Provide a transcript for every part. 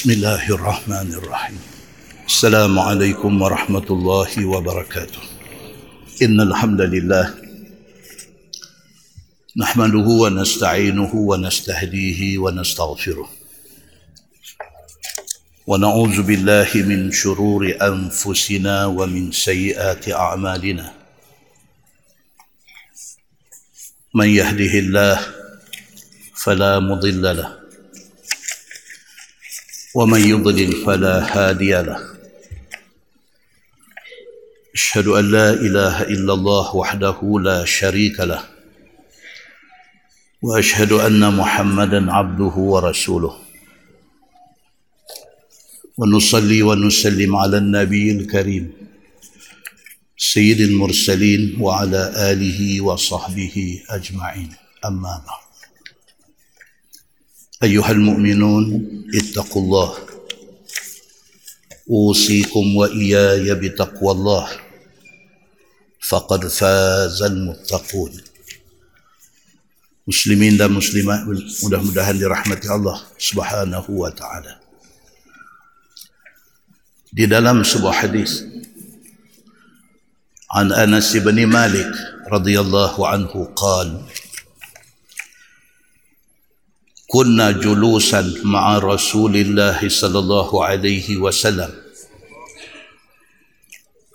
بسم الله الرحمن الرحيم السلام عليكم ورحمة الله وبركاته إن الحمد لله نحمده ونستعينه ونستهديه ونستغفره ونعوذ بالله من شرور أنفسنا ومن سيئات أعمالنا من يهده الله فلا مضل له ومن يضلل فلا هادي له. أشهد أن لا إله إلا الله وحده لا شريك له. وأشهد أن محمدا عبده ورسوله. ونصلي ونسلم على النبي الكريم سيد المرسلين وعلى آله وصحبه أجمعين. أما بعد. أيها المؤمنون اتقوا الله. أوصيكم وإياي بتقوى الله. فقد فاز المتقون. مسلمين لا مسلمات ولهم لرحمة الله سبحانه وتعالى في dalam sebuah حديث عن أنس بن مالك رضي الله عنه قال كنا جلوسا مع رسول الله صلى الله عليه وسلم.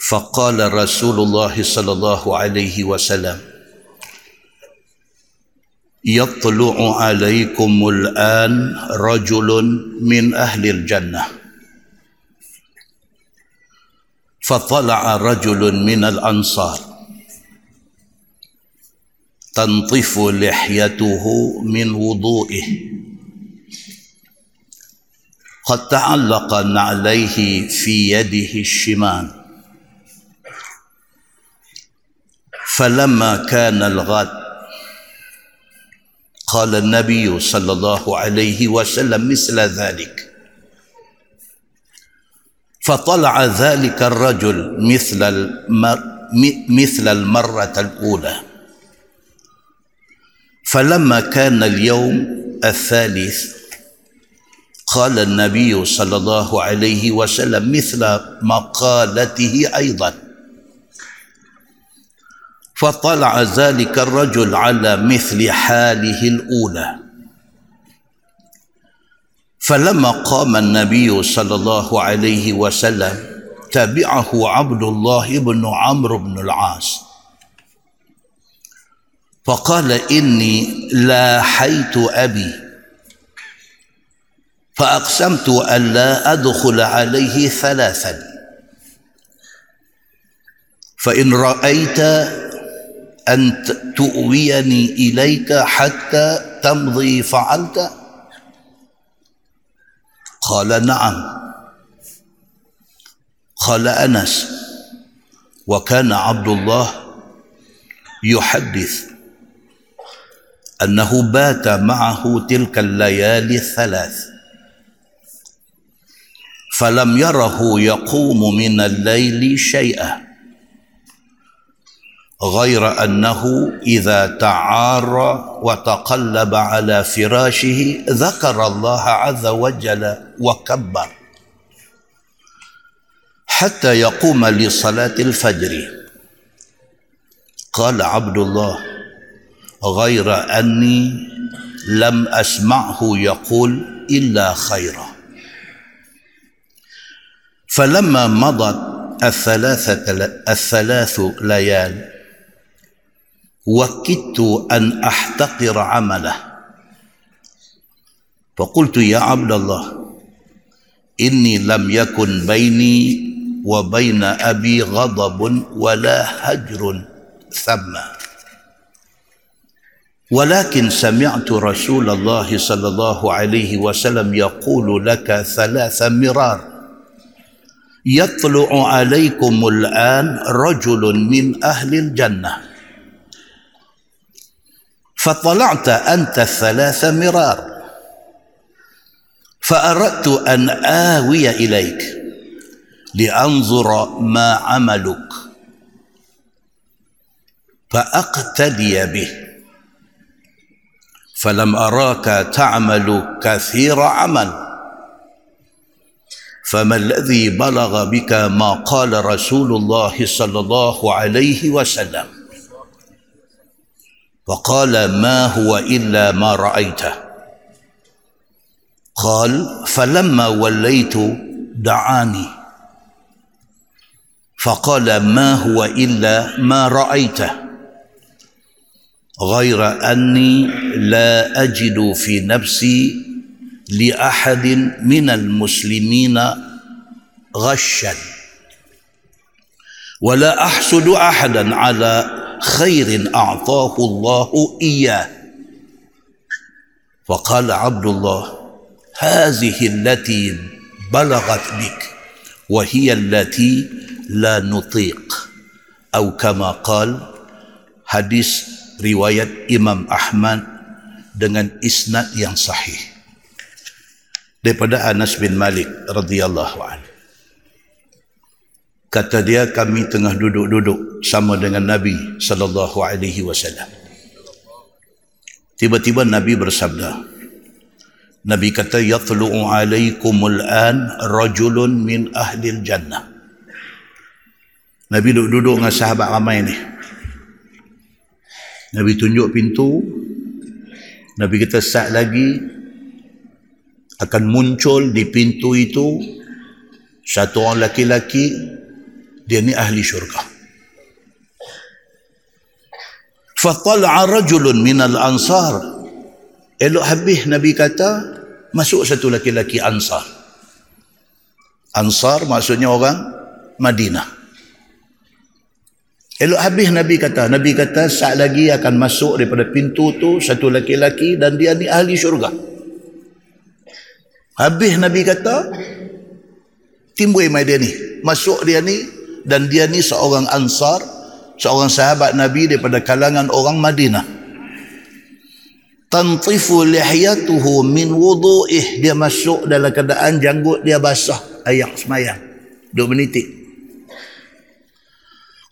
فقال رسول الله صلى الله عليه وسلم يطلع عليكم الآن رجل من أهل الجنة. فطلع رجل من الأنصار. تنطف لحيته من وضوئه. قد تعلق نعليه في يده الشمال. فلما كان الغد قال النبي صلى الله عليه وسلم مثل ذلك. فطلع ذلك الرجل مثل المر مثل المرة الأولى. فلما كان اليوم الثالث قال النبي صلى الله عليه وسلم مثل مقالته أيضا. فطلع ذلك الرجل على مثل حاله الأولى. فلما قام النبي صلى الله عليه وسلم تبعه عبد الله بن عمرو بن العاص. فقال إني لاحيت أبي. فأقسمت أن لا أدخل عليه ثلاثا. فإن رأيت أن تؤويني إليك حتى تمضي فعلت؟ قال نعم. قال أنس. وكان عبد الله يحدث. أنه بات معه تلك الليالي الثلاث. فلم يره يقوم من الليل شيئا غير أنه إذا تعار وتقلب على فراشه ذكر الله عز وجل وكبر حتى يقوم لصلاة الفجر. قال عبد الله غير أني لم أسمعه يقول إلا خيرا. فلما مضت الثلاثة الثلاث ليال وكدت أن أحتقر عمله. فقلت يا عبد الله إني لم يكن بيني وبين أبي غضب ولا هجر ثم. ولكن سمعت رسول الله صلى الله عليه وسلم يقول لك ثلاث مرار. يطلع عليكم الآن رجل من أهل الجنة. فطلعت أنت الثلاث مرار. فأردت أن آوي إليك لأنظر ما عملك. فأقتدي به. فلم أراك تعمل كثير عمل. فما الذي بلغ بك ما قال رسول الله صلى الله عليه وسلم؟ فقال ما هو إلا ما رأيته. قال فلما وليت دعاني. فقال ما هو إلا ما رأيته. غير أني لا أجد في نفسي لأحد من المسلمين غشا ولا أحسد احدا على خير أعطاه الله إياه. فقال عبد الله هذه التي بلغت بك وهي التي لا نطيق أو كما قال hadis riwayat Imam Ahmad dengan isnad yang sahih. Daripada Anas bin Malik radhiyallahu anhu. Kata dia kami tengah duduk-duduk sama dengan Nabi sallallahu alaihi wasallam. Tiba-tiba Nabi bersabda Nabi kata yatlu'u alaikumul an rajulun min ahli jannah Nabi duduk-duduk dengan sahabat ramai ni Nabi tunjuk pintu. Nabi kata saat lagi. Akan muncul di pintu itu satu orang laki-laki dia ni ahli syurga. Fatala'a rajulun minal ansar. Elok habis Nabi kata masuk satu laki-laki ansar. Ansar maksudnya orang Madinah elok habis Nabi kata Nabi kata saat lagi akan masuk daripada pintu tu satu laki-laki dan dia ni ahli syurga Habis Nabi kata, timbul mai dia ni. Masuk dia ni dan dia ni seorang ansar, seorang sahabat Nabi daripada kalangan orang Madinah. Tantifu lihyatuhu min wudu'ih. Dia masuk dalam keadaan janggut dia basah. Ayak semayang. Dua menitik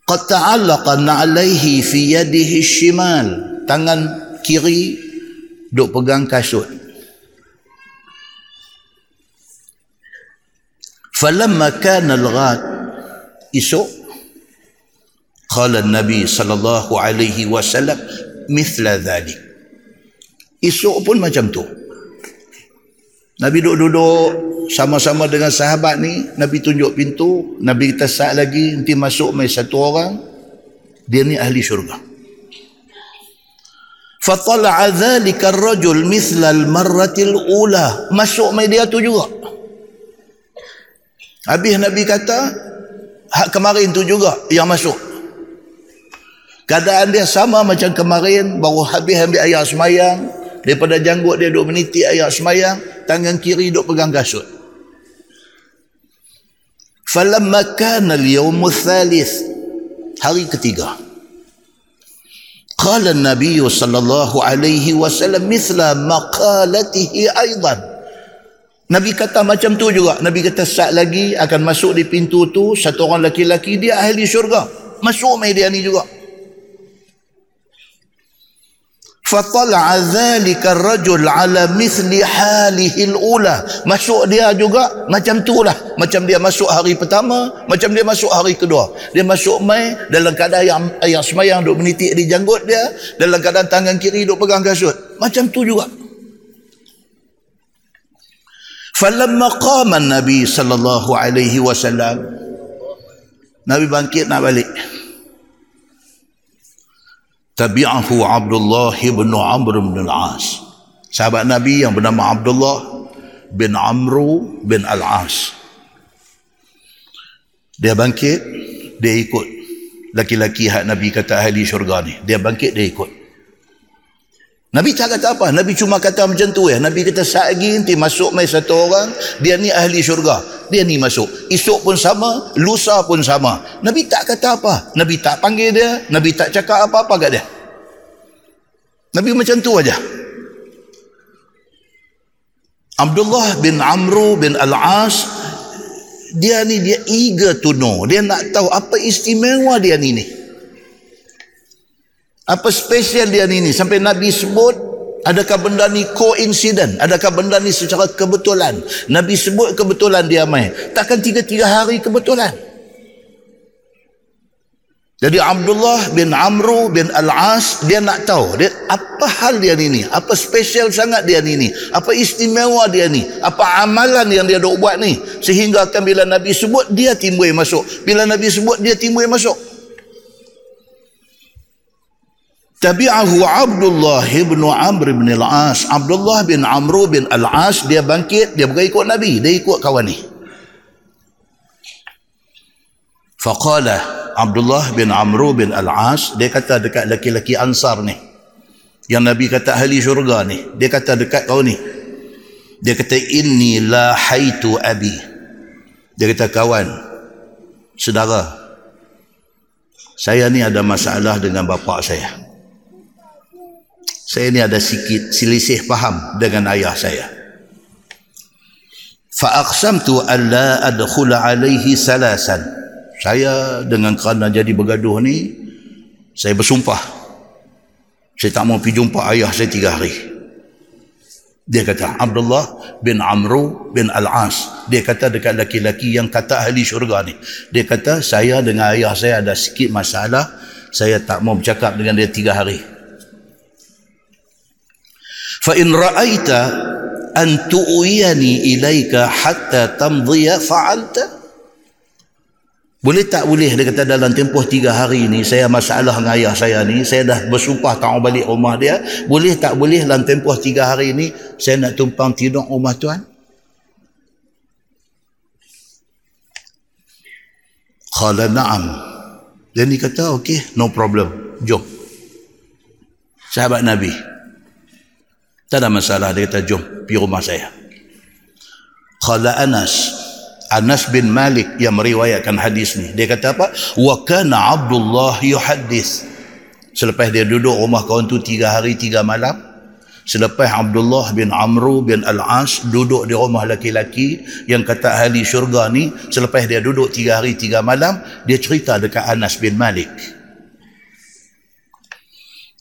qad ta'allaqa naalaihi fi yadihi shimal. Tangan kiri duk pegang kasut. Falamma kana al-ghad. Isuk qala Nabi sallallahu alaihi wasallam mithla dhalik. Isu pun macam tu. Nabi duduk-duduk sama-sama dengan sahabat ni Nabi tunjuk pintu Nabi kita saat lagi nanti masuk mai satu orang dia ni ahli syurga. Fatala'a dhalika ar-rajul mithla al-marratil ula. Masuk mai dia tu juga. Habis Nabi kata, hak kemarin tu juga yang masuk. Keadaan dia sama macam kemarin, baru habis ambil ayat semayang, daripada janggut dia duduk meniti ayat semayang, tangan kiri duduk pegang kasut. Falamma kana al-yawm thalith hari ketiga. Qala an-nabiy sallallahu alaihi wasallam mithla maqalatihi aidan. Nabi kata macam tu juga. Nabi kata saat lagi akan masuk di pintu tu satu orang laki-laki dia ahli syurga. Masuk mai dia ni juga. فطلع ذلك raudul ala misli halihil ula. Masuk dia juga macam tu lah macam dia masuk hari pertama macam dia masuk hari kedua. Dia masuk mai dalam keadaan yang, yang semayang duk menitik di janggut dia dalam keadaan tangan kiri duk pegang kasut. Macam tu juga. Falamma qama nabi sallallahu alaihi wasallam. Nabi bangkit nak balik tabi'ahu Abdullah bin Amr bin Al-As. Sahabat Nabi yang bernama Abdullah bin Amru bin Al-As. Dia bangkit dia ikut. Laki-laki hak Nabi kata ahli syurga ni. Dia bangkit dia ikut Nabi tak kata apa. Nabi cuma kata macam tu ya. Nabi kata lagi nanti masuk mai satu orang. Dia ni ahli syurga. Dia ni masuk. Esok pun sama. Lusa pun sama. Nabi tak kata apa. Nabi tak panggil dia. Nabi tak cakap apa-apa kat dia. Nabi macam tu aja. Abdullah bin Amru bin Al-As. Dia ni dia eager to know. Dia nak tahu apa istimewa dia ni ni. Apa spesial dia ni ni sampai Nabi sebut Adakah benda ni koinsiden? Adakah benda ni secara kebetulan? Nabi sebut kebetulan dia mai. Takkan tiga-tiga hari kebetulan? Jadi Abdullah bin Amru bin Al-As dia nak tahu dia apa hal dia ni apa spesial sangat dia ni apa istimewa dia ni apa amalan yang dia dok buat ni sehingga kan bila Nabi sebut dia timbul masuk bila Nabi sebut dia timbul masuk Tabi'ahu Abdullah bin Amr bin Al-As Abdullah bin Amru bin Al-As dia bangkit dia bukan ikut Nabi. Dia ikut kawan ni. Faqala Abdullah bin Amru bin Al-As dia kata dekat laki-laki Ansar ni. Yang Nabi kata ahli syurga ni. Dia kata dekat kau ni. Dia kata inni la haitu abi. Dia kata kawan saudara saya ni ada masalah dengan bapa saya saya ni ada sikit selisih faham dengan ayah saya. Fa aqsamtu an la adkhula alaihi salasan. Saya dengan kerana jadi bergaduh ni saya bersumpah. Saya tak mau pergi jumpa ayah saya tiga hari. Dia kata Abdullah bin Amru bin Al-As. Dia kata dekat laki-laki yang kata ahli syurga ni. Dia kata saya dengan ayah saya ada sikit masalah. Saya tak mau bercakap dengan dia tiga hari fa in ra'aita an tu'iyani ilaika hatta tamdhiya fa'alta boleh tak boleh? Dia kata dalam tempoh tiga hari ni saya masalah dengan ayah saya ni saya dah bersumpah tak balik rumah dia. Boleh tak boleh dalam tempoh tiga hari ni saya nak tumpang tidur rumah tuan? Khala na'am. Dia ni kata okey no problem. Jom. Sahabat Nabi tak ada masalah dia kata jom pergi rumah saya Khala Anas Anas bin Malik yang meriwayatkan hadis ni. Dia kata apa? Wa kana Abdullah yuhaddis. Selepas dia duduk rumah kawan tu tiga hari tiga malam. Selepas Abdullah bin Amru bin Al-As duduk di rumah laki-laki yang kata ahli syurga ni. Selepas dia duduk tiga hari tiga malam. Dia cerita dekat Anas bin Malik.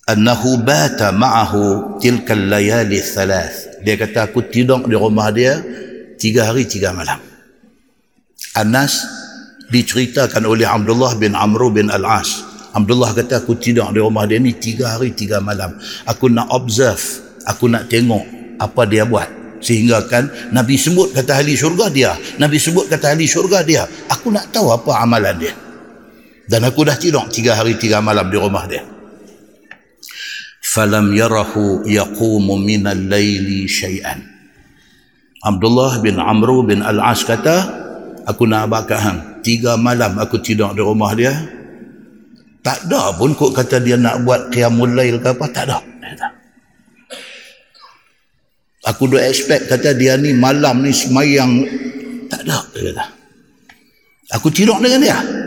Annahu bata ma'ahu tilkal layali thalath. Dia kata aku tidur di rumah dia tiga hari tiga malam. Anas diceritakan oleh Abdullah bin Amru bin Al-As. Abdullah kata aku tidur di rumah dia ni tiga hari tiga malam. Aku nak observe, aku nak tengok apa dia buat. Sehingga kan Nabi sebut kata ahli syurga dia. Nabi sebut kata ahli syurga dia. Aku nak tahu apa amalan dia. Dan aku dah tidur tiga hari tiga malam di rumah dia. Falam yarahu yaqumu minal layli syai'an. Abdullah bin Amru bin Al-As kata, aku nak abakkan hang. Tiga malam aku tidur di rumah dia. Tak ada pun kok kata dia nak buat qiyamul lail ke apa tak ada. Aku dah expect kata dia ni malam ni semayang. Tak ada dia kata. Aku tidur dengan dia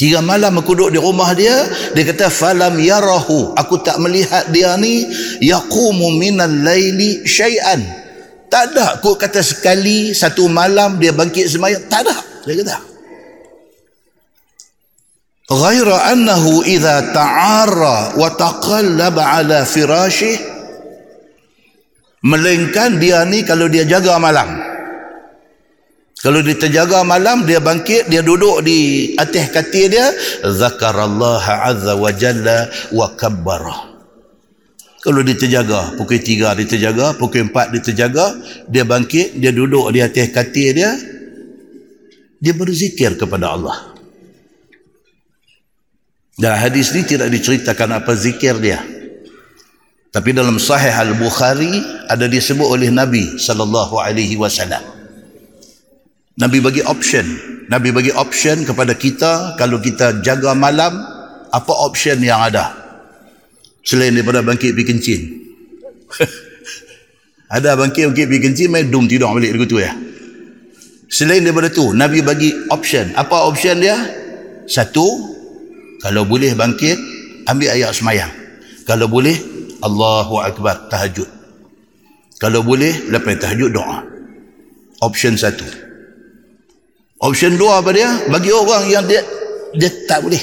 Tiga malam aku duduk di rumah dia, dia kata falam yarahu, aku tak melihat dia ni yaqumu minal laili syai'an. Tak ada kau kata sekali satu malam dia bangkit semayang. Tak ada. Dia kata. Ghaira annahu idha ta'ara wa taqallab ala firashih melainkan dia ni kalau dia jaga malam kalau dia terjaga malam dia bangkit dia duduk di atas katil dia zakarallaha azza wa jalla wa kabbarah kalau dia terjaga, pukul tiga dia terjaga, pukul empat dia terjaga, dia bangkit, dia duduk di atas katil dia, dia berzikir kepada Allah. Dan hadis ni tidak diceritakan apa zikir dia. Tapi dalam sahih Al-Bukhari ada disebut oleh Nabi sallallahu alaihi wasallam. Nabi bagi option. Nabi bagi option kepada kita kalau kita jaga malam apa option yang ada? Selain daripada bangkit pergi kencing. Ada bangkit-bangkit pergi kencing, main dum tidur balik dekat tu ya. Selain daripada tu, Nabi bagi option. Apa option dia? Satu, kalau boleh bangkit, ambil ayat semayang. Kalau boleh, Allahu Akbar, tahajud. Kalau boleh, lepas tahajud, doa. Option satu. Option dua apa dia? Bagi orang yang dia dia tak boleh.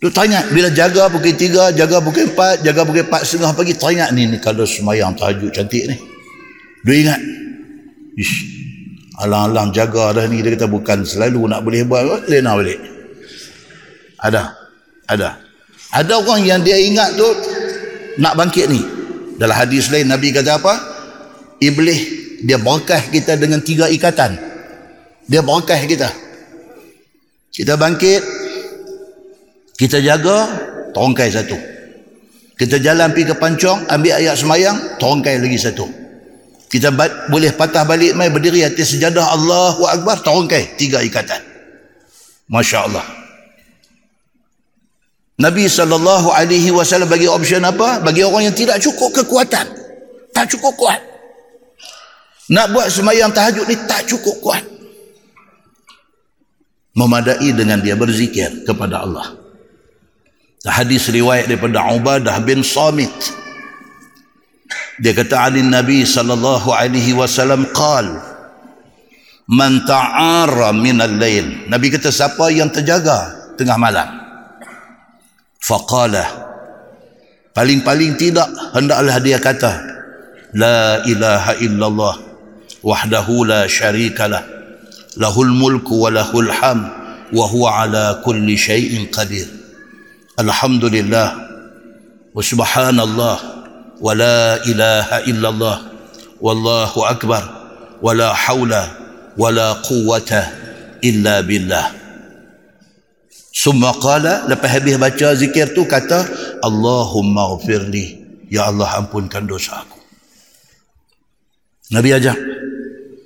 Tu teringat bila jaga pukul tiga, jaga pukul empat, jaga pukul empat setengah pagi, teringat ni, ni kalau semayang tahajud cantik ni. Dia ingat. Ish, alang-alang jaga dah ni, dia kata bukan selalu nak boleh buat, lena balik. Ada. Ada. Ada orang yang dia ingat tu nak bangkit ni. Dalam hadis lain Nabi kata apa? Iblis dia berkah kita dengan tiga ikatan. Dia berkah kita. Kita bangkit, kita jaga, tongkai satu. Kita jalan pergi ke pancong, ambil ayat semayang, tongkai lagi satu. Kita boleh patah balik mai berdiri atas sejadah Allahu Akbar, tongkai tiga ikatan. Masya Allah. Nabi sallallahu alaihi wasallam bagi option apa? Bagi orang yang tidak cukup kekuatan. Tak cukup kuat. Nak buat semayang tahajud ni tak cukup kuat. Memadai dengan dia berzikir kepada Allah. Hadis riwayat daripada Ubadah bin Samit. Dia kata Ali Nabi sallallahu alaihi wasallam qal Man ta'ara min al-lail. Nabi kata siapa yang terjaga tengah malam faqala paling-paling tidak hendaklah dia kata la ilaha illallah wahdahu la syarikalah lahul mulku wa lahul ham wa huwa ala kulli syai'in qadir alhamdulillah wa subhanallah wa la ilaha illallah wallahu akbar wa la hawla wa la quwwata illa billah Summa qala lepas habis baca zikir tu kata Allahumma ghafirli ya Allah ampunkan dosa aku. Nabi ajar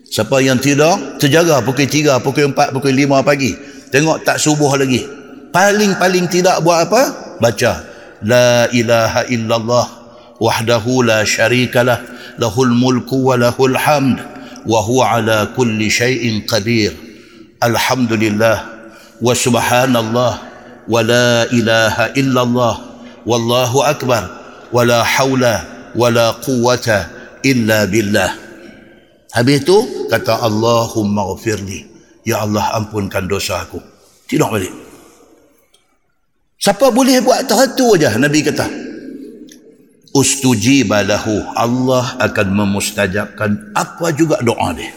Siapa yang tidak terjaga pukul 3, pukul 4, pukul 5 pagi. Tengok tak subuh lagi. Paling-paling tidak buat apa? Baca. La ilaha illallah wahdahu la syarikalah lahul mulku wa lahul hamd wa huwa ala kulli syai'in qadir. Alhamdulillah wa subhanallah wa la ilaha illallah wallahu akbar wa la hawla wa la quwata illa billah. Habis itu kata Allahumma ghafirli. Ya Allah ampunkan dosa aku. Tidak balik. Siapa boleh buat satu aja Nabi kata. Ustujiba lahu. Allah akan memustajabkan apa juga doa dia.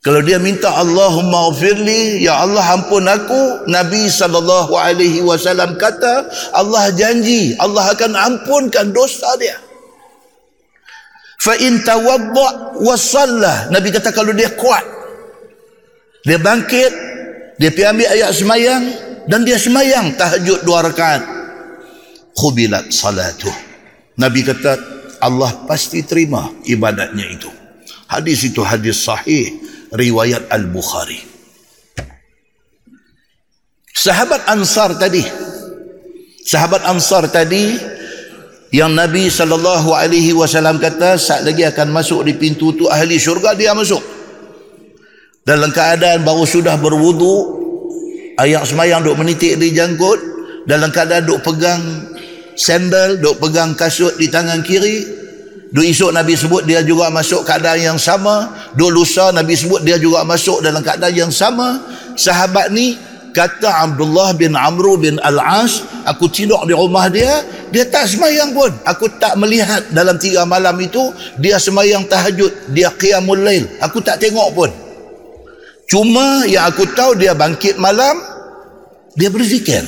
Kalau dia minta Allahumma ghafirli, ya Allah ampun aku, Nabi sallallahu alaihi wasallam kata, Allah janji Allah akan ampunkan dosa dia. Fa in tawadda wa shalla, Nabi kata kalau dia kuat, dia bangkit, dia pergi ambil ayat semayang dan dia semayang tahajud dua rakaat. Khubilat salatuh. Nabi kata Allah pasti terima ibadatnya itu. Hadis itu hadis sahih riwayat Al-Bukhari. Sahabat Ansar tadi, sahabat Ansar tadi yang Nabi sallallahu alaihi wasallam kata saat lagi akan masuk di pintu tu ahli syurga dia masuk. Dalam keadaan baru sudah berwudu, ayat semayang duk menitik di jangkut, dalam keadaan duk pegang sandal, duk pegang kasut di tangan kiri, Dua esok Nabi sebut dia juga masuk keadaan yang sama. Dua lusa Nabi sebut dia juga masuk dalam keadaan yang sama. Sahabat ni kata Abdullah bin Amru bin Al-As, aku tidur di rumah dia, dia tak semayang pun. Aku tak melihat dalam tiga malam itu, dia semayang tahajud, dia qiyamul lail. Aku tak tengok pun. Cuma yang aku tahu dia bangkit malam, dia berzikir.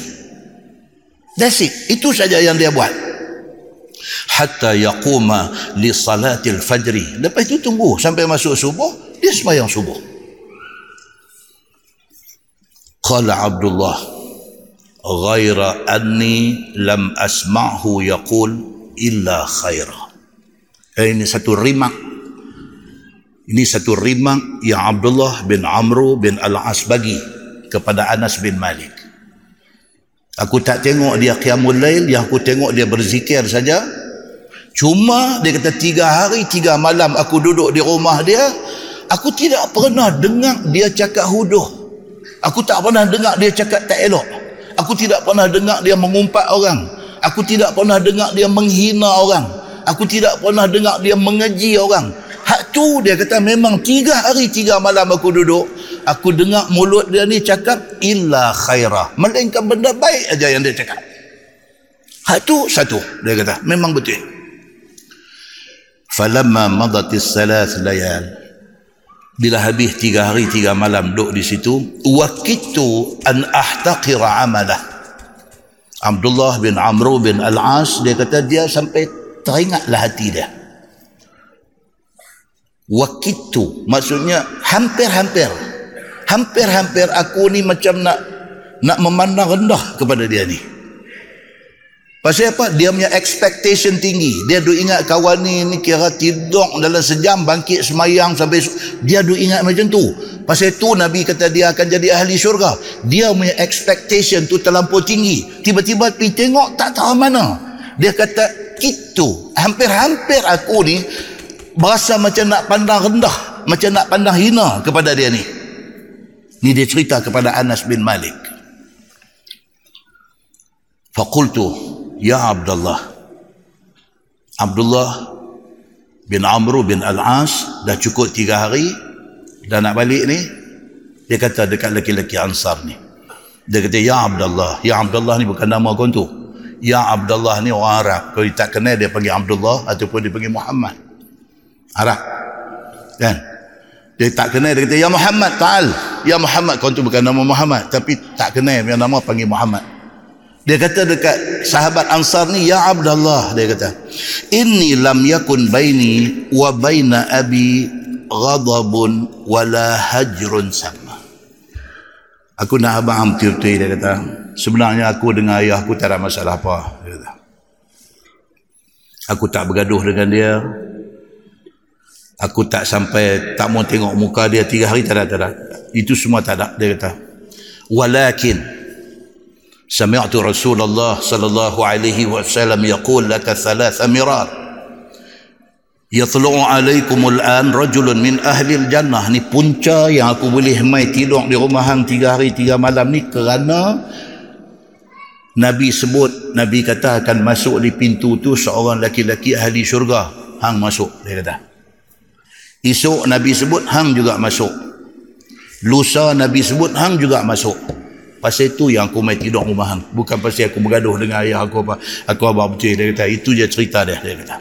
That's it. Itu saja yang dia buat hatta yaquma li salatil fajri lepas itu tunggu sampai masuk subuh dia sembahyang subuh qala abdullah ghaira anni lam asma'hu yaqul illa khaira eh, ini satu rimak ini satu rimak yang Abdullah bin Amru bin Al-As bagi kepada Anas bin Malik Aku tak tengok dia qiyamul lail, yang aku tengok dia berzikir saja. Cuma dia kata tiga hari, tiga malam aku duduk di rumah dia, aku tidak pernah dengar dia cakap huduh. Aku tak pernah dengar dia cakap tak elok. Aku tidak pernah dengar dia mengumpat orang. Aku tidak pernah dengar dia menghina orang. Aku tidak pernah dengar dia mengeji orang. Hak tu dia kata memang tiga hari tiga malam aku duduk. aku dengar mulut dia ni cakap illa khairah melainkan benda baik aja yang dia cakap hak tu satu dia kata memang betul falamma madatis salas layal bila habis tiga hari tiga malam duduk di situ wakitu an ahtaqira amalah. Abdullah bin Amr bin Al-As dia kata dia sampai teringatlah hati dia. Wakitu maksudnya hampir-hampir. Hampir-hampir aku ni macam nak nak memandang rendah kepada dia ni pasal apa? Dia punya expectation tinggi. Dia duk ingat kawan ni ni kira tidur dalam sejam bangkit semayang sampai dia duk ingat macam tu. Pasal tu Nabi kata dia akan jadi ahli syurga. Dia punya expectation tu terlampau tinggi. Tiba-tiba pergi tengok tak tahu mana. Dia kata itu hampir-hampir aku ni berasa macam nak pandang rendah macam nak pandang hina kepada dia ni. Ni dia cerita kepada Anas bin Malik. Faqultu ya Abdullah. Abdullah bin Amr bin Al-As dah cukup tiga hari dah nak balik ni. Dia kata dekat lelaki-lelaki Ansar ni. Dia kata ya Abdullah ya Abdullah ni bukan nama kau tu. Ya Abdullah ni orang Arab. Kalau dia tak kenal dia panggil Abdullah ataupun dia panggil Muhammad. Arab. Kan? Dia tak kenal dia kata ya Muhammad ta'al. Ya Muhammad kau tu bukan nama Muhammad. Tapi tak kenal yang nama panggil Muhammad dia kata dekat sahabat Ansar ni ya Abdullah dia kata inni lam yakun baini wa baina abi ghadabun wala hajrun sama aku nak abang betul-betul dia kata. Sebenarnya aku dengan ayah aku tak ada masalah apa dia kata. Aku tak bergaduh dengan dia. Aku tak sampai tak mau tengok muka dia. Tiga hari tak ada, tak ada. itu semua tak ada dia kata. Walakin sami'tu Rasulullah sallallahu alaihi wasallam yaqul laka thalath mirar yatlu'u alaikum al'an rajulun min ahli al-jannah ni punca yang aku boleh mai tidur di rumah hang tiga hari tiga malam ni kerana Nabi sebut Nabi kata akan masuk di pintu tu seorang laki-laki ahli syurga hang masuk dia kata Esok Nabi sebut hang juga masuk. Lusa Nabi sebut hang juga masuk. Pasal itu yang aku mai tidur rumah hang. Bukan pasal aku bergaduh dengan ayah aku apa. Aku abang betul. Dia kata itu je cerita dia. Dia kata.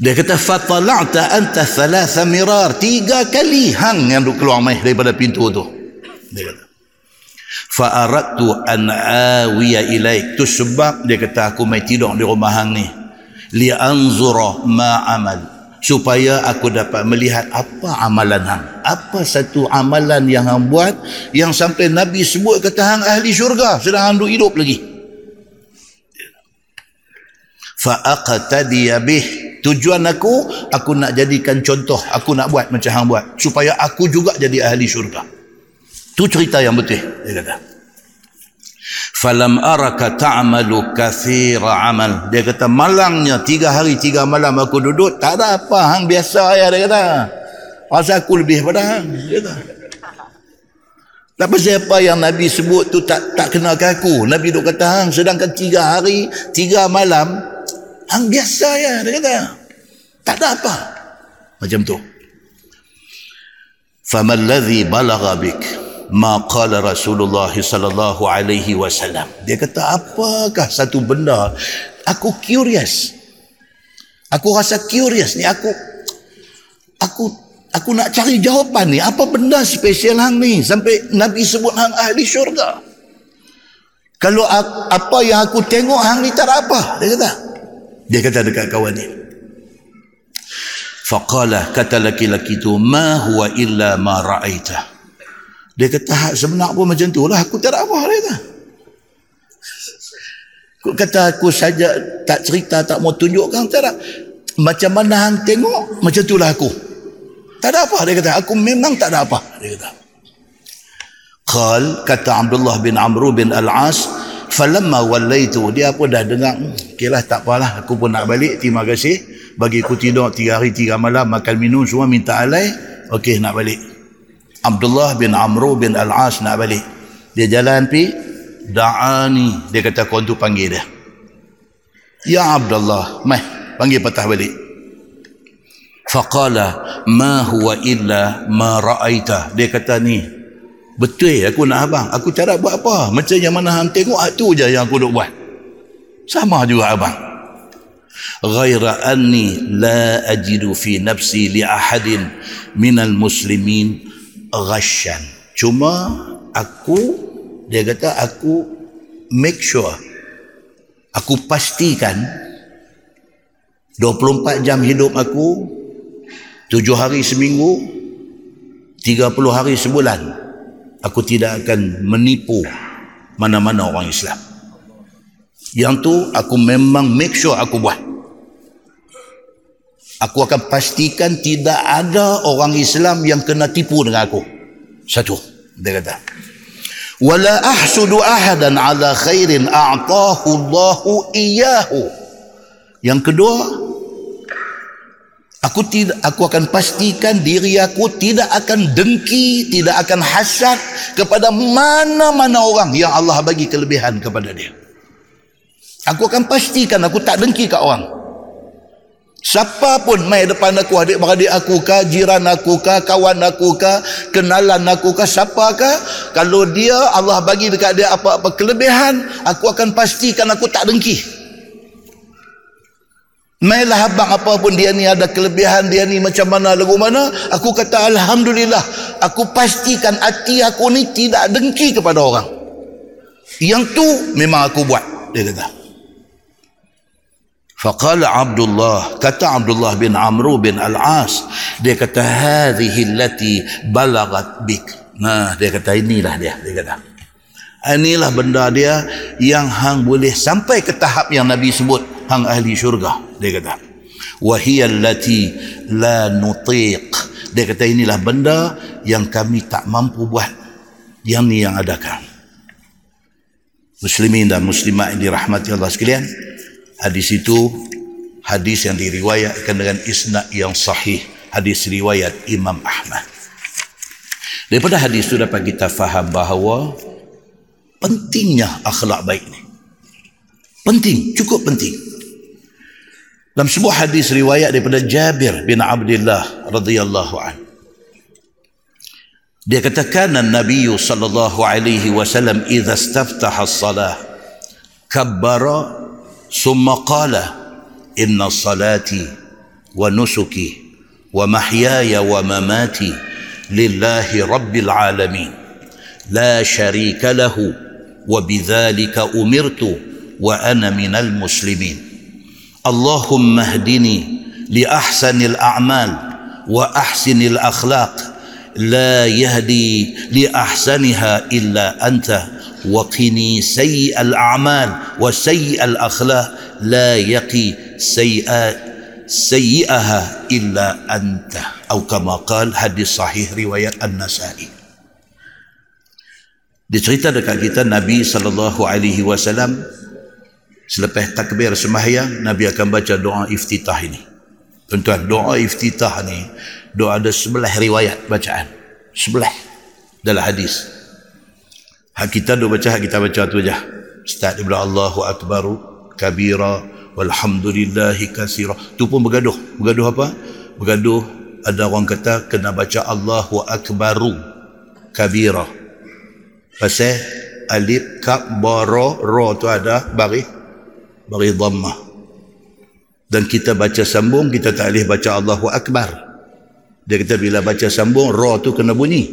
Dia kata fatala'ta anta thalatha mirar. Tiga kali hang yang duk keluar mai daripada pintu tu. Dia kata. Fa'aradtu an awiya ilaik. Tu sebab dia kata aku mai tidur di rumah hang ni li'anzura ma amal supaya aku dapat melihat apa amalan hang. Apa satu amalan yang hang buat yang sampai nabi sebut kata hang ahli syurga sedang hang hidup lagi. Fa aqtadi bih. Tujuan aku aku nak jadikan contoh aku nak buat macam hang buat. Supaya aku juga jadi ahli syurga. Tu cerita yang betul dia kata falam araka ta'malu kathira amal. Dia kata malangnya tiga hari tiga malam aku duduk tak ada apa. Hang biasa ya dia kata. Pasal aku lebih pada hang dia kata. Tak pasal apa yang Nabi sebut tu tak tak kena ke aku? Nabi duk kata hang sedangkan tiga hari tiga malam hang biasa ya dia kata. Tak ada apa. Macam tu. Famal ladhi balagha bik ma qala Rasulullah sallallahu alaihi wasallam. Dia kata apakah satu benda aku curious. Aku rasa curious ni aku aku aku nak cari jawapan ni apa benda spesial hang ni sampai Nabi sebut hang ahli syurga. Kalau apa yang aku tengok hang ni tak apa dia kata. Dia kata dekat kawan ni. Faqala kata laki-laki tu ma huwa illa ma ra'aita. Dia kata hak pun macam tu lah. Aku tak ada apa dia kata. Aku kata aku saja tak cerita, tak mau tunjukkan. Tak ada. Macam mana hang tengok, macam tu lah aku. Tak ada apa dia kata. Aku memang tak ada apa dia kata. Qal kata Abdullah bin Amr bin Al-As falamma wallaitu dia pun dah dengar hmm, okeylah tak apalah aku pun nak balik terima kasih bagi aku tidur tiga hari tiga malam makan minum semua minta alai okey nak balik Abdullah bin Amr bin Al-As nak balik. Dia jalan pi da'ani. Dia kata kau tu panggil dia. Ya Abdullah, mai panggil patah balik. faqala ma huwa illa ma ra'aita dia kata ni betul aku nak abang aku cara buat apa macam yang mana hang tengok tu je yang aku duk buat sama juga abang ghaira anni la ajidu fi nafsi li ahadin minal muslimin ghasyan. Cuma aku dia kata aku make sure aku pastikan 24 jam hidup aku 7 hari seminggu 30 hari sebulan aku tidak akan menipu mana-mana orang Islam. Yang tu aku memang make sure aku buat aku akan pastikan tidak ada orang Islam yang kena tipu dengan aku satu dia kata wala ahsudu ahadan ala khairin a'tahu Allahu iyahu yang kedua Aku tidak aku akan pastikan diri aku tidak akan dengki, tidak akan hasad kepada mana-mana orang yang Allah bagi kelebihan kepada dia. Aku akan pastikan aku tak dengki kat orang. Siapa pun mai depan aku, adik-beradik aku ke, jiran aku ke, kawan aku ke, kenalan aku ke, siapa ke, kalau dia Allah bagi dekat dia apa-apa kelebihan, aku akan pastikan aku tak dengki. Mailah abang apa pun dia ni ada kelebihan dia ni macam mana lagu mana aku kata alhamdulillah aku pastikan hati aku ni tidak dengki kepada orang yang tu memang aku buat dia kata faqala abdullah kata abdullah bin amru bin al-as dia kata hadhihi allati balagat bik. Nah dia kata inilah dia. Dia kata inilah benda dia yang hang boleh sampai ke tahap yang nabi sebut hang ahli syurga. Dia kata wahiyallati la nutiq. Dia kata inilah benda yang kami tak mampu buat yang ni yang adakan. Muslimin dan muslimat yang dirahmati Allah sekalian hadis itu hadis yang diriwayatkan dengan isnad yang sahih. Hadis riwayat Imam Ahmad. Daripada hadis itu dapat kita faham bahawa pentingnya akhlak baik ni. Penting cukup penting. Dalam sebuah hadis riwayat daripada Jabir bin Abdullah radhiyallahu an. Dia katakan Nabi sallallahu alaihi wasallam idza istaftaha as-salah kabbara ثم قال إن صلاتي ونسكي ومحياي ومماتي لله رب العالمين لا شريك له وبذلك أمرت وأنا من المسلمين. اللهم اهدني لأحسن الأعمال وأحسن الأخلاق لا يهدي لأحسنها إلا أنت وقني سيء الاعمال وسيء الاخلاق لا يقي سيئات سيئها الا انت او كما قال حديث صحيح روايه النسائي Dicerita dekat kita Nabi sallallahu alaihi wasallam Selepas takbir sembahyang, Nabi akan baca doa iftitah ini. Tuan-tuan, doa iftitah ni, doa ada sebelah riwayat bacaan. Sebelah dalam hadis. Hak kita duk baca, hak kita baca tu je. Start daripada Allahu Akbaru kabira walhamdulillahi kasira. Tu pun bergaduh. Bergaduh apa? Bergaduh ada orang kata kena baca Allahu Akbaru kabira. Pasal alif kap baro ro tu ada baris bagi dhammah dan kita baca sambung kita tak boleh baca Allahu Akbar dia kata bila baca sambung ra tu kena bunyi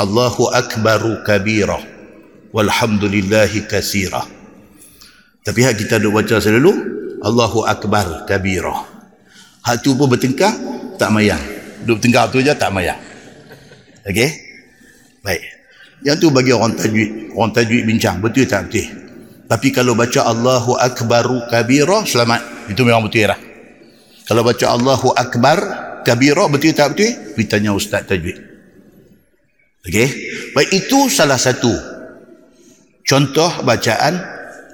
Allahu Akbaru kabira walhamdulillahi kasira tapi hak kita duk baca selalu Allahu Akbar kabira hak tu pun bertengkar tak mayang duk bertengkar tu je tak mayang okey baik yang tu bagi orang tajwid orang tajwid bincang betul tak betul tapi kalau baca Allahu Akbaru Kabira, selamat. Itu memang betul lah. Kalau baca Allahu Akbar Kabira, betul tak betul? Kita tanya Ustaz Tajwid. Okey? Baik, itu salah satu contoh bacaan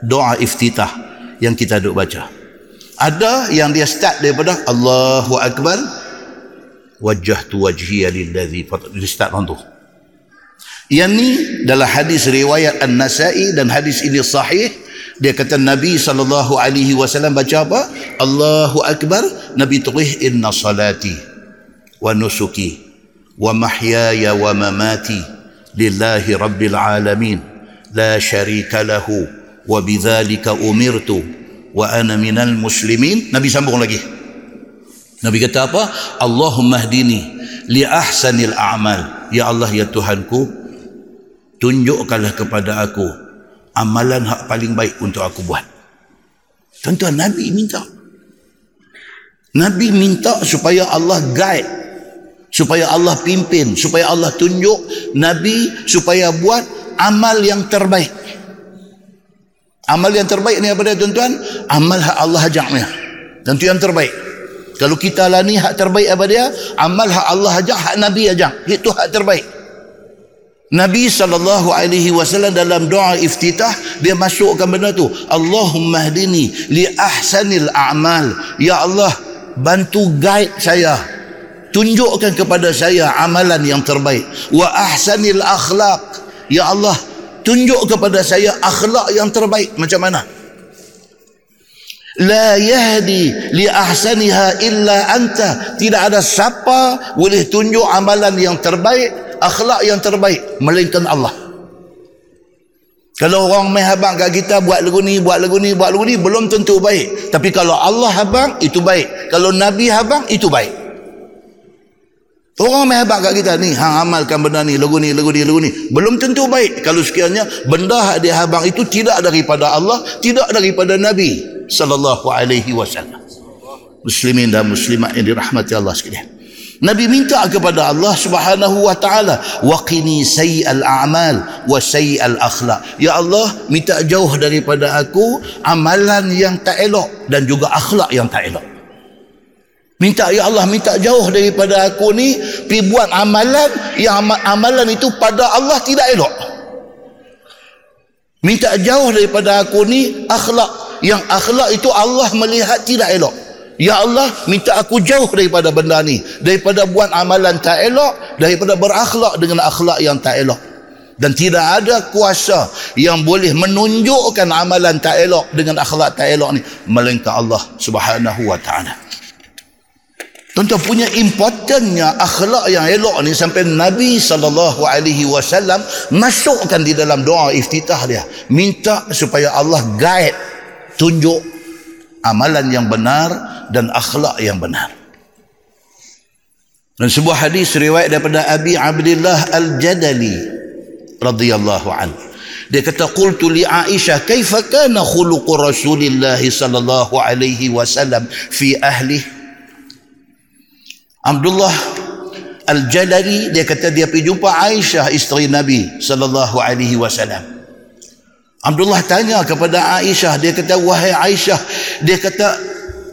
doa iftitah yang kita duk baca. Ada yang dia start daripada Allahu Akbar wajjahtu wajhiya lilladzi fatar. Dia start orang tu. Yang ni dalam hadis riwayat An-Nasai dan hadis ini sahih dia kata Nabi sallallahu alaihi wasallam baca apa? Allahu akbar, Nabi tulis inna salati wa nusuki wa mahyaya wa mamati lillahi rabbil alamin lahu wa bidzalika umirtu wa ana minal muslimin. Nabi sambung lagi. Nabi kata apa? Allahumma hdini li ahsanil a'mal. Ya Allah ya Tuhanku, tunjukkanlah kepada aku amalan hak paling baik untuk aku buat. Tuan-tuan, Nabi minta. Nabi minta supaya Allah guide. Supaya Allah pimpin. Supaya Allah tunjuk Nabi supaya buat amal yang terbaik. Amal yang terbaik ni apa dia tuan-tuan? Amal hak Allah ajak ni. Tentu yang terbaik. Kalau kita lah ni hak terbaik apa dia? Amal hak Allah ajak, hak Nabi ajak. Itu hak terbaik. Nabi sallallahu alaihi wasallam dalam doa iftitah dia masukkan benda tu Allahumma hdini li ahsanil a'mal ya Allah bantu guide saya tunjukkan kepada saya amalan yang terbaik wa ahsanil akhlaq ya Allah tunjuk kepada saya akhlak yang terbaik. Macam mana? La yahdi li ahsaniha illa anta. Tidak ada siapa boleh tunjuk amalan yang terbaik akhlak yang terbaik melainkan Allah. Kalau orang main habang kat kita buat lagu ni buat lagu ni buat lagu ni belum tentu baik. Tapi kalau Allah habang itu baik. Kalau Nabi habang itu baik orang main habang kat kita ni hang amalkan benda ni lagu ni lagu ni lagu ni belum tentu baik kalau sekiranya benda dia habang itu tidak daripada Allah tidak daripada Nabi sallallahu alaihi wasallam muslimin dan muslimat yang dirahmati Allah sekalian Nabi minta kepada Allah Subhanahu wa taala waqini sayyi'al a'mal wa sayyi'al akhlaq. Ya Allah, minta jauh daripada aku amalan yang tak elok dan juga akhlak yang tak elok. Minta ya Allah minta jauh daripada aku ni pi buat amalan yang amalan itu pada Allah tidak elok. Minta jauh daripada aku ni akhlak yang akhlak itu Allah melihat tidak elok. Ya Allah minta aku jauh daripada benda ni daripada buat amalan tak elok daripada berakhlak dengan akhlak yang tak elok dan tidak ada kuasa yang boleh menunjukkan amalan tak elok dengan akhlak tak elok ni melainkan Allah Subhanahu wa taala Tuan-tuan punya importantnya akhlak yang elok ni sampai Nabi sallallahu alaihi wasallam masukkan di dalam doa iftitah dia minta supaya Allah guide tunjuk amalan yang benar dan akhlak yang benar. Dan sebuah hadis riwayat daripada Abi Abdullah Al-Jadali radhiyallahu an. Dia kata qultu li Aisyah kaifa kana khuluq Rasulillah sallallahu alaihi wasallam fi ahli Abdullah Al-Jadali dia kata dia pergi jumpa Aisyah isteri Nabi sallallahu alaihi wasallam. Abdullah tanya kepada Aisyah dia kata wahai Aisyah dia kata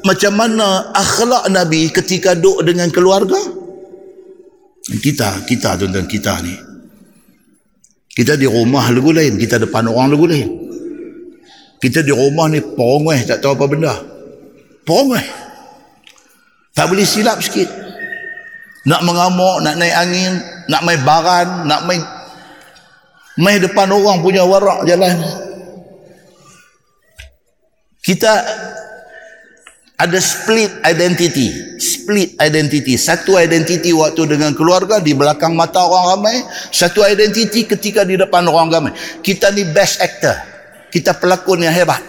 macam mana akhlak Nabi ketika duduk dengan keluarga? Kita kita tuan-tuan kita ni. Kita di rumah lagu lain kita depan orang lagu lain. Kita di rumah ni perongeh tak tahu apa benda. Perongeh. Tak boleh silap sikit nak mengamuk nak naik angin nak main baran nak main main depan orang punya warak jalan. Kita ada split identity split identity. Satu identity waktu dengan keluarga di belakang mata orang ramai. Satu identity ketika di depan orang ramai. Kita ni best actor. Kita pelakon yang hebat.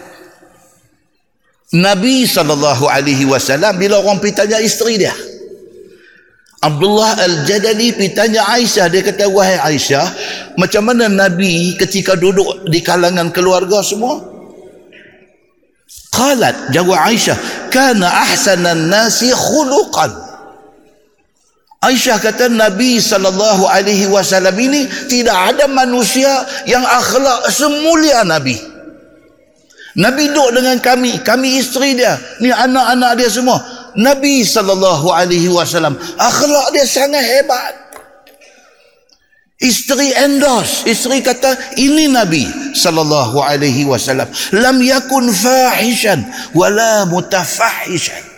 Nabi SAW bila orang pergi tanya isteri dia Abdullah Al-Jadali pergi tanya Aisyah dia kata wahai Aisyah macam mana Nabi ketika duduk di kalangan keluarga semua Qalat jawab Aisyah kana ahsanan nasi khuluqan Aisyah kata Nabi sallallahu alaihi wasallam ini tidak ada manusia yang akhlak semulia Nabi. Nabi duduk dengan kami, kami isteri dia, ni anak-anak dia semua. Nabi sallallahu alaihi wasallam akhlak dia sangat hebat. Isteri endorse, isteri kata ini Nabi sallallahu alaihi wasallam lam yakun fahishan wala mutafahishan.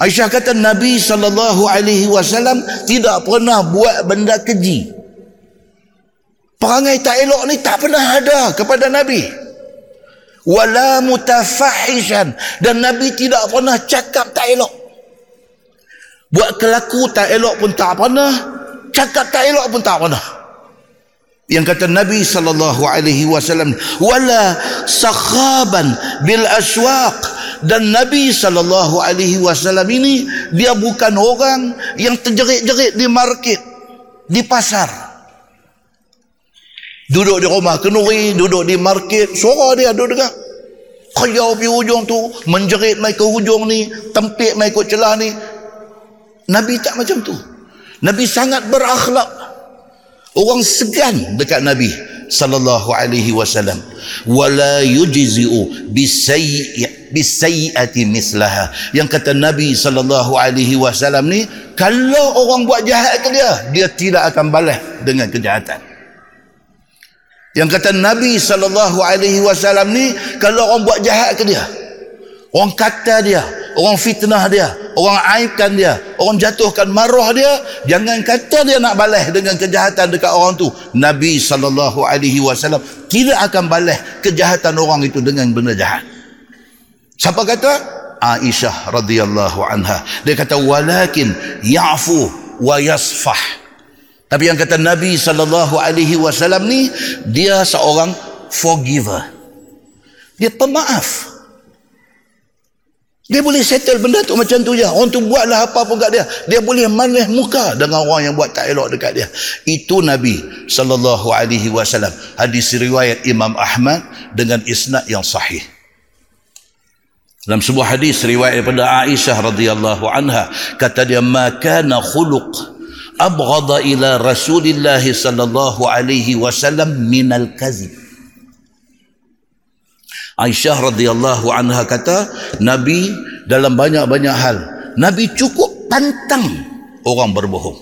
Aisyah kata Nabi sallallahu alaihi wasallam tidak pernah buat benda keji. Perangai tak elok ni tak pernah ada kepada Nabi. Wala mutafahishan. Dan Nabi tidak pernah cakap tak elok. Buat kelaku tak elok pun tak pernah. Cakap tak elok pun tak pernah. Yang kata Nabi sallallahu alaihi wasallam wala sakhaban bil aswaq. Dan Nabi sallallahu alaihi wasallam ini dia bukan orang yang terjerit-jerit di market di pasar duduk di rumah kenuri duduk di market. Suara dia duduk dekat kayau pergi hujung tu menjerit mai ke hujung ni tempik mai ikut celah ni. Nabi tak macam tu. Nabi sangat berakhlak. Orang segan dekat Nabi sallallahu alaihi wasallam. Wala yujzi'u bisayyi bisayyiati mislaha. Yang kata Nabi sallallahu alaihi wasallam ni kalau orang buat jahat ke dia dia tidak akan balas dengan kejahatan yang kata Nabi sallallahu alaihi wasallam ni kalau orang buat jahat ke dia, orang kata dia, orang fitnah dia, orang aibkan dia, orang jatuhkan maruah dia, jangan kata dia nak balas dengan kejahatan dekat orang tu. Nabi sallallahu alaihi wasallam tidak akan balas kejahatan orang itu dengan benda jahat. Siapa kata? Aisyah radhiyallahu anha. Dia kata walakin ya'fu wa yasfah. Tapi yang kata Nabi sallallahu alaihi wasallam ni dia seorang forgiver. Dia pemaaf. Dia boleh settle benda tu macam tu je. Orang tu buatlah apa pun kat dia. Dia boleh manis muka dengan orang yang buat tak elok dekat dia. Itu Nabi sallallahu alaihi wasallam. Hadis riwayat Imam Ahmad dengan isnad yang sahih. Dalam sebuah hadis riwayat daripada Aisyah radhiyallahu anha kata dia makana khuluq abghada ila Rasulillah sallallahu alaihi wasallam min al-kazib. Aisyah radhiyallahu anha kata Nabi dalam banyak-banyak hal Nabi cukup pantang orang berbohong.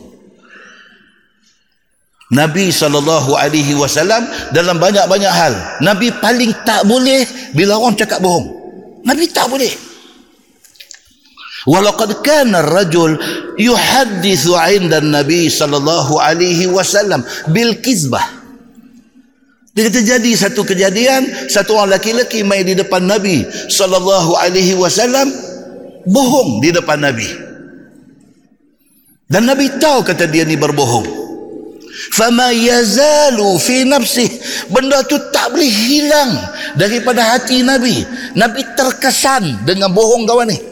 Nabi sallallahu alaihi wasallam dalam banyak-banyak hal Nabi paling tak boleh bila orang cakap bohong. Nabi tak boleh. Walaqad kana ar-rajul yuhaddithu 'inda an-nabi sallallahu alaihi wasallam bil kizbah. Dia terjadi satu kejadian, satu orang lelaki mai di depan Nabi sallallahu alaihi wasallam bohong di depan Nabi. Dan Nabi tahu kata dia ni berbohong. Fama yazalu fi nafsih. Benda tu tak boleh hilang daripada hati Nabi. Nabi terkesan dengan bohong kawan ni.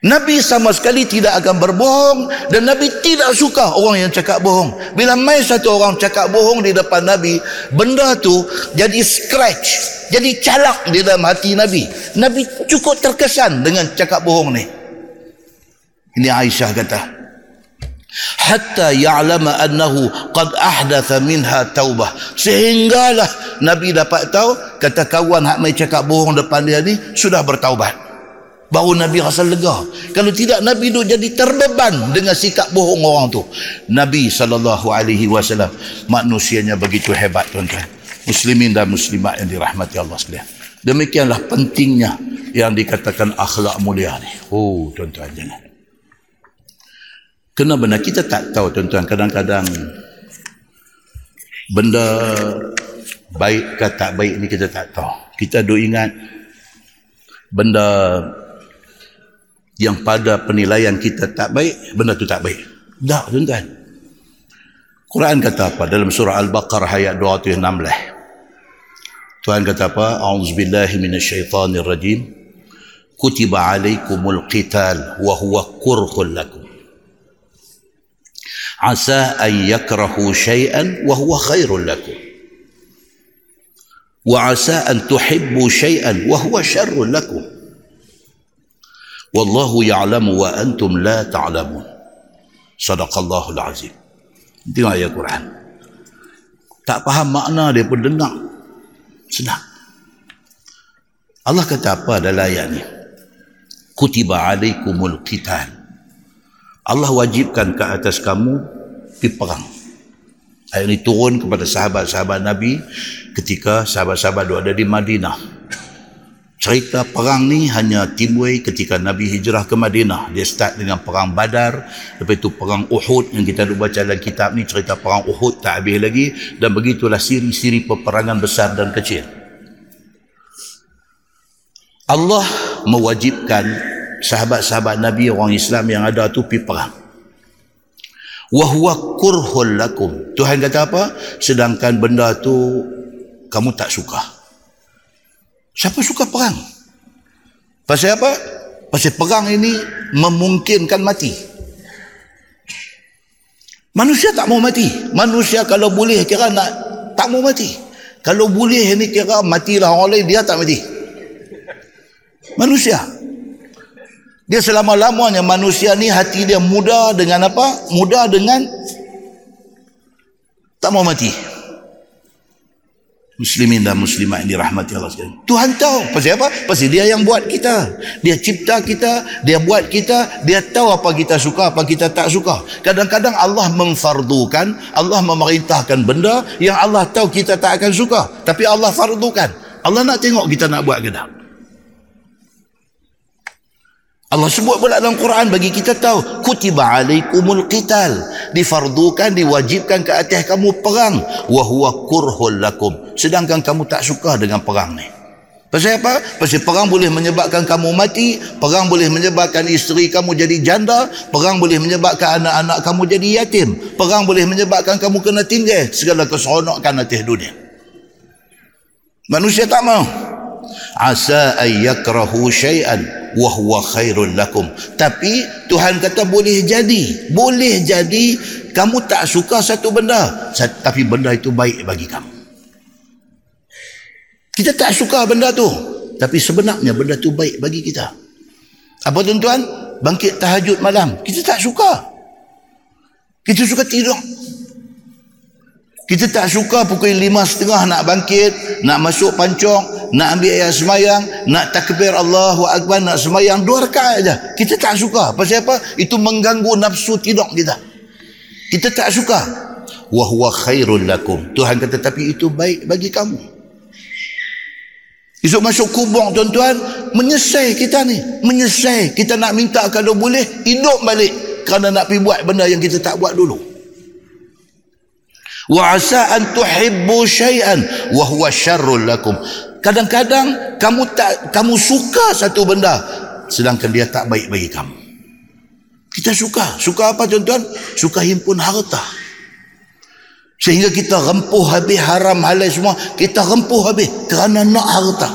Nabi sama sekali tidak akan berbohong dan Nabi tidak suka orang yang cakap bohong. Bila mai satu orang cakap bohong di depan Nabi, benda tu jadi scratch, jadi calak di dalam hati Nabi. Nabi cukup terkesan dengan cakap bohong ni. Ini Aisyah kata. Hatta ya'lama annahu qad ahdatha minha taubah. Sehinggalah Nabi dapat tahu kata kawan hak mai cakap bohong depan dia ni sudah bertaubat. Baru Nabi rasa lega. Kalau tidak Nabi tu jadi terbeban dengan sikap bohong orang tu. Nabi SAW manusianya begitu hebat tuan-tuan. Muslimin dan muslimat yang dirahmati Allah sekalian. Demikianlah pentingnya yang dikatakan akhlak mulia ni. Oh tuan-tuan jangan. Kena benar kita tak tahu tuan-tuan kadang-kadang benda baik ke tak baik ni kita tak tahu. Kita do ingat benda yang pada penilaian kita tak baik, benda tu tak baik. Tak, tuan-tuan. Quran kata apa? Dalam surah Al-Baqarah ayat 216. Tuhan kata apa? A'udzubillahi minasyaitanir rajim. Kutiba alaikumul qital wa huwa kurhul lakum. Asa an yakrahu syai'an wa huwa khairul lakum. Wa asa an tuhibbu syai'an wa huwa syarrul lakum. Wallahu ya'lamu wa antum la ta'lamun. Sadaqallahul azim. Tengok ayat Quran. Tak faham makna dia pun dengar. Senang. Allah kata apa dalam ayat ni? Kutiba alaikumul qital. Allah wajibkan ke atas kamu pergi perang. Ayat ini turun kepada sahabat-sahabat Nabi ketika sahabat-sahabat ada di Madinah cerita perang ni hanya timbul ketika Nabi hijrah ke Madinah. Dia start dengan perang Badar, lepas itu perang Uhud yang kita ada baca dalam kitab ni cerita perang Uhud tak habis lagi dan begitulah siri-siri peperangan besar dan kecil. Allah mewajibkan sahabat-sahabat Nabi orang Islam yang ada tu pergi perang. Wahuwa kurhul lakum. Tuhan kata apa? Sedangkan benda tu kamu tak suka. Siapa suka perang? Pasal apa? Pasal perang ini memungkinkan mati. Manusia tak mau mati. Manusia kalau boleh kira nak tak mau mati. Kalau boleh ini kira matilah orang lain dia tak mati. Manusia. Dia selama-lamanya manusia ni hati dia muda dengan apa? Muda dengan tak mau mati. Muslimin dan muslimat yang dirahmati Allah sekalian. Tuhan tahu. Pasal apa? Pasal dia yang buat kita. Dia cipta kita. Dia buat kita. Dia tahu apa kita suka, apa kita tak suka. Kadang-kadang Allah memfardukan. Allah memerintahkan benda yang Allah tahu kita tak akan suka. Tapi Allah fardukan. Allah nak tengok kita nak buat ke tak. Allah sebut pula dalam Quran bagi kita tahu kutiba alaikumul qital difardukan diwajibkan ke atas kamu perang. Wa huwa kurhul lakum. Sedangkan kamu tak suka dengan perang ni. Pasal apa? Pasal perang boleh menyebabkan kamu mati perang boleh menyebabkan isteri kamu jadi janda perang boleh menyebabkan anak-anak kamu jadi yatim perang boleh menyebabkan kamu kena tinggal. Segala keseronokan atas dunia. Manusia tak mau. Asa ayyakrahu syai'an wahwa khairul lakum. Tapi Tuhan kata boleh jadi. Boleh jadi kamu tak suka satu benda. Tapi benda itu baik bagi kamu. Kita tak suka benda tu. Tapi sebenarnya benda tu baik bagi kita. Apa tuan-tuan? Bangkit tahajud malam. Kita tak suka. Kita suka tidur kita tak suka pukul lima setengah nak bangkit, nak masuk pancong, nak ambil ayat semayang, nak takbir Allahu Akbar, nak semayang dua rakaat aja. Kita tak suka. Pasal apa? Itu mengganggu nafsu tidur kita. Kita tak suka. Wa huwa khairul lakum. Tuhan kata tapi itu baik bagi kamu. Esok masuk kubur tuan-tuan, menyesai kita ni. Menyesai. Kita nak minta kalau boleh hidup balik kerana nak pergi buat benda yang kita tak buat dulu wa asa an tuhibbu syai'an wa huwa syarrul lakum. Kadang-kadang kamu tak kamu suka satu benda sedangkan dia tak baik bagi kamu. Kita suka. Suka apa tuan-tuan? Suka himpun harta. Sehingga kita rempuh habis haram halal semua kita rempuh habis kerana nak harta.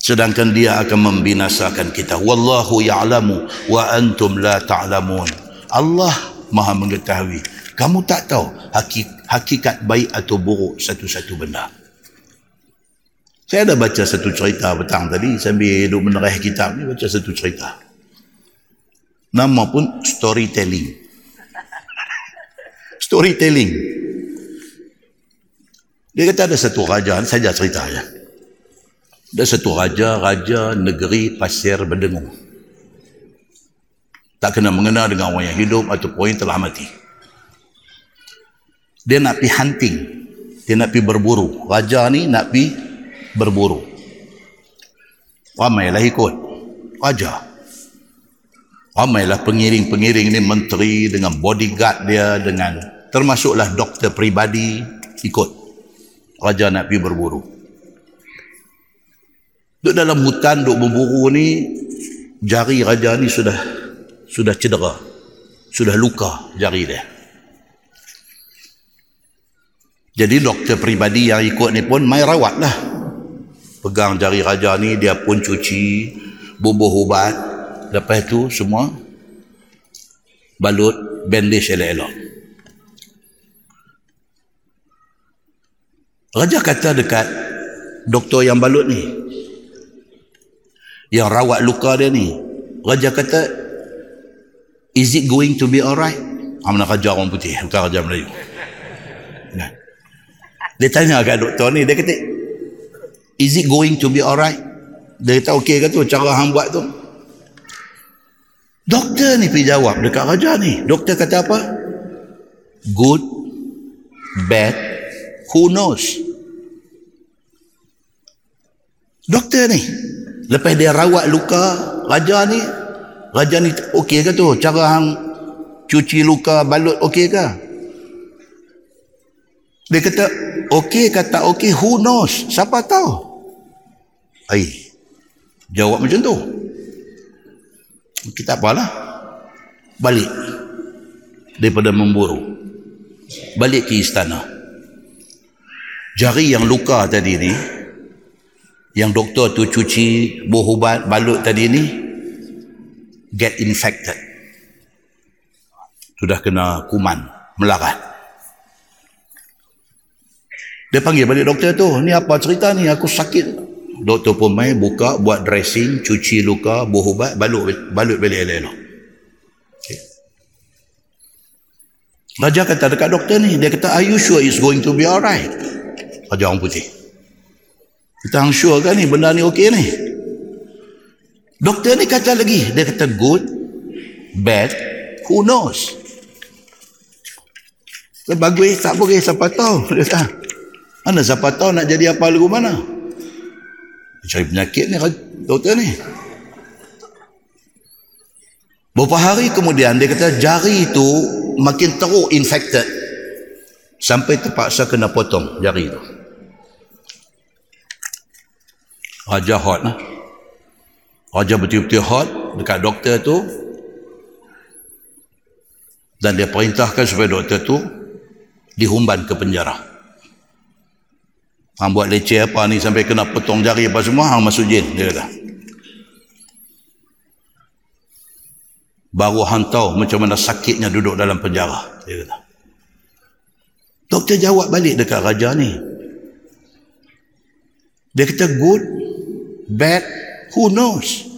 Sedangkan dia akan membinasakan kita. Wallahu ya'lamu wa antum la ta'lamun. Allah maha mengetahui kamu tak tahu hakikat baik atau buruk satu-satu benda. Saya ada baca satu cerita petang tadi sambil duduk menerah kitab ni baca satu cerita. Nama pun storytelling. Storytelling. Dia kata ada satu raja, saja cerita ya. Ada satu raja, raja negeri pasir berdengung. Tak kena mengenal dengan orang yang hidup atau yang telah mati dia nak pergi hunting. Dia nak pergi berburu. Raja ni nak pergi berburu. Ramailah ikut. Raja. Ramailah pengiring-pengiring ni menteri dengan bodyguard dia dengan termasuklah doktor peribadi ikut. Raja nak pergi berburu. Duduk dalam hutan duduk berburu ni jari raja ni sudah sudah cedera. Sudah luka jari dia jadi doktor peribadi yang ikut ni pun mai rawat lah. Pegang jari raja ni dia pun cuci, bubuh ubat. Lepas tu semua balut bandage elok-elok. Raja kata dekat doktor yang balut ni. Yang rawat luka dia ni. Raja kata, is it going to be alright? Amanah raja orang putih, bukan raja Melayu. Dia tanya kat doktor ni, dia kata, is it going to be alright? Dia kata, okey ke tu, cara hang buat tu? Doktor ni pergi jawab dekat raja ni. Doktor kata apa? Good, bad, who knows? Doktor ni, lepas dia rawat luka raja ni, raja ni okey ke tu? Cara hang cuci luka balut okey ke? Dia kata, okey kata okey, who knows? Siapa tahu? Hai. Jawab macam tu. Kita apalah. Balik. Daripada memburu. Balik ke istana. Jari yang luka tadi ni, yang doktor tu cuci buah ubat balut tadi ni, get infected. Sudah kena kuman, melarat. Dia panggil balik doktor tu, ni apa cerita ni, aku sakit. Doktor pun main buka, buat dressing, cuci luka, buah ubat, balut, balut balik elok-elok. Okay. Raja kata dekat doktor ni, dia kata, are you sure it's going to be alright? Raja orang putih. Kita hang sure kan ni, benda ni okey ni? Doktor ni kata lagi, dia kata good, bad, who knows? Bagus, tak boleh, siapa tahu. Dia kata, mana siapa tahu nak jadi apa lagu mana? Cari penyakit ni, doktor ni. Beberapa hari kemudian, dia kata jari itu makin teruk infected. Sampai terpaksa kena potong jari itu. Raja hot lah. Raja betul-betul hot dekat doktor tu. Dan dia perintahkan supaya doktor tu dihumban ke penjara. Hang buat leceh apa ni sampai kena potong jari apa semua, hang masuk jin, dia kata. Baru hang tahu macam mana sakitnya duduk dalam penjara, dia kata. Doktor jawab balik dekat raja ni. Dia kata good, bad, who knows?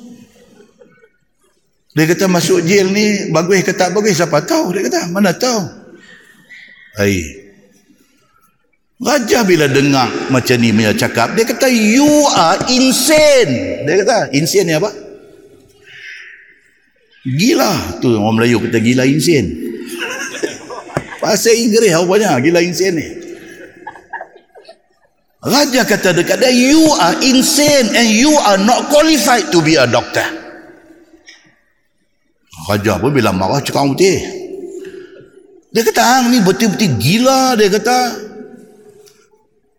Dia kata masuk jail ni bagus ke tak bagus siapa tahu dia kata mana tahu. Hai. Raja bila dengar macam ni punya cakap dia kata you are insane. Dia kata insane ni apa? Gila tu orang Melayu kata gila insane. Bahasa Inggeris banyak gila insane ni. Raja kata dekat dia, you are insane and you are not qualified to be a doctor. Raja pun bila marah cakap putih. Dia kata, ni betul-betul gila, dia kata.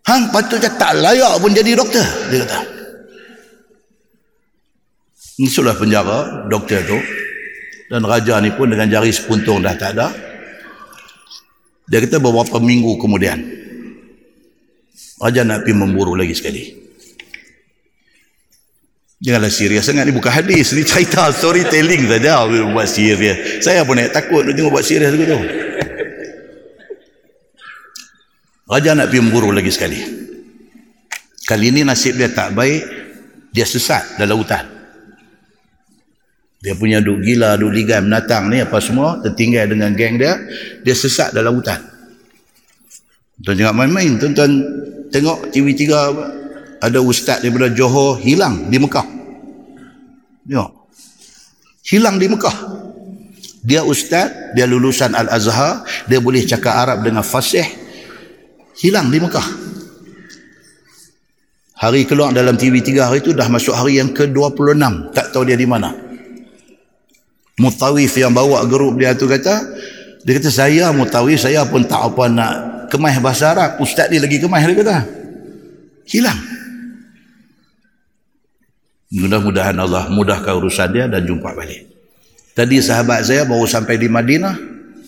Hang patutnya tak layak pun jadi doktor, dia kata. Masuklah penjara, doktor tu. Dan raja ni pun dengan jari sepuntung dah tak ada. Dia kata beberapa minggu kemudian, Raja nak pergi memburu lagi sekali. Janganlah serius sangat ni bukan hadis ni cerita storytelling saja buat serius. Saya pun nak takut tengok buat serius tu. Raja nak pergi memburu lagi sekali. Kali ini nasib dia tak baik, dia sesat dalam hutan. Dia punya duk gila, duk ligai menatang ni apa semua, tertinggal dengan geng dia, dia sesat dalam hutan. Tuan jangan main-main, tuan-tuan tengok TV3 ada ustaz daripada Johor hilang di Mekah. Tengok. Hilang di Mekah. Dia ustaz, dia lulusan Al-Azhar, dia boleh cakap Arab dengan fasih. Hilang di Mekah. Hari keluar dalam TV3 hari itu dah masuk hari yang ke-26. Tak tahu dia di mana. Mutawif yang bawa grup dia tu kata, dia kata saya mutawif, saya pun tak apa nak kemah bahasa Arab ustaz ni lagi kemah dia kata hilang mudah-mudahan Allah mudahkan urusan dia dan jumpa balik tadi sahabat saya baru sampai di Madinah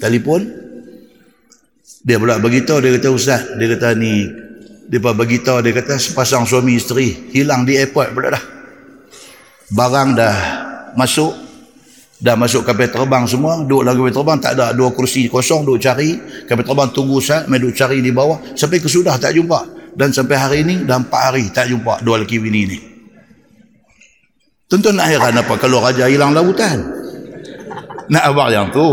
telefon dia pula beritahu dia kata ustaz dia kata ni dia pula beritahu dia kata sepasang suami isteri hilang di airport pula dah. Barang dah masuk dah masuk kapal terbang semua. Duduk dalam kapal terbang tak ada dua kursi kosong duduk cari. Kapal terbang tunggu saat main duduk cari di bawah. Sampai kesudah tak jumpa. Dan sampai hari ini dah empat hari tak jumpa dua lelaki bini ni. Tentu nak heran apa? Kalau raja hilang lautan. Nak abang yang tu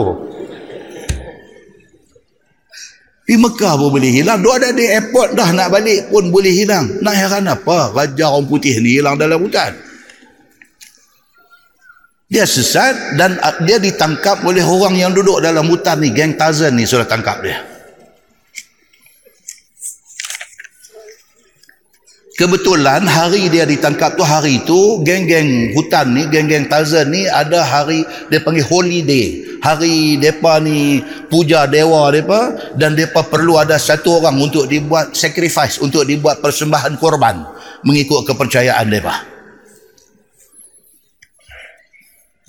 di Mekah pun boleh hilang dua ada di airport dah nak balik pun boleh hilang nak heran apa raja orang putih ni hilang dalam hutan dia sesat dan dia ditangkap oleh orang yang duduk dalam hutan ni. Geng Tarzan ni sudah tangkap dia. Kebetulan hari dia ditangkap tu hari itu geng-geng hutan ni, geng-geng Tarzan ni ada hari dia panggil holiday. Hari depa ni puja dewa depa dan depa perlu ada satu orang untuk dibuat sacrifice, untuk dibuat persembahan korban mengikut kepercayaan mereka.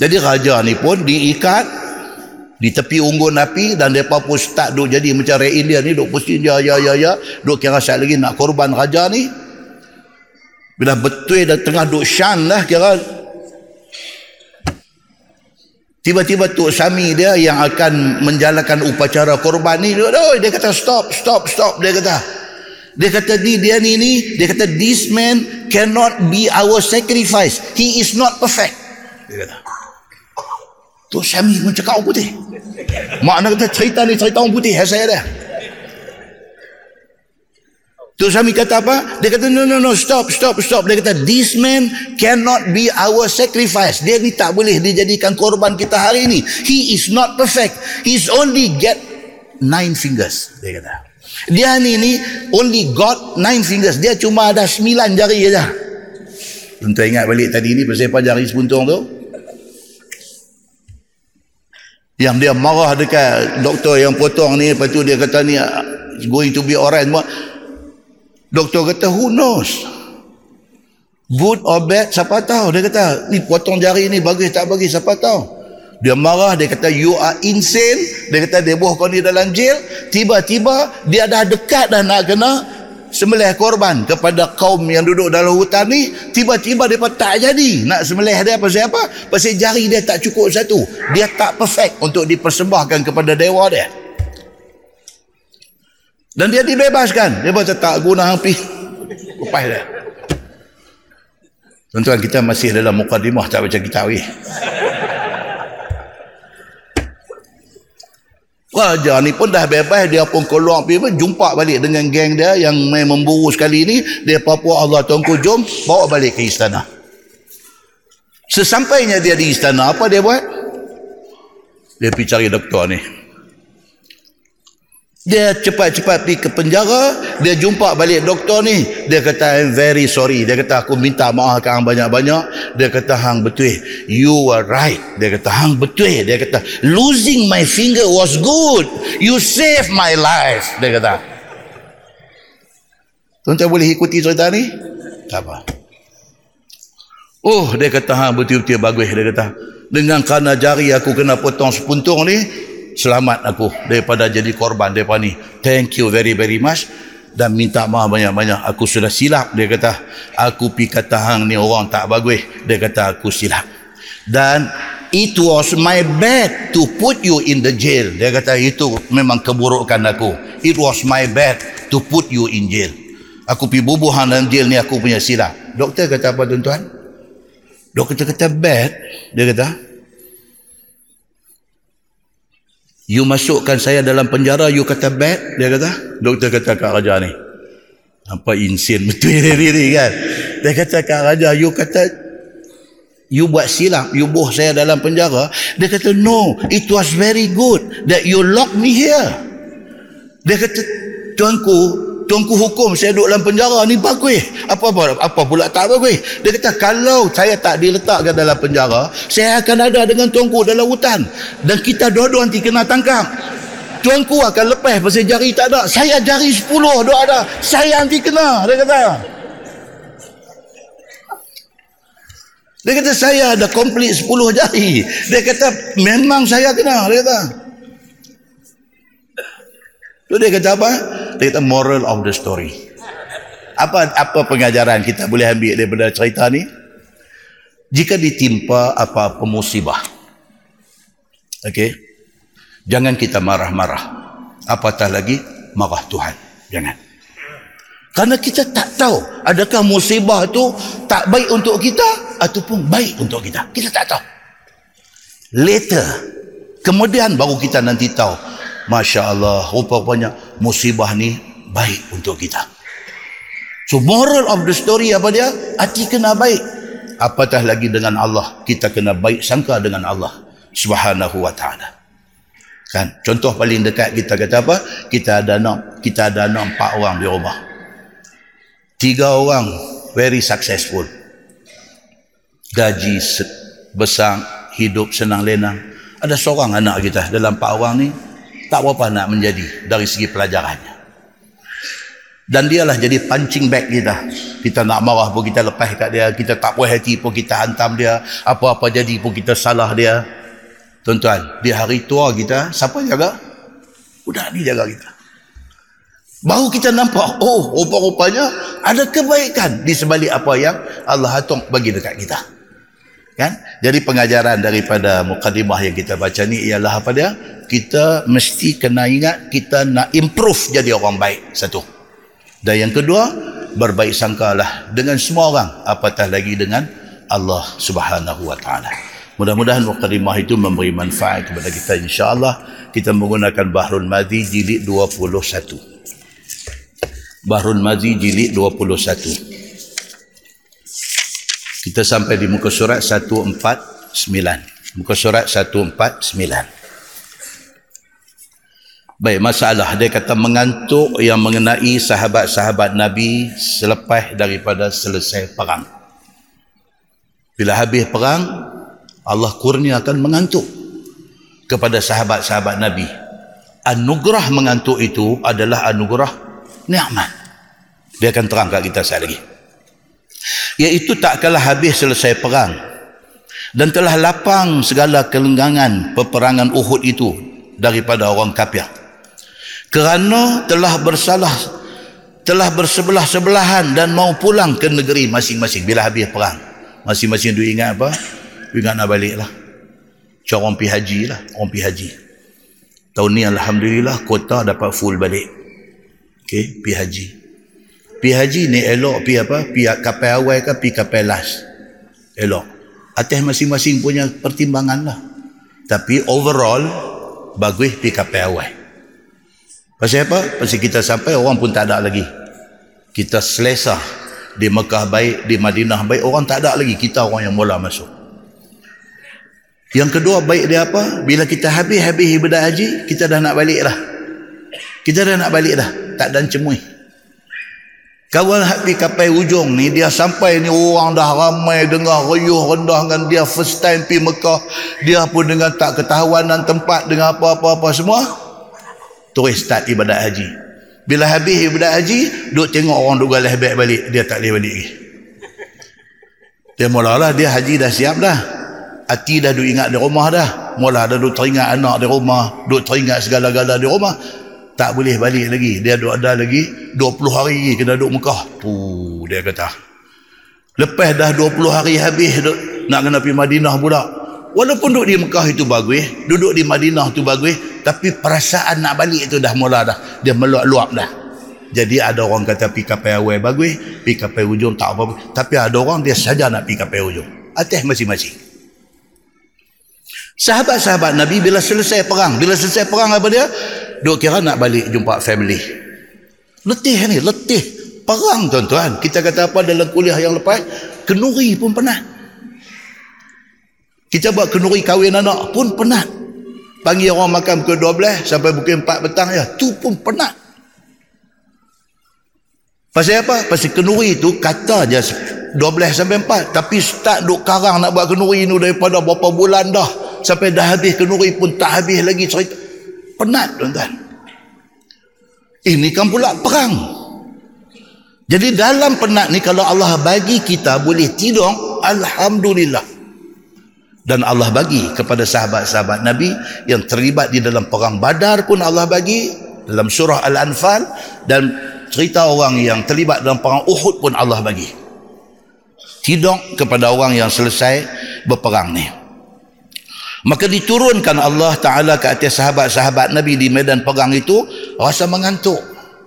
Jadi raja ni pun diikat di tepi unggun api dan mereka pun start duk jadi macam rakyat India ni duk pusing ya ya ya ya duk kira saat lagi nak korban raja ni bila betul dah tengah duk syan lah kira tiba-tiba Tok Sami dia yang akan menjalankan upacara korban ni dia, dia kata stop stop stop dia kata dia kata ni dia ni ni dia kata this man cannot be our sacrifice he is not perfect dia kata Tu Syami pun cakap orang putih. Makna kata cerita ni cerita orang putih. Saya dah. Tu Syami kata apa? Dia kata no no no stop stop stop. Dia kata this man cannot be our sacrifice. Dia ni tak boleh dijadikan korban kita hari ini. He is not perfect. He's only get nine fingers. Dia kata. Dia ni ni only got nine fingers. Dia cuma ada sembilan jari saja. Tuan ingat balik tadi ni apa jari sepuntung tu? yang dia marah dekat doktor yang potong ni lepas tu dia kata ni going to be semua doktor kata who knows? Good or bad siapa tahu. Dia kata ni potong jari ni bagus tak bagus siapa tahu. Dia marah dia kata you are insane. Dia kata dia buah kau ni dalam jail. Tiba-tiba dia dah dekat dah nak kena sembelih korban kepada kaum yang duduk dalam hutan ni. Tiba-tiba dia tak jadi nak sembelih dia. Pasal apa? Pasal jari dia tak cukup satu. Dia tak perfect untuk dipersembahkan kepada dewa dia dan dia dibebaskan dia baca tak guna api lepas dia tuan-tuan kita masih dalam mukadimah tak baca kitab weh Raja ni pun dah bebas dia pun keluar pergi jumpa balik dengan geng dia yang main memburu sekali ni dia papa Allah tuanku jom bawa balik ke istana. Sesampainya dia di istana apa dia buat? Dia pergi cari doktor ni. Dia cepat-cepat pergi ke penjara, dia jumpa balik doktor ni. Dia kata, I'm very sorry. Dia kata, aku minta maaf ke hang banyak-banyak. Dia kata, hang betul. You were right. Dia kata, hang betul. Dia kata, losing my finger was good. You saved my life. Dia kata. Tuan-tuan boleh ikuti cerita ni? Tak apa. Oh, dia kata, hang betul-betul bagus. Dia kata, dengan kerana jari aku kena potong sepuntung ni, selamat aku daripada jadi korban depa ni. Thank you very very much. Dan minta maaf banyak-banyak. Aku sudah silap dia kata. Aku pi kata hang ni orang tak bagus. Dia kata aku silap. Dan it was my bad to put you in the jail. Dia kata itu memang keburukan aku. It was my bad to put you in jail. Aku pi bubuh hang dalam jail ni aku punya silap. Doktor kata apa tuan-tuan? Doktor kata bad. Dia kata You masukkan saya dalam penjara, you kata bad, dia kata. Doktor kata Kak Raja ni. Apa insin betul diri kan. Dia kata Kak Raja, you kata, you buat silap, you buh saya dalam penjara. Dia kata, no, it was very good that you lock me here. Dia kata, tuanku, tuanku hukum saya duduk dalam penjara ni bagus. Apa apa apa pula tak bagus? Dia kata kalau saya tak diletakkan dalam penjara saya akan ada dengan tuanku dalam hutan. Dan kita dua-dua nanti kena tangkap. Tuanku akan lepas pasal jari tak ada. Saya jari sepuluh dua ada. Saya nanti kena dia kata. Dia kata saya ada komplit sepuluh jari. Dia kata memang saya kena dia kata Tu dia kata apa? Dia kata moral of the story. Apa apa pengajaran kita boleh ambil daripada cerita ni? Jika ditimpa apa-apa musibah. Okey. Jangan kita marah-marah. Apatah lagi marah Tuhan. Jangan. Kerana kita tak tahu adakah musibah tu tak baik untuk kita ataupun baik untuk kita. Kita tak tahu. Later, kemudian baru kita nanti tahu Masya Allah, rupanya musibah ni baik untuk kita. So moral of the story apa dia? Hati kena baik. Apatah lagi dengan Allah, kita kena baik sangka dengan Allah subhanahu wa ta'ala. Kan? Contoh paling dekat kita kata apa? Kita ada enam, kita ada enam empat orang di rumah. Tiga orang very successful. Gaji besar, hidup senang lenang. Ada seorang anak kita dalam empat orang ni tak berapa nak menjadi dari segi pelajarannya. dan dialah jadi punching bag kita. Kita nak marah pun kita lepas kat dia. Kita tak puas hati pun kita hantam dia. Apa-apa jadi pun kita salah dia. Tuan-tuan di hari tua kita siapa jaga? Budak ni jaga kita. Baru kita nampak oh rupa-rupanya ada kebaikan di sebalik apa yang Allah atung bagi dekat kita kan jadi pengajaran daripada mukadimah yang kita baca ni ialah apa dia kita mesti kena ingat kita nak improve jadi orang baik satu dan yang kedua, berbaik sangkalah dengan semua orang apatah lagi dengan Allah Subhanahu wa taala. Mudah-mudahan mukadimah itu memberi manfaat kepada kita insya-Allah. Kita menggunakan Bahrul Madhi jilid 21. Bahrul Madhi jilid 21. Kita sampai di muka surat 149. Muka surat 149. Baik, masalah dia kata mengantuk yang mengenai sahabat-sahabat Nabi selepas daripada selesai perang. Bila habis perang, Allah kurniakan mengantuk kepada sahabat-sahabat Nabi. Anugerah mengantuk itu adalah anugerah nikmat. Dia akan terang kat kita sekali lagi. Iaitu tak kalah habis selesai perang. Dan telah lapang segala kelenggangan peperangan Uhud itu daripada orang kafir. Kerana telah bersalah telah bersebelah-sebelahan dan mau pulang ke negeri masing-masing bila habis perang. Masing-masing tu ingat apa? Ingat nak balik lah macam orang pergi haji lah orang pergi haji. Tahun ni Alhamdulillah kota dapat full balik. Ok pergi haji pergi haji ni elok pergi apa pergi kapal awal ke pergi kapal last elok atas masing-masing punya pertimbangan lah tapi overall bagus pergi kapal awal Pasal apa? Pasal kita sampai orang pun tak ada lagi. Kita selesa di Mekah baik, di Madinah baik, orang tak ada lagi. Kita orang yang mula masuk. Yang kedua baik dia apa? Bila kita habis-habis ibadah haji, kita dah nak balik dah. Kita dah nak balik dah. Tak dan cemui. Kawan happy kapai ujung ni, dia sampai ni orang dah ramai dengar reyuh rendah dengan dia first time pergi Mekah. Dia pun dengan tak ketahuanan tempat dengan apa-apa-apa semua terus start ibadat haji. Bila habis ibadat haji duk tengok orang duk galah baik balik dia tak boleh balik lagi. Dia mulalah dia haji dah siap dah. Hati dah duk ingat di rumah dah. Mula dah duk teringat anak di rumah duk teringat segala-gala di rumah tak boleh balik lagi. Dia duk ada lagi 20 hari kena duk Mekah. Tu dia kata. Lepas dah 20 hari habis duk, nak kena pergi Madinah pula. Walaupun duduk di Mekah itu bagus duduk di Madinah itu bagus tapi perasaan nak balik itu dah mula dah. Dia meluap-luap dah. Jadi ada orang kata pi kapai awal bagus pi kapai ujung tak apa tapi ada orang dia saja nak pi kapai ujung atas masing-masing. Sahabat-sahabat Nabi bila selesai perang bila selesai perang apa dia duk kira nak balik jumpa family. Letih ni letih. Perang tuan-tuan. Kita kata apa dalam kuliah yang lepas kenuri pun penat kita buat kenuri kahwin anak pun penat panggil orang makan pukul 12 sampai pukul 4 petang ya tu pun penat pasal apa? Pasal kenuri tu kata je 12 sampai 4 tapi start duk karang nak buat kenuri ni daripada berapa bulan dah. Sampai dah habis kenuri pun tak habis lagi cerita penat tuan-tuan. Ini kan pula perang. Jadi dalam penat ni kalau Allah bagi kita boleh tidur Alhamdulillah. Dan Allah bagi kepada sahabat-sahabat Nabi yang terlibat di dalam perang Badar pun Allah bagi dalam surah Al-Anfal dan cerita orang yang terlibat dalam perang Uhud pun Allah bagi. Tidak kepada orang yang selesai berperang ni maka diturunkan Allah Ta'ala ke atas sahabat-sahabat Nabi di medan perang itu rasa mengantuk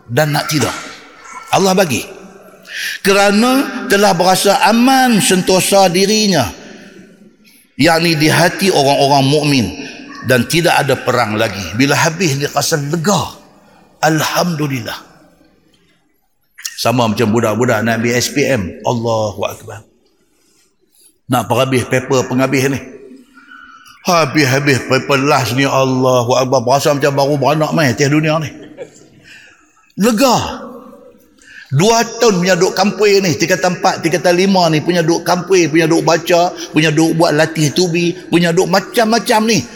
dan nak tidur. Allah bagi. Kerana telah berasa aman sentosa dirinya yakni di hati orang-orang mukmin dan tidak ada perang lagi. Bila habis dia rasa lega. Alhamdulillah. Sama macam budak-budak nak ambil SPM Allahu akbar. Nak perhabis paper penghabis ni habis-habis paper last ni Allahu akbar berasa macam baru beranak mai atas dunia ni lega Dua tahun punya duk kampui ni, tiga tempat, tiga lima ni punya duk kampui, punya duk baca, punya duk buat latih tubi, punya duk macam-macam ni.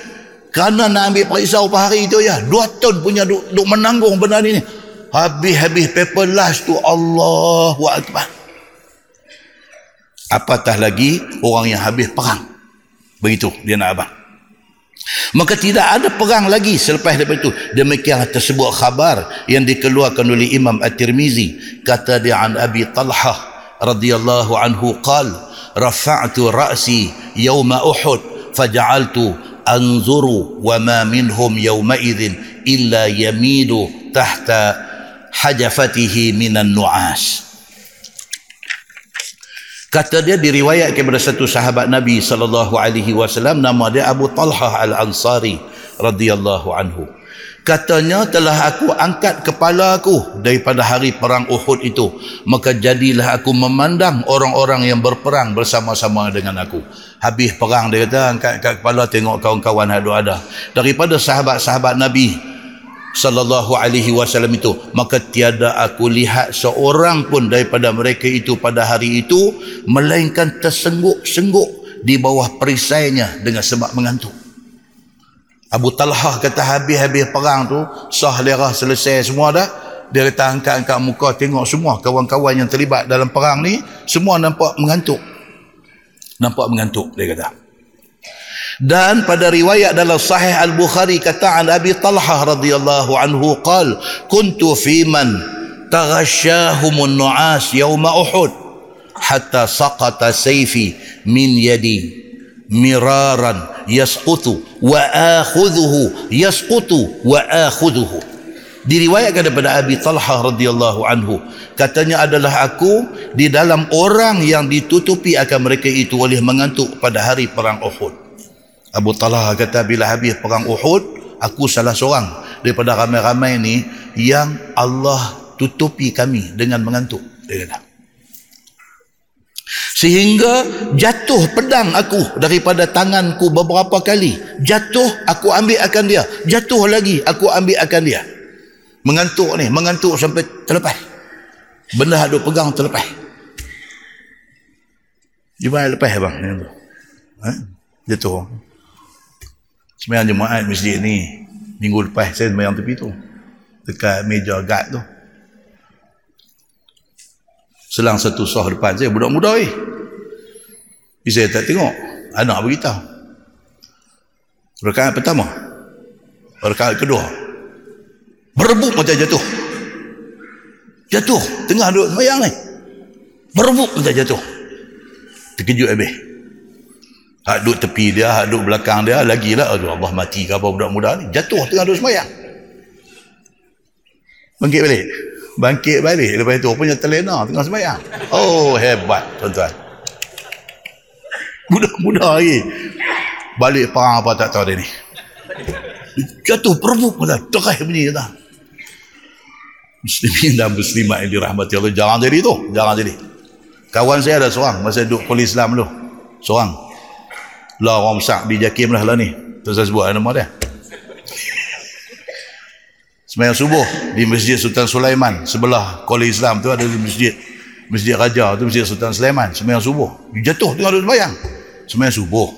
Kerana nak ambil periksa upah hari itu ya, dua tahun punya duk, duk menanggung benda ni. Habis-habis paper last tu Allahu Akbar. Apatah lagi orang yang habis perang. Begitu dia nak abang. Maka tidak ada perang lagi selepas daripada itu. Demikianlah tersebut khabar yang dikeluarkan oleh Imam At-Tirmizi. Kata dia an Abi Talhah radhiyallahu anhu qal rafa'tu ra'si yawma Uhud faja'altu anzuru wa ma minhum yawma idhin illa yamidu tahta hajafatihi minan nu'as kata dia diriwayatkan kepada satu sahabat Nabi sallallahu alaihi wasallam nama dia Abu Talhah Al-Ansari radhiyallahu anhu. Katanya telah aku angkat kepala aku daripada hari perang Uhud itu. Maka jadilah aku memandang orang-orang yang berperang bersama-sama dengan aku. Habis perang dia kata angkat, angkat kepala tengok kawan-kawan ada ada. Daripada sahabat-sahabat Nabi sallallahu alaihi wasallam itu maka tiada aku lihat seorang pun daripada mereka itu pada hari itu melainkan tersengguk-sengguk di bawah perisainya dengan sebab mengantuk. Abu Talhah kata habis-habis perang tu sah lerah selesai semua dah. Dia kata angkat-angkat muka tengok semua kawan-kawan yang terlibat dalam perang ni semua nampak mengantuk. Nampak mengantuk dia kata dan pada riwayat dalam sahih al-Bukhari kata an Abi Talhah radhiyallahu anhu qal kuntu fi man taghashahumun nu'as yawma Uhud hatta saqata sayfi min yadi miraran yasqutu wa akhudhuhu yasqutu wa akhudhuhu. Diriwayatkan daripada Abi Talhah radhiyallahu anhu katanya adalah aku di dalam orang yang ditutupi akan mereka itu oleh mengantuk pada hari perang Uhud Abu Talha kata bila habis perang Uhud aku salah seorang daripada ramai-ramai ni yang Allah tutupi kami dengan mengantuk. Dia kata. Sehingga jatuh pedang aku daripada tanganku beberapa kali. Jatuh aku ambil akan dia. Jatuh lagi aku ambil akan dia. Mengantuk ni mengantuk sampai terlepas. Benda ada pegang terlepas. Gimana lepas bang ha? jatuh Semayang jemaat masjid ni Minggu lepas saya semayang tepi tu Dekat meja guard tu. Selang satu soh depan saya Budak muda eh Saya tak tengok Anak beritahu. Rekaat pertama Rekaat kedua Berebut macam jatuh. Jatuh Tengah duduk semayang ni. Berebut macam jatuh. Terkejut habis Hak duduk tepi dia, hak duduk belakang dia, lagilah, aduh Allah mati ke apa budak muda ni. Jatuh tengah duduk semayang. Bangkit balik. Bangkit balik. Lepas itu, punya terlena tengah semayang. Oh, hebat, tuan-tuan. Budak muda lagi. Balik perang apa tak tahu dia ni. Jatuh perbuk pula. Terai bunyi kata. Muslimin dan muslimat yang dirahmati Allah. Jangan jadi tu. Jangan jadi. Kawan saya ada seorang. Masa duduk polis Islam dulu. Seorang lah orang besar di Jakim lah, lah ni. Tu saya sebut nama dia. Semayang subuh di Masjid Sultan Sulaiman sebelah Kolej Islam tu ada masjid Masjid Raja tu Masjid Sultan Sulaiman. Semayang subuh. Dia jatuh tengah duduk semayang. Semayang subuh.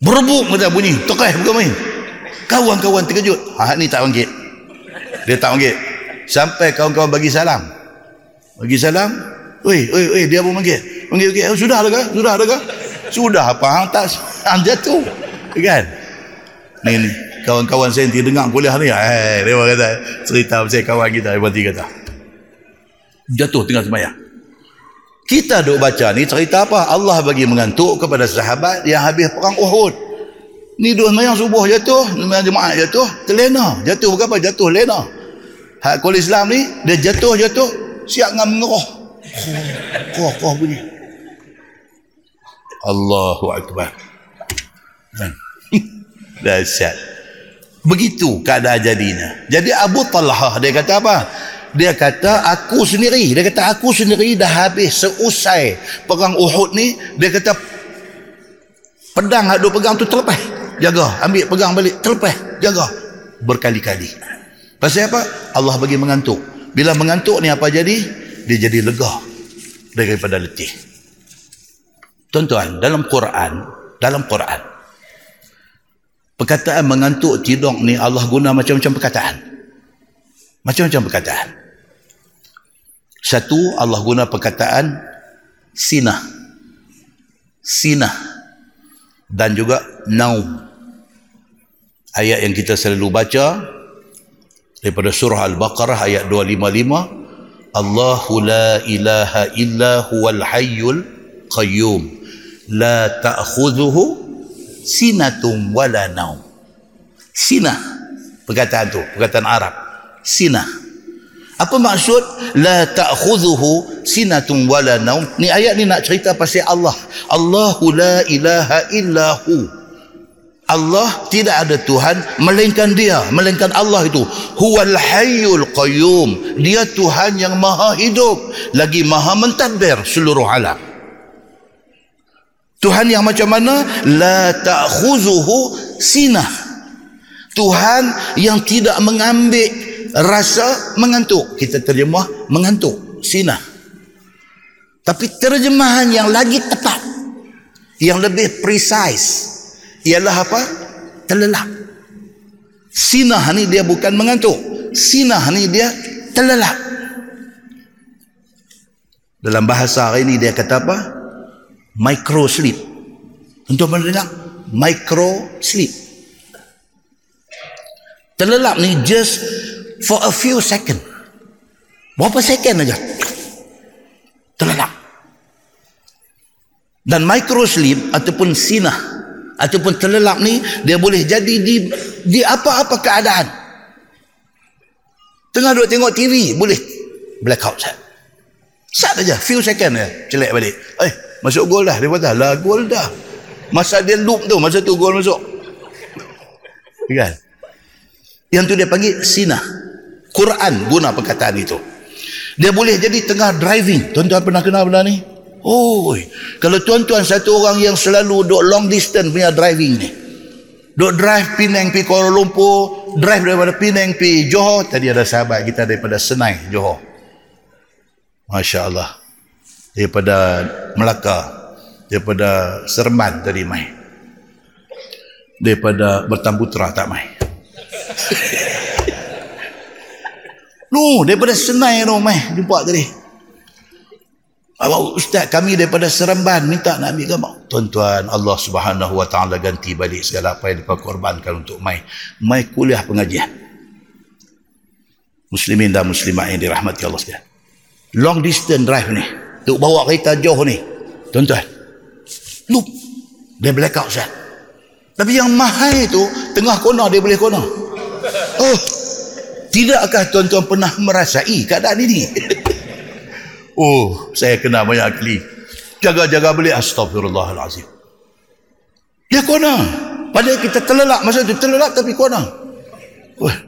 Berebuk macam bunyi tekai bukan main. Kawan-kawan terkejut. Ha, ni tak bangkit. Dia tak bangkit. Sampai kawan-kawan bagi salam. Bagi salam oi oi oi dia pun bangkit. Bangkit bangkit oh, sudah dah ke sudah dah ke sudah hang tak hang jatuh kan? Ni, ni kawan-kawan saya nanti dengar kuliah ni eh dia kata cerita pasal kawan kita dia berhenti kata. Jatuh tengah semayang kita duk baca ni cerita apa? Allah bagi mengantuk kepada sahabat yang habis perang Uhud. Ni duk semayang subuh jatuh semayang jemaah jatuh terlena. Jatuh bukan apa? Jatuh lena. Hak kul Islam ni dia jatuh jatuh siap ngam mengeroh. Koh koh bunyi Allahu Akbar. Kan? Dahsyat. Begitu keadaan jadinya. Jadi Abu Talha dia kata apa? Dia kata aku sendiri. Dia kata aku sendiri dah habis seusai perang Uhud ni. Dia kata pedang ada pegang tu terlepas. Jaga. Ambil pegang balik. Terlepas. Jaga. Berkali-kali. Pasal apa? Allah bagi mengantuk. Bila mengantuk ni apa jadi? Dia jadi lega daripada letih. Tuan-tuan, dalam Quran, dalam Quran, perkataan mengantuk tidur ni Allah guna macam-macam perkataan. Macam-macam perkataan. Satu, Allah guna perkataan sinah. Sinah. Dan juga naum. Ayat yang kita selalu baca daripada surah Al-Baqarah ayat 255 Allahu la ilaha illa huwal hayyul qayyum la ta'khudhuhu sinatun wala naum. Sinah perkataan tu, perkataan Arab. Sinah. Apa maksud la ta'khudhuhu sinatun wala naum? Ni ayat ni nak cerita pasal Allah. Allahu la ilaha illa hu. Allah tidak ada Tuhan melainkan dia melainkan Allah itu huwal hayyul qayyum dia Tuhan yang maha hidup lagi maha mentadbir seluruh alam Tuhan yang macam mana la ta'khuzuhu sinah Tuhan yang tidak mengambil rasa mengantuk kita terjemah mengantuk sinah tapi terjemahan yang lagi tepat yang lebih precise ialah apa? Terlelap. Sinah ni dia bukan mengantuk. Sinah ni dia terlelap. Dalam bahasa hari ni dia kata apa? Micro sleep. Untuk mendengar micro sleep. Terlelap ni just for a few second. Berapa second aja? Terlelap. Dan micro sleep ataupun sinah ataupun terlelap ni dia boleh jadi di di apa-apa keadaan tengah duduk tengok TV boleh blackout sat sat aja few second ya celek balik eh masuk gol dah dia kata lah gol dah. Masa dia loop tu masa tu gol masuk. Kan? Yang tu dia panggil sinah. Quran guna perkataan itu. Dia boleh jadi tengah driving. Tuan-tuan pernah kenal benda ni? Oh, kalau tuan-tuan satu orang yang selalu duk long distance punya driving ni. Duk drive Penang pi Kuala Lumpur, drive daripada Penang pi Johor. Tadi ada sahabat kita daripada Senai, Johor. Masya Allah. Daripada Melaka. Daripada Seremban tadi mai. Daripada Bertambutra tak mai. no, daripada Senai tu mai. Jumpa tadi. Abang Ustaz kami daripada Seremban minta nak ambil gambar. Tuan-tuan Allah subhanahu wa ta'ala ganti balik segala apa yang mereka korbankan untuk mai. Mai kuliah pengajian. Muslimin dan muslimat yang dirahmati Allah sekalian. Long distance drive ni. Untuk bawa kereta jauh ni. Tuan-tuan. Loop. Dia blackout Ustaz. Tapi yang mahal itu tengah kona dia boleh kona. Oh. Tidakkah tuan-tuan pernah merasai keadaan ini? Oh, saya kena banyak ahli. Jaga-jaga beli astagfirullahalazim. Dia kona. Padahal kita terlelap masa tu terlelap tapi kona. Oh.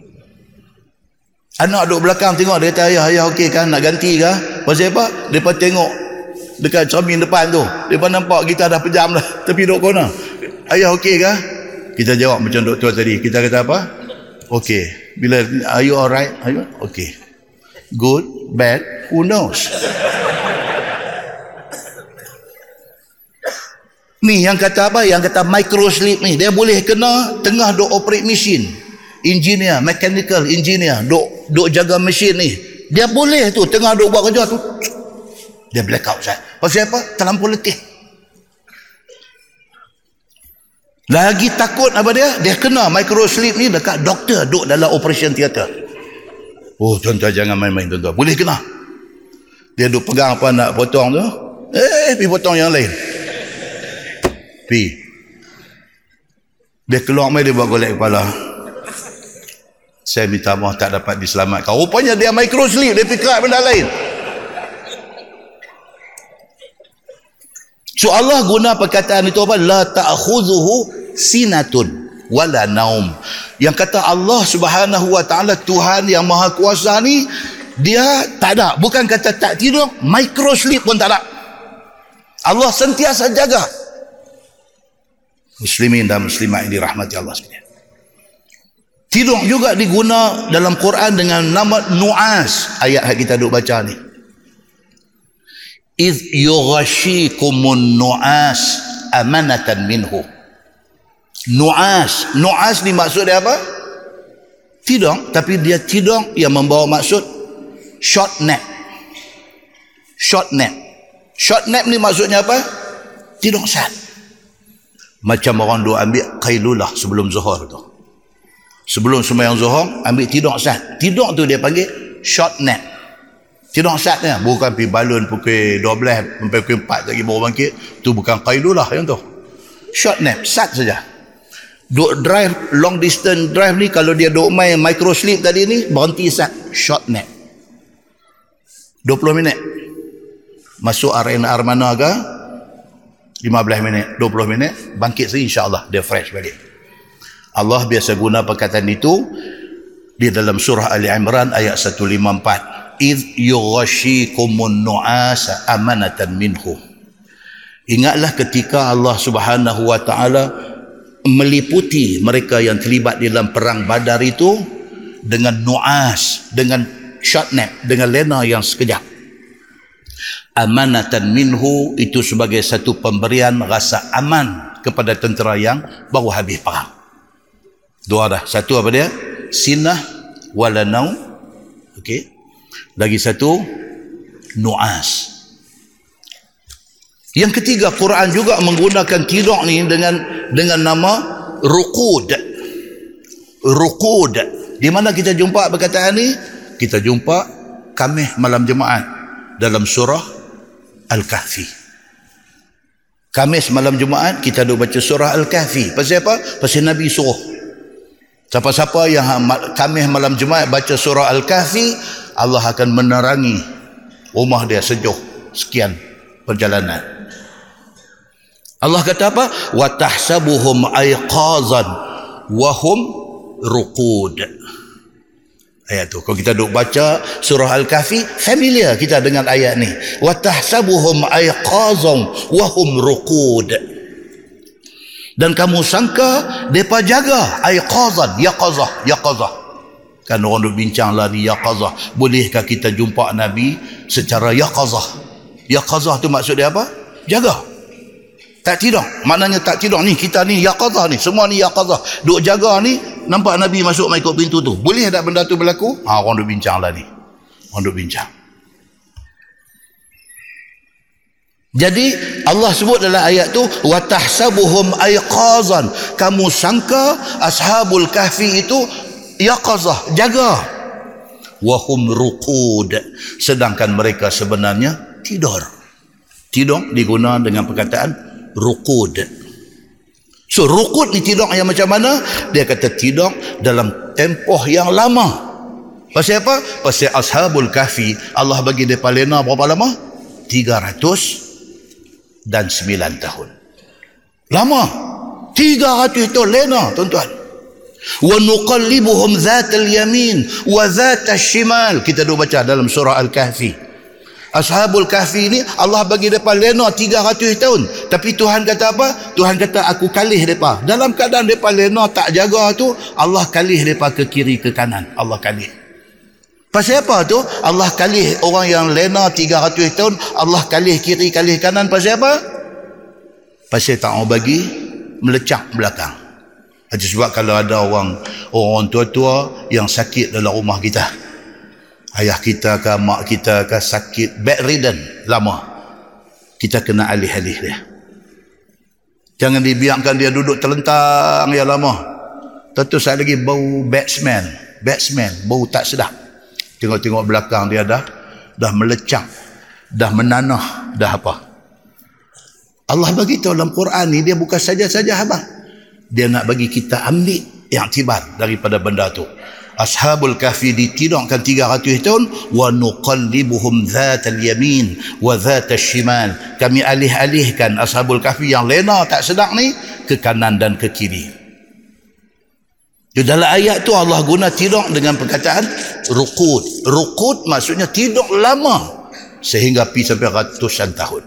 Anak duduk belakang tengok dia kata ayah ayah okey kan nak ganti ke? Pasal apa? Depa tengok dekat cermin depan tu. Depa nampak kita dah pejam dah tapi duduk kona. Ayah okey ke? Kita jawab macam doktor tadi. Kita kata apa? Okey. Bila are you alright? Are you? Okey. Good, bad, who knows? Ni yang kata apa? Yang kata micro sleep ni. Dia boleh kena tengah duk operate mesin. Engineer, mechanical engineer. Duk, duk jaga mesin ni. Dia boleh tu. Tengah duk buat kerja tu. Dia blackout saya. Pasal apa? Terlampau letih. Lagi takut apa dia? Dia kena micro sleep ni dekat doktor duk dalam operation theater. Oh tuan-tuan jangan main-main tuan-tuan. Boleh kena. Dia duk pegang apa nak potong tu. Eh, pergi potong yang lain. Pi. Dia keluar mai dia buat golek kepala. Saya minta maaf tak dapat diselamatkan. Rupanya dia micro sleep, dia fikir benda lain. So Allah guna perkataan itu apa? La ta'khudhuhu sinatun wala naum. Yang kata Allah Subhanahu wa taala Tuhan yang Maha Kuasa ni dia tak ada. Bukan kata tak tidur, micro sleep pun tak ada. Allah sentiasa jaga muslimin dan muslimat yang dirahmati Allah sekalian. Tidur juga diguna dalam Quran dengan nama nu'as. Ayat yang kita duk baca ni. Iz yughashikumun nu'as amanatan minhu. Nu'as. Nu'as ni maksud dia apa? Tidong, tapi dia tidong yang membawa maksud short nap. Short nap. Short nap ni maksudnya apa? Tidong sat. Macam orang dua ambil kailulah sebelum zuhur tu. Sebelum sembahyang zuhur, ambil tidong sat. Tidong tu dia panggil short nap. Tidong sat ni, bukan pergi balun pukul 12 sampai pukul 4 lagi baru bangkit. Tu bukan kailulah yang tu. Short nap, sat saja. Duk drive, long distance drive ni, kalau dia duk main micro sleep tadi ni, berhenti sat. Short nap. 20 minit. Masuk RNR mana ke? 15 minit, 20 minit, bangkit sini insyaAllah dia fresh balik. Allah biasa guna perkataan itu di dalam surah Ali Imran ayat 154 id yughashikumun nu'asa amanatan minhu. Ingatlah ketika Allah Subhanahu wa taala meliputi mereka yang terlibat dalam perang badar itu dengan nu'as dengan shotnet dengan lena yang sekejap. Amanatan minhu itu sebagai satu pemberian rasa aman kepada tentera yang baru habis perang. Dua dah. Satu apa dia? Sinah walanau. Okey. Lagi satu nuas. Yang ketiga Quran juga menggunakan tidur ni dengan dengan nama ruqud. Ruqud. Di mana kita jumpa perkataan ni? Kita jumpa kamih malam Jumaat dalam surah Al-Kahfi. Kamis malam Jumaat kita duk baca surah Al-Kahfi. Pasal apa? Pasal Nabi suruh. Siapa-siapa yang ha- Kamis malam Jumaat baca surah Al-Kahfi, Allah akan menerangi rumah dia sejuk sekian perjalanan. Allah kata apa? Wa tahsabuhum ayqazan wa hum ruqud ayat tu kalau kita duk baca surah al-kahfi familiar kita dengan ayat ni wa tahsabuhum ayqazum wa hum ruqud dan kamu sangka depa jaga ayqazan yaqazah yaqazah kan orang duk bincang ni yaqazah bolehkah kita jumpa nabi secara yaqazah yaqazah tu maksud dia apa? Jaga. Tak tidur. Maknanya tak tidur ni kita ni yaqazah ni. Semua ni yaqazah duk jaga ni nampak nabi masuk mai ikut pintu tu. Boleh tak benda tu berlaku? Ha orang duk bincang ni orang duk bincang jadi Allah sebut dalam ayat tu wa tahsabuhum ayqazan kamu sangka ashabul kahfi itu yaqazah jaga wahum ruqud sedangkan mereka sebenarnya tidur tidur digunakan dengan perkataan rukud. So rukud ni tidur yang macam mana? Dia kata tidur dalam tempoh yang lama. Pasal apa? Pasal ashabul kahfi Allah bagi dia lena berapa lama? 300 dan 9 tahun. Lama. 300 tahun lena tuan-tuan. Wa nuqallibuhum dhatal yamin wa dhatal shimal. Kita dah baca dalam surah Al-Kahfi. Ashabul kahfi ni Allah bagi mereka lena 300 tahun. Tapi Tuhan kata apa? Tuhan kata aku kalih mereka. Dalam keadaan mereka lena tak jaga tu, Allah kalih mereka ke kiri ke kanan. Allah kalih. Pasal apa tu? Allah kalih orang yang lena 300 tahun, Allah kalih kiri, kalih kanan. Pasal apa? Pasal tak mau bagi melecak belakang. Sebab kalau ada orang orang tua-tua yang sakit dalam rumah kita, ayah kita ke mak kita ke sakit bedridden lama kita kena alih-alih dia jangan dibiarkan dia duduk terlentang yang lama tentu saya lagi bau bad smell bau tak sedap tengok-tengok belakang dia dah dah melecang dah menanah dah apa? Allah bagi tahu dalam Quran ni dia bukan saja-saja abang dia nak bagi kita ambil yang tibar daripada benda tu. Ashabul kahfi ditidakkan 300 tahun wa nuqallibuhum dhatal yamin wa dhatal shimal. Kami alih-alihkan ashabul kahfi yang lena tak sedap ni ke kanan dan ke kiri di dalam ayat tu Allah guna tidur dengan perkataan rukud rukud maksudnya tidur lama sehingga pi sampai ratusan tahun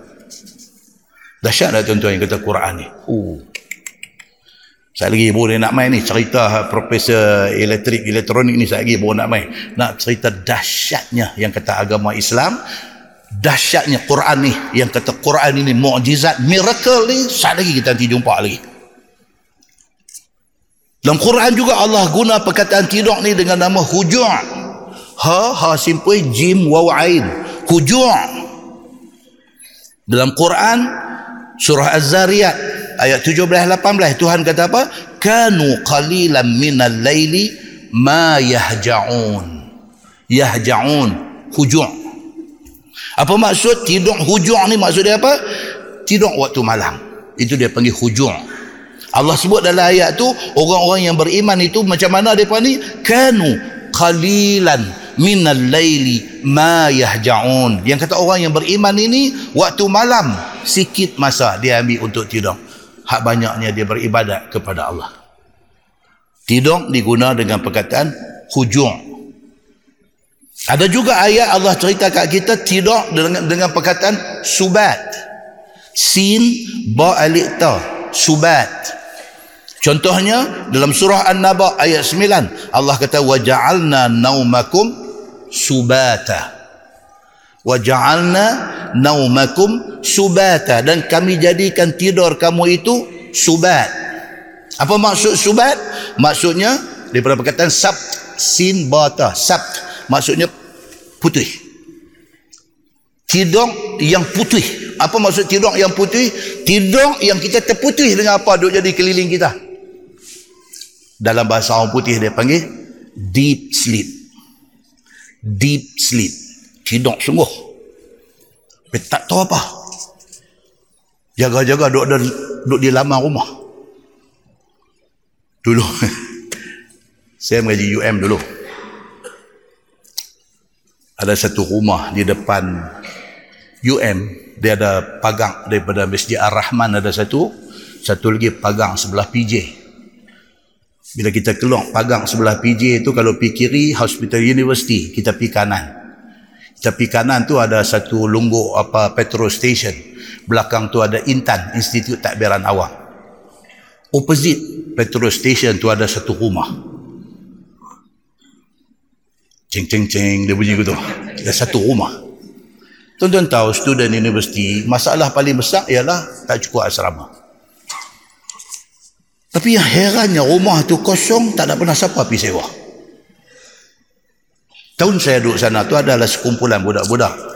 dahsyat tak tuan-tuan yang kata Quran ni uh. Saya lagi boleh nak main ni cerita Profesor Elektrik Elektronik ni saya lagi boleh nak main. Nak cerita dahsyatnya yang kata agama Islam. Dahsyatnya Quran ni yang kata Quran ini mukjizat, miracle ni saya lagi kita nanti jumpa lagi. Dalam Quran juga Allah guna perkataan tidur ni dengan nama hujur. Ha, ha simple, jim, waw, ain. Hujur. Dalam Quran, surah Az-Zariyat, ayat 17-18, Tuhan kata apa? Kanu qalilan minal layli ma yahja'un. Yahja'un. Hujur. Apa maksud tidur hujur ni maksud dia apa? Tidur waktu malam. Itu dia panggil hujur. Allah sebut dalam ayat tu orang-orang yang beriman itu macam mana depa ni? Kanu qalilan minal laili ma yahja'un. Yang kata orang yang beriman ini waktu malam sikit masa dia ambil untuk tidur. Hak banyaknya dia beribadat kepada Allah. Tidur diguna dengan perkataan hujur. Ada juga ayat Allah cerita kat kita tidur dengan, dengan perkataan subat. Sin ba alif ta. Subat. Contohnya dalam surah An-Naba ayat 9 Allah kata waja'alna naumakum subata. Waja'alna naumakum subata dan kami jadikan tidur kamu itu subat. Apa maksud subat? Maksudnya daripada perkataan sabt sin bata sabt maksudnya putih tidur yang putih apa maksud tidur yang putih tidur yang kita terputih dengan apa duk jadi keliling kita dalam bahasa orang putih dia panggil deep sleep. Deep sleep. Tidur sungguh. Tapi tak tahu apa. Jaga-jaga duk, duk, duk di laman rumah. Dulu. Saya mengaji UM dulu. Ada satu rumah di depan UM dia ada pagang daripada Masjid Ar-Rahman ada satu. Satu lagi pagang sebelah PJ bila kita keluar pagang sebelah PJ itu kalau pergi kiri Hospital University kita pergi kanan. Kita pergi kanan tu ada satu lungguk apa petrol station. Belakang tu ada Intan Institut Takbiran Awam opposite petrol station tu ada satu rumah. Ceng ceng ceng dia bunyi gitu. Ada satu rumah. Tuan-tuan tahu student universiti masalah paling besar ialah tak cukup asrama tapi yang herannya rumah tu kosong tak ada pernah siapa pergi sewa tahun saya duduk sana tu adalah sekumpulan budak-budak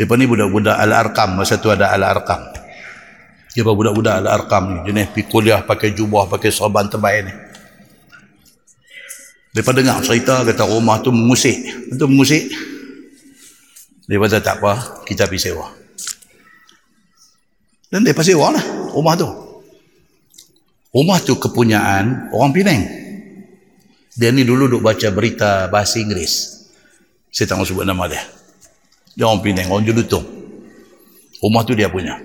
Lepas ni budak-budak Al-Arkam Masa tu ada Al-Arkam Dia budak-budak Al-Arkam ni Jenis pergi kuliah pakai jubah Pakai sorban terbaik ni Mereka dengar cerita kata rumah tu mengusik. Itu mengusik. Dia kata tak apa, kita pergi sewa. Dan dia sewa lah rumah tu. Rumah tu kepunyaan orang Penang. Dia ni dulu duk baca berita bahasa Inggeris. Saya tak mahu sebut nama dia. Dia orang Penang, orang Jelutung. Rumah tu dia punya.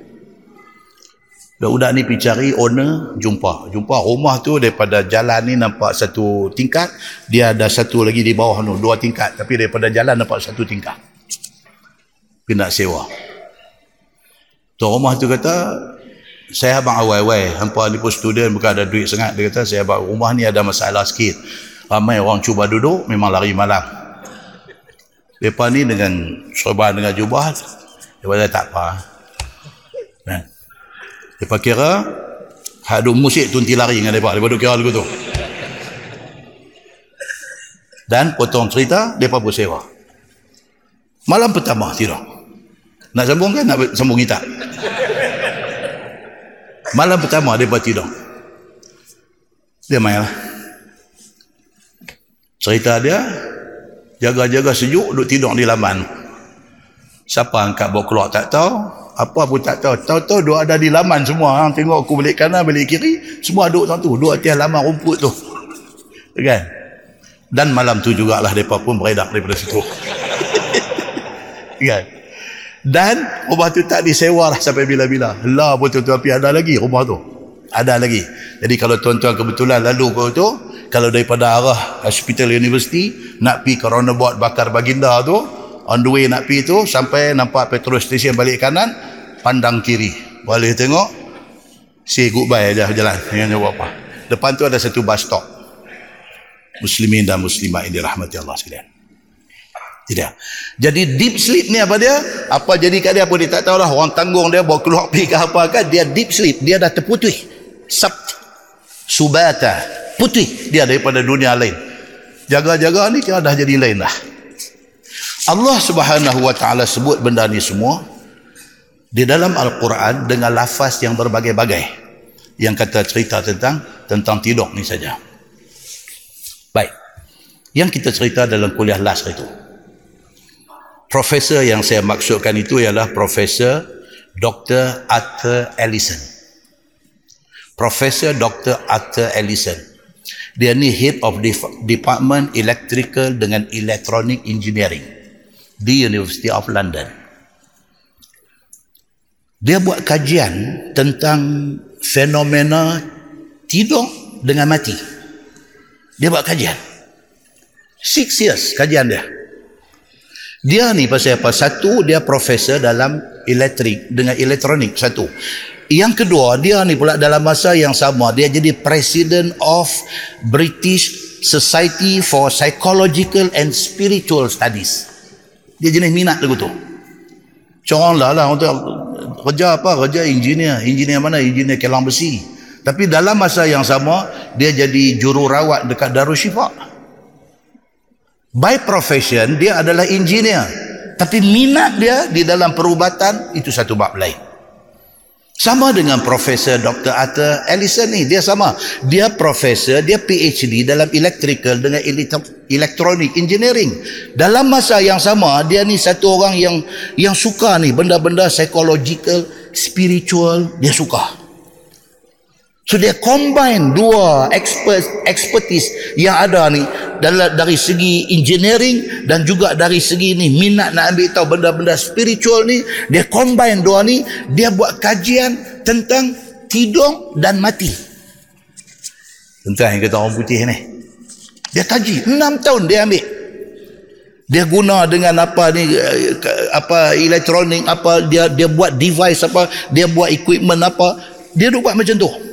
Budak-budak ni pergi cari owner, jumpa. Jumpa rumah tu daripada jalan ni nampak satu tingkat. Dia ada satu lagi di bawah tu, dua tingkat. Tapi daripada jalan nampak satu tingkat. Pergi nak sewa. Tuan rumah tu kata, saya abang awal-awal. Hampa ni pun student, bukan ada duit sangat. Dia kata, saya abang rumah ni ada masalah sikit. Ramai orang cuba duduk, memang lari malam. Lepas ni dengan sorban dengan jubah, dia kata tak apa. Nah. Lepas kira Hak duk musik tu nanti lari dengan mereka duk kira lagu tu Dan potong cerita Mereka pun sewa Malam pertama tidur Nak sambung kan? Nak sambung kita Malam pertama mereka tidur. Dia main lah Cerita dia Jaga-jaga sejuk Duk tidur di laman. Siapa angkat bawa keluar tak tahu apa pun tak tahu. Tahu-tahu duk ada di laman semua. Ha? tengok aku balik kanan balik kiri semua duduk satu. Duduk atas laman rumput tu. Kan? Dan malam tu jugalah mereka pun beredar daripada situ. Kan dan rumah tu tak disewa lah sampai bila-bila. Lah pun tuan-tuan ada lagi rumah tu. Ada lagi. Jadi kalau tuan-tuan kebetulan lalu kau tu kalau daripada arah hospital university nak pergi ke roundabout bakar baginda tu on the way nak pergi tu sampai nampak petrol station balik kanan pandang kiri. Boleh tengok? Say goodbye aja jalan. Jangan jawab apa? Depan tu ada satu bus stop. Muslimin dan muslimah ini rahmati Allah sekalian tidak. Jadi deep sleep ni apa dia? Apa jadi kat dia pun dia tak tahulah orang tanggung dia bawa keluar pergi ke apa kan dia deep sleep. Dia dah terputih. Sub subata. Putih dia daripada dunia lain. Jaga-jaga ni dia dah jadi lain dah. Allah subhanahu wa ta'ala sebut benda ni semua di dalam Al-Quran dengan lafaz yang berbagai-bagai. Yang kata cerita tentang tentang tidur ni saja. Baik. Yang kita cerita dalam kuliah last itu profesor yang saya maksudkan itu ialah profesor Dr. Arthur Ellison Profesor Dr. Arthur Ellison dia ni head of department electrical dengan electronic engineering di University of London. Dia buat kajian tentang fenomena tidur dengan mati. Dia buat kajian. Six years kajian dia. Dia ni pasal apa? Satu, dia profesor dalam elektrik dengan elektronik. Satu. Yang kedua, dia ni pula dalam masa yang sama, dia jadi President of British Society for Psychological and Spiritual Studies. Dia jenis minat lagu tu. Corang lah lah untuk kerja apa? Kerja engineer. Engineer mana? Engineer kelang besi. Tapi dalam masa yang sama, dia jadi jururawat dekat Darusshifa. By profession, dia adalah engineer. Tapi minat dia di dalam perubatan, itu satu bab lain. Sama dengan Profesor Dr. Arthur Ellison ni. Dia sama. Dia profesor, dia PhD dalam electrical dengan electronic engineering. Dalam masa yang sama, dia ni satu orang yang yang suka ni benda-benda psychological, spiritual, dia suka. So dia combine dua expert, expertise yang ada ni dari, dari segi engineering dan juga dari segi ni minat nak ambil tahu benda-benda spiritual ni dia combine dua ni dia buat kajian tentang tidur dan mati. Tentang yang kata orang putih ni. Dia kaji enam tahun dia ambil. Dia guna dengan apa ni apa elektronik apa dia dia buat device apa dia buat equipment apa dia duk buat macam tu.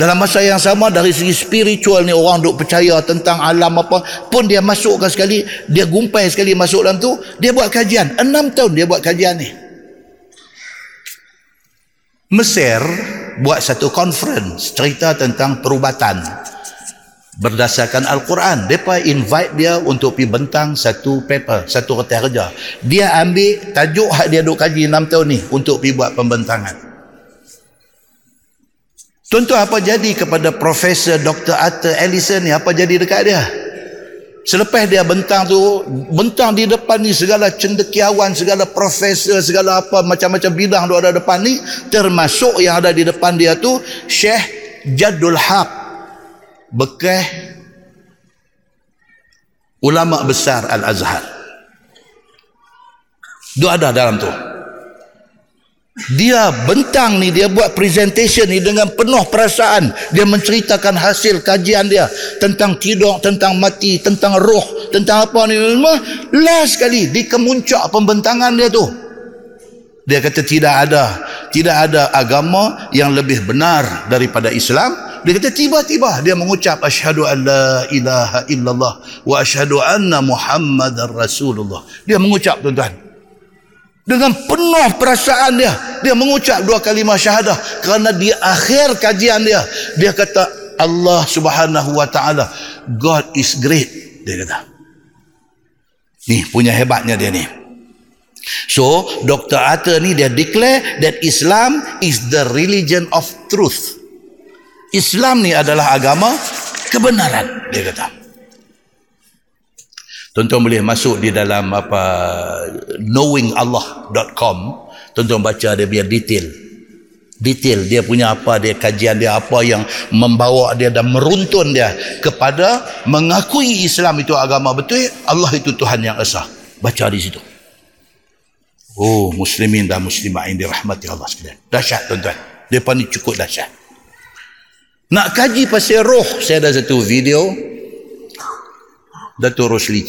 Dalam masa yang sama dari segi spiritual ni orang duk percaya tentang alam apa pun dia masukkan sekali, dia gumpai sekali masuk dalam tu, dia buat kajian. Enam tahun dia buat kajian ni. Mesir buat satu conference cerita tentang perubatan berdasarkan Al-Quran. Mereka invite dia untuk pergi bentang satu paper, satu kertas kerja. Dia ambil tajuk hak dia duk kaji enam tahun ni untuk pergi buat pembentangan. Tuan-tuan apa jadi kepada Profesor Dr. Arthur Ellison ni? Apa jadi dekat dia? Selepas dia bentang tu, bentang di depan ni segala cendekiawan, segala profesor, segala apa, macam-macam bidang tu ada depan ni, termasuk yang ada di depan dia tu, Syekh Jadul Haq. Bekah ulama besar Al-Azhar. Dia ada dalam tu dia bentang ni dia buat presentation ni dengan penuh perasaan. Dia menceritakan hasil kajian dia tentang tidur tentang mati tentang roh tentang apa ni semua last sekali di kemuncak pembentangan dia tu. Dia kata tidak ada tidak ada agama yang lebih benar daripada Islam. Dia kata tiba-tiba dia mengucap asyhadu an la ilaha illallah wa asyhadu anna muhammadar rasulullah. Dia mengucap tuan-tuan dengan penuh perasaan dia. Dia mengucap dua kalimah syahadah kerana di akhir kajian dia dia kata Allah subhanahu wa ta'ala God is great dia kata. Ni punya hebatnya dia ni. So Dr. Arthur ni dia declare that Islam is the religion of truth. Islam ni adalah agama kebenaran dia kata Tuan-tuan boleh masuk di dalam apa knowingallah.com. Tuan-tuan baca dia biar detail. Detail dia punya apa dia kajian dia apa yang membawa dia dan meruntun dia kepada mengakui Islam itu agama betul, Allah itu Tuhan yang esa. Baca di situ. Oh, muslimin dan muslimah yang dirahmati Allah sekalian. Dahsyat tuan-tuan. Depa ni cukup dahsyat. Nak kaji pasal roh, saya ada satu video Datuk Rosli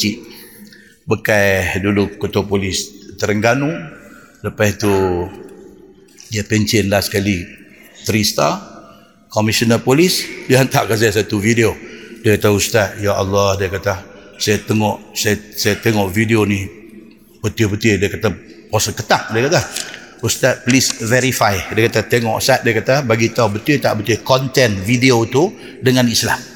bekas dulu ketua polis Terengganu lepas tu dia pencen lah sekali 3 star komisioner polis dia hantar ke saya satu video dia kata ustaz ya Allah dia kata saya tengok saya, saya tengok video ni betul-betul dia kata puasa ketak dia kata Ustaz please verify. Dia kata tengok Ustaz, dia kata bagi tahu betul tak betul konten video tu dengan Islam.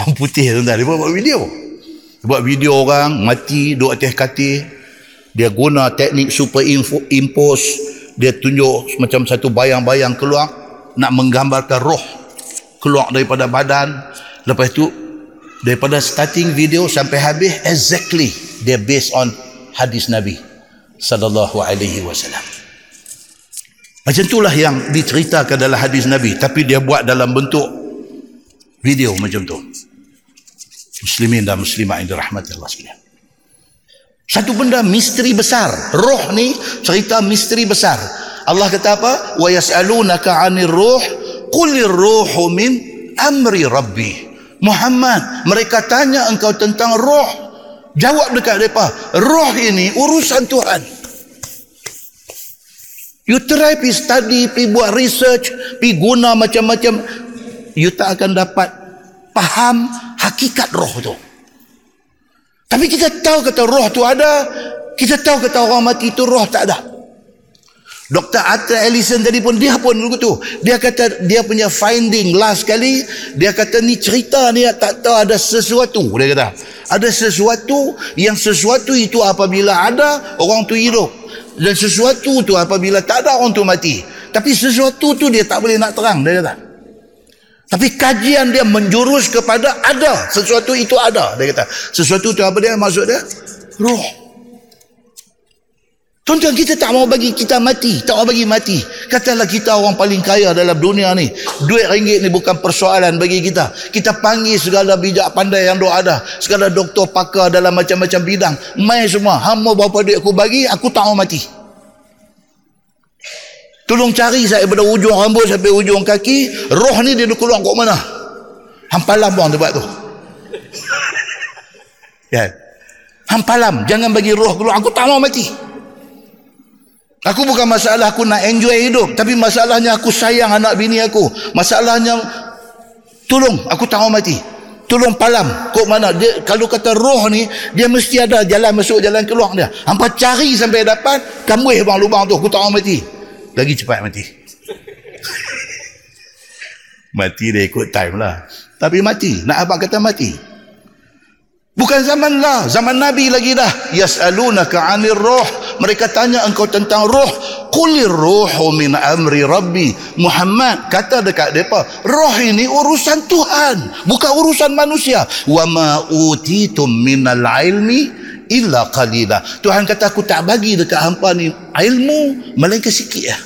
Orang putih tu dia buat video. Dia buat video orang mati duduk atas katil. Dia guna teknik superimpose. Dia tunjuk macam satu bayang-bayang keluar nak menggambarkan roh keluar daripada badan. Lepas tu daripada starting video sampai habis exactly dia based on hadis Nabi sallallahu alaihi wasallam. Macam itulah yang diceritakan dalam hadis Nabi tapi dia buat dalam bentuk video macam tu. Muslimin dan muslimah yang dirahmati Allah sekalian. Satu benda misteri besar. Roh ni cerita misteri besar. Allah kata apa? Wa yas'alunaka 'anir ruh qulir ruhu min amri rabbi. Muhammad, mereka tanya engkau tentang roh Jawab dekat mereka. Roh ini urusan Tuhan. You try pi study, pi buat research, pi guna macam-macam. You tak akan dapat faham hakikat roh tu. Tapi kita tahu kata roh tu ada. Kita tahu kata orang mati tu roh tak ada. Dr. Arthur Ellison tadi pun dia pun dulu tu. Dia kata dia punya finding last kali. Dia kata ni cerita ni tak tahu ada sesuatu. Dia kata. Ada sesuatu yang sesuatu itu apabila ada orang tu hidup. Dan sesuatu tu apabila tak ada orang tu mati. Tapi sesuatu tu dia tak boleh nak terang. Dia kata. Tapi kajian dia menjurus kepada ada. Sesuatu itu ada. Dia kata. Sesuatu tu apa dia maksud dia? Roh. Tuan-tuan kita tak mau bagi kita mati. Tak mau bagi mati. Katalah kita orang paling kaya dalam dunia ni. Duit ringgit ni bukan persoalan bagi kita. Kita panggil segala bijak pandai yang dok ada. Segala doktor pakar dalam macam-macam bidang. Mai semua. Hamba berapa duit aku bagi, aku tak mau mati. Tolong cari saya daripada ujung rambut sampai ujung kaki. Roh ni dia keluar kat mana? Hampalam bang dia buat tu. Ya. Hampalam. Jangan bagi roh keluar. Aku tak mau mati. Aku bukan masalah aku nak enjoy hidup. Tapi masalahnya aku sayang anak bini aku. Masalahnya tolong aku tak mau mati. Tolong palam. Kok mana? Dia, kalau kata roh ni, dia mesti ada jalan masuk, jalan keluar dia. Hampa cari sampai dapat, kamu bang lubang tu. Aku tak mau mati. Lagi cepat mati. mati dia ikut time lah. Tapi mati. Nak abang kata mati. Bukan zaman lah. Zaman Nabi lagi dah. Yas'alunaka anir roh. Mereka tanya engkau tentang roh. Kulir rohu min amri rabbi. Muhammad kata dekat mereka. Roh ini urusan Tuhan. Bukan urusan manusia. Wa ma utitum minal ilmi illa qalila. Tuhan kata aku tak bagi dekat hampa ni ilmu. Melainkan sikit ya.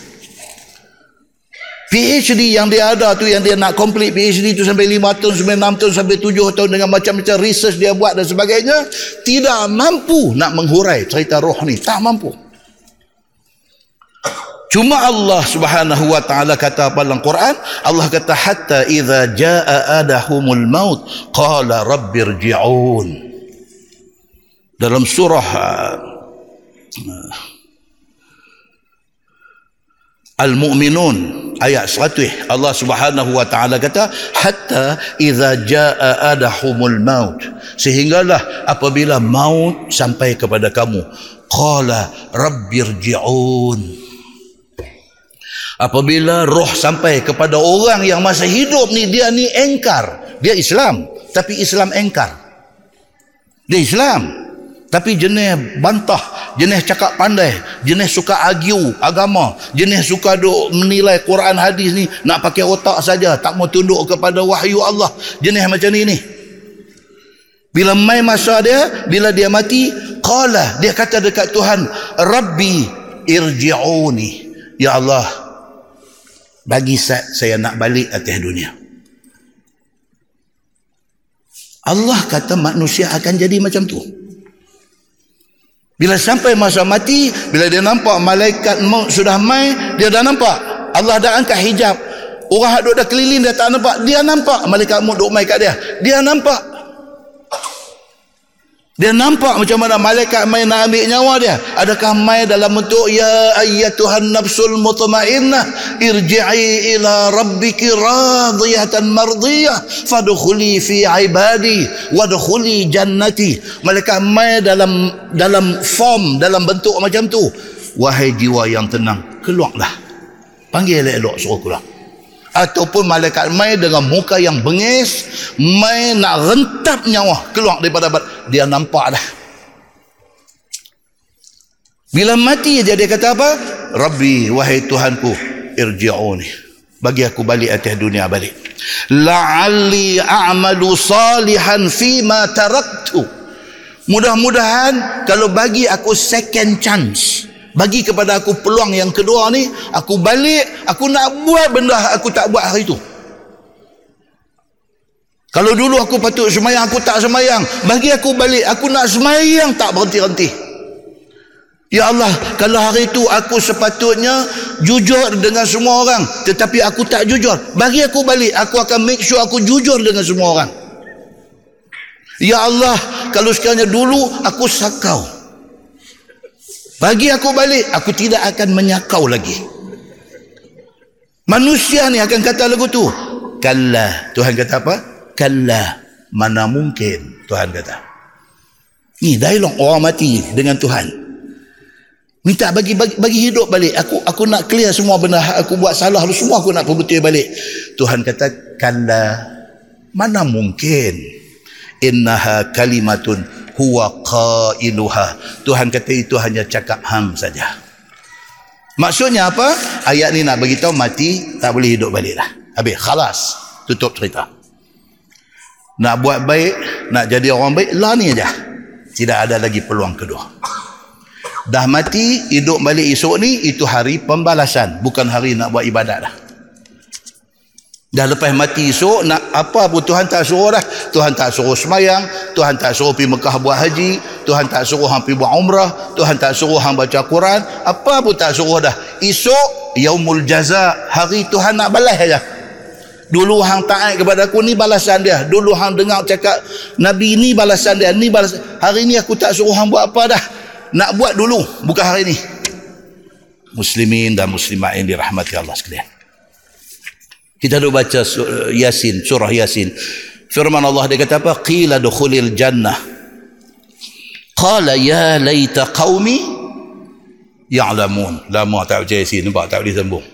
PhD yang dia ada tu yang dia nak complete PhD tu sampai 5 tahun, sampai 6 tahun, sampai 7 tahun dengan macam-macam research dia buat dan sebagainya tidak mampu nak menghurai cerita roh ni. Tak mampu. Cuma Allah Subhanahu wa taala kata apa dalam Quran? Allah kata hatta idza jaa adahumul maut qala rabbirji'un. Dalam surah uh, Al-Mu'minun ayat 100 Allah Subhanahu wa taala kata hatta idza jaa adahumul maut. Sehinggalah apabila maut sampai kepada kamu qala rabbirji'un. Apabila roh sampai kepada orang yang masih hidup ni dia ni engkar. Dia Islam tapi Islam engkar. Dia Islam tapi jenis bantah, jenis cakap pandai, jenis suka argue agama, jenis suka duk menilai Quran hadis ni nak pakai otak saja, tak mau tunduk kepada wahyu Allah. Jenis macam ni ni. Bila mai masa dia, bila dia mati, qala, dia kata dekat Tuhan, Rabbi irji'uni. Ya Allah, bagi saya, saya nak balik atas dunia. Allah kata manusia akan jadi macam tu. Bila sampai masa mati, bila dia nampak malaikat maut sudah mai, dia dah nampak. Allah dah angkat hijab. Orang yang dah keliling dia tak nampak. Dia nampak malaikat maut duk mai kat dia. Dia nampak. Dia nampak macam mana malaikat main nak ambil nyawa dia. Adakah main dalam bentuk ya ayyatuhan nafsul mutmainnah irji'i ila rabbiki radiyatan mardiyah fadkhuli fi ibadi wadkhuli jannati. Malaikat main dalam dalam form dalam bentuk macam tu. wahai jiwa yang tenang keluarlah panggil elok-elok suruh keluar ataupun malaikat mai dengan muka yang bengis mai nak rentap nyawa keluar daripada badan dia nampak dah. Bila mati dia dia kata apa? Rabbi wahai Tuhanku irji'uni. Bagi aku balik atas dunia balik. La'alli a'malu salihan fima taraktu. Mudah-mudahan kalau bagi aku second chance bagi kepada aku peluang yang kedua ni aku balik aku nak buat benda aku tak buat hari tu kalau dulu aku patut semayang aku tak semayang bagi aku balik aku nak semayang tak berhenti-henti Ya Allah, kalau hari itu aku sepatutnya jujur dengan semua orang, tetapi aku tak jujur. Bagi aku balik, aku akan make sure aku jujur dengan semua orang. Ya Allah, kalau sekiranya dulu aku sakau. Bagi aku balik, aku tidak akan menyakau lagi. Manusia ni akan kata lagu tu. Kalla. Tuhan kata apa? Kalla. Mana mungkin, Tuhan kata. Ni dialog orang mati dengan Tuhan. Minta bagi, bagi bagi hidup balik. Aku aku nak clear semua benda aku buat salah semua aku nak perbuti balik. Tuhan kata kalla mana mungkin innaha kalimatun huwa qailuha. Tuhan kata itu hanya cakap hang saja. Maksudnya apa? Ayat ni nak bagi tahu mati tak boleh hidup balik lah. Habis khalas. Tutup cerita. Nak buat baik, nak jadi orang baik, lah ni aja. Tidak ada lagi peluang kedua. Dah mati, hidup balik esok ni, itu hari pembalasan. Bukan hari nak buat ibadat dah. Dah lepas mati esok, nak apa pun Tuhan tak suruh dah. Tuhan tak suruh semayang, Tuhan tak suruh pergi Mekah buat haji, Tuhan tak suruh hang pergi buat umrah, Tuhan tak suruh hang baca Quran, apa pun tak suruh dah. Esok, yaumul jaza, hari Tuhan nak balas saja. Dulu hang taat kepada aku ni balasan dia. Dulu hang dengar cakap Nabi ni balasan dia, ni balasan. Hari ni aku tak suruh hang buat apa dah nak buat dulu bukan hari ini muslimin dan muslimat yang dirahmati Allah sekalian kita dulu baca Yasin surah Yasin. Firman Allah dia kata apa? Qila dukhulil jannah. Qala ya laita qaumi ya'lamun. Lama tak baca Yasin nampak tak boleh sambung.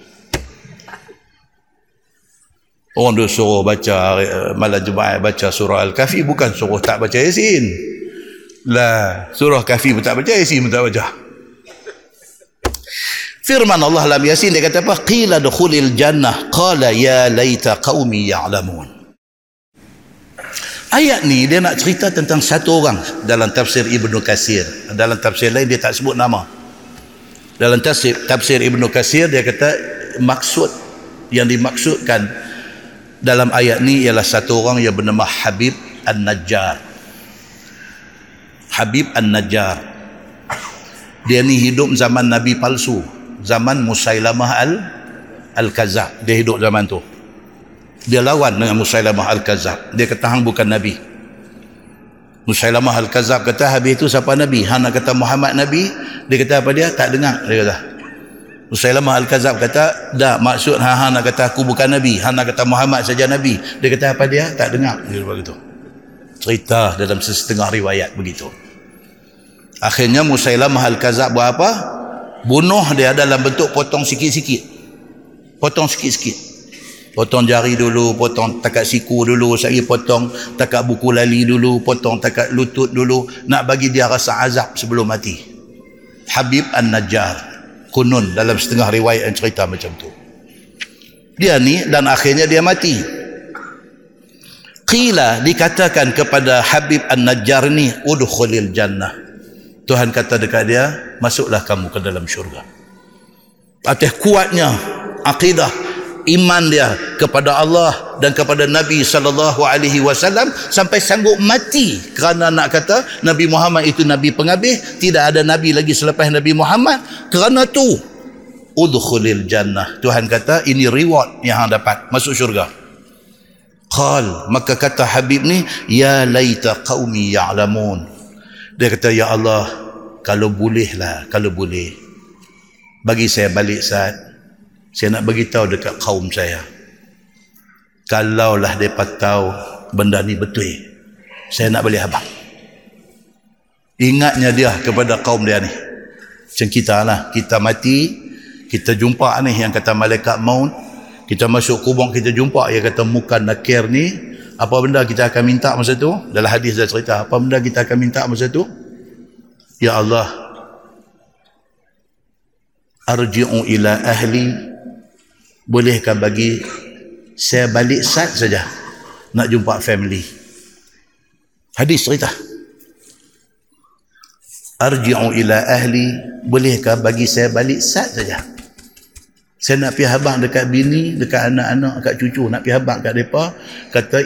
Orang dia suruh baca malam Jumaat baca surah Al-Kahfi bukan suruh tak baca Yasin. Lah surah kafi pun tak baca yasin pun tak baca firman Allah dalam yasin dia kata apa qila dukhulil jannah qala ya laita qaumi ya'lamun Ayat ni dia nak cerita tentang satu orang dalam tafsir Ibnu Kasir. Dalam tafsir lain dia tak sebut nama. Dalam tafsir, tafsir Ibnu Kasir dia kata maksud yang dimaksudkan dalam ayat ni ialah satu orang yang bernama Habib An-Najjar. Habib An-Najjar dia ni hidup zaman Nabi palsu zaman Musailamah Al Al-Kazab dia hidup zaman tu. Dia lawan dengan Musailamah Al-Kazab dia kata hang bukan Nabi. Musailamah Al-Kazab kata habis itu siapa Nabi? Hang nak kata Muhammad Nabi dia kata apa dia? Tak dengar dia kata. Musailamah Al-Kazab kata dah maksud hang, hang nak kata aku bukan Nabi. Hang nak kata Muhammad saja Nabi. Dia kata apa dia? Tak dengar. Dia begitu. Cerita dalam setengah riwayat begitu. Akhirnya Musailamah Al-Kazab buat apa bunuh dia dalam bentuk potong sikit-sikit. Potong sikit-sikit. Potong jari dulu potong takat siku dulu sekali potong takat buku lali dulu potong takat lutut dulu. Nak bagi dia rasa azab sebelum mati. Habib An-Najjar kunun dalam setengah riwayat yang cerita macam tu. Dia ni dan akhirnya dia mati. Qila dikatakan kepada Habib An-Najjar ni udkhulil jannah Tuhan kata dekat dia masuklah kamu ke dalam syurga. Atas kuatnya akidah iman dia kepada Allah dan kepada Nabi sallallahu alaihi wasallam sampai sanggup mati kerana nak kata Nabi Muhammad itu nabi pengabih tidak ada nabi lagi selepas Nabi Muhammad. Kerana tu udkhulil jannah. Tuhan kata ini reward yang hang dapat masuk syurga. Qal maka kata Habib ni ya laita qaumi ya'lamun. Dia kata ya Allah kalau bolehlah kalau boleh bagi saya balik saat saya nak bagi tahu dekat kaum saya. Kalaulah depa tahu benda ni betul saya nak balik abang. Ingatnya dia kepada kaum dia ni. macam kita lah kita mati kita jumpa ni yang kata malaikat maut kita masuk kubur kita jumpa yang kata muka nakir ni apa benda kita akan minta masa tu? Dalam hadis dah cerita apa benda kita akan minta masa tu? Ya Allah arji'u ila ahli. Bolehkah bagi saya balik sat saja nak jumpa family? Hadis cerita. Arji'u ila ahli bolehkah bagi saya balik sat saja? Saya nak pergi habang dekat bini, dekat anak-anak, dekat cucu, nak pergi habang dekat mereka, kata,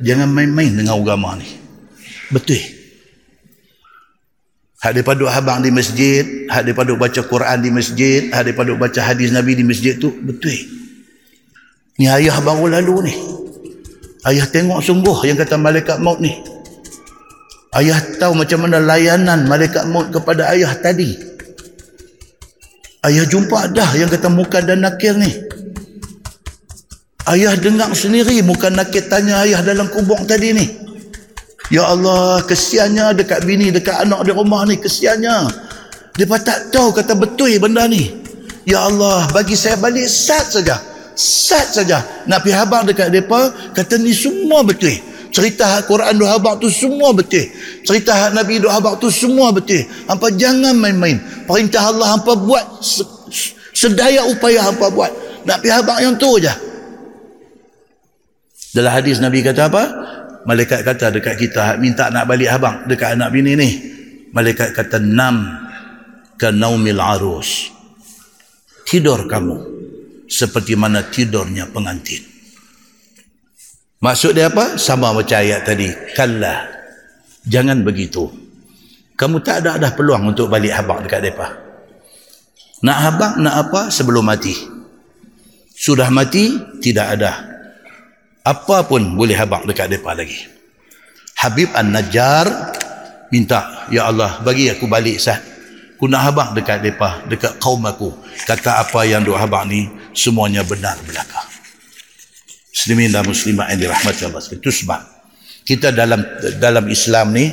jangan main-main dengan agama ni. Betul. Hak mereka duduk habang di masjid, hak mereka duduk baca Quran di masjid, hak mereka duduk baca hadis Nabi di masjid tu, betul. Ni ayah baru lalu ni. Ayah tengok sungguh yang kata malaikat maut ni. Ayah tahu macam mana layanan malaikat maut kepada ayah tadi. Ayah jumpa dah yang kata muka dan nakir ni. Ayah dengar sendiri muka nakir tanya ayah dalam kubur tadi ni. Ya Allah, kesiannya dekat bini, dekat anak di rumah ni, kesiannya. Dia tak tahu kata betul benda ni. Ya Allah, bagi saya balik sat saja. Sat saja. Nak pergi habang dekat mereka, kata ni semua betul. Cerita Quran doa habak tu semua betul. Cerita Nabi doa habak tu semua betul. Hampa jangan main-main. Perintah Allah hampa buat sedaya upaya hampa buat. Nak pergi habak yang tu aja. Dalam hadis Nabi kata apa? Malaikat kata dekat kita minta nak balik habang dekat anak bini ni. Malaikat kata nam ke naumil arus. Tidur kamu seperti mana tidurnya pengantin. Maksud dia apa? Sama macam ayat tadi. Kalla. Jangan begitu. Kamu tak ada dah peluang untuk balik habak dekat mereka. Nak habak, nak apa? Sebelum mati. Sudah mati, tidak ada. Apa pun boleh habak dekat mereka lagi. Habib An-Najjar minta, Ya Allah, bagi aku balik sah. Aku nak habak dekat mereka, dekat kaum aku. Kata apa yang duk habak ni, semuanya benar belakang muslimin dan muslimat yang dirahmati Allah. Itu sebab kita dalam dalam Islam ni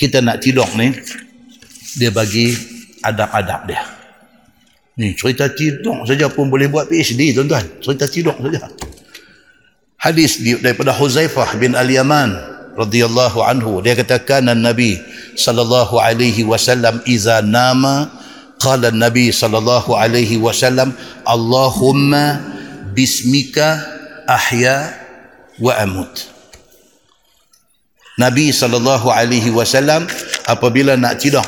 kita nak tidur ni dia bagi adab-adab dia. Ni cerita tidur saja pun boleh buat PhD tuan-tuan. Cerita tidur saja. Hadis daripada Huzaifah bin Al-Yaman radhiyallahu anhu. Dia katakan Nabi sallallahu alaihi wasallam iza nama qala Nabi sallallahu alaihi wasallam Allahumma bismika ahya wa amut. Nabi sallallahu alaihi wasallam apabila nak tidur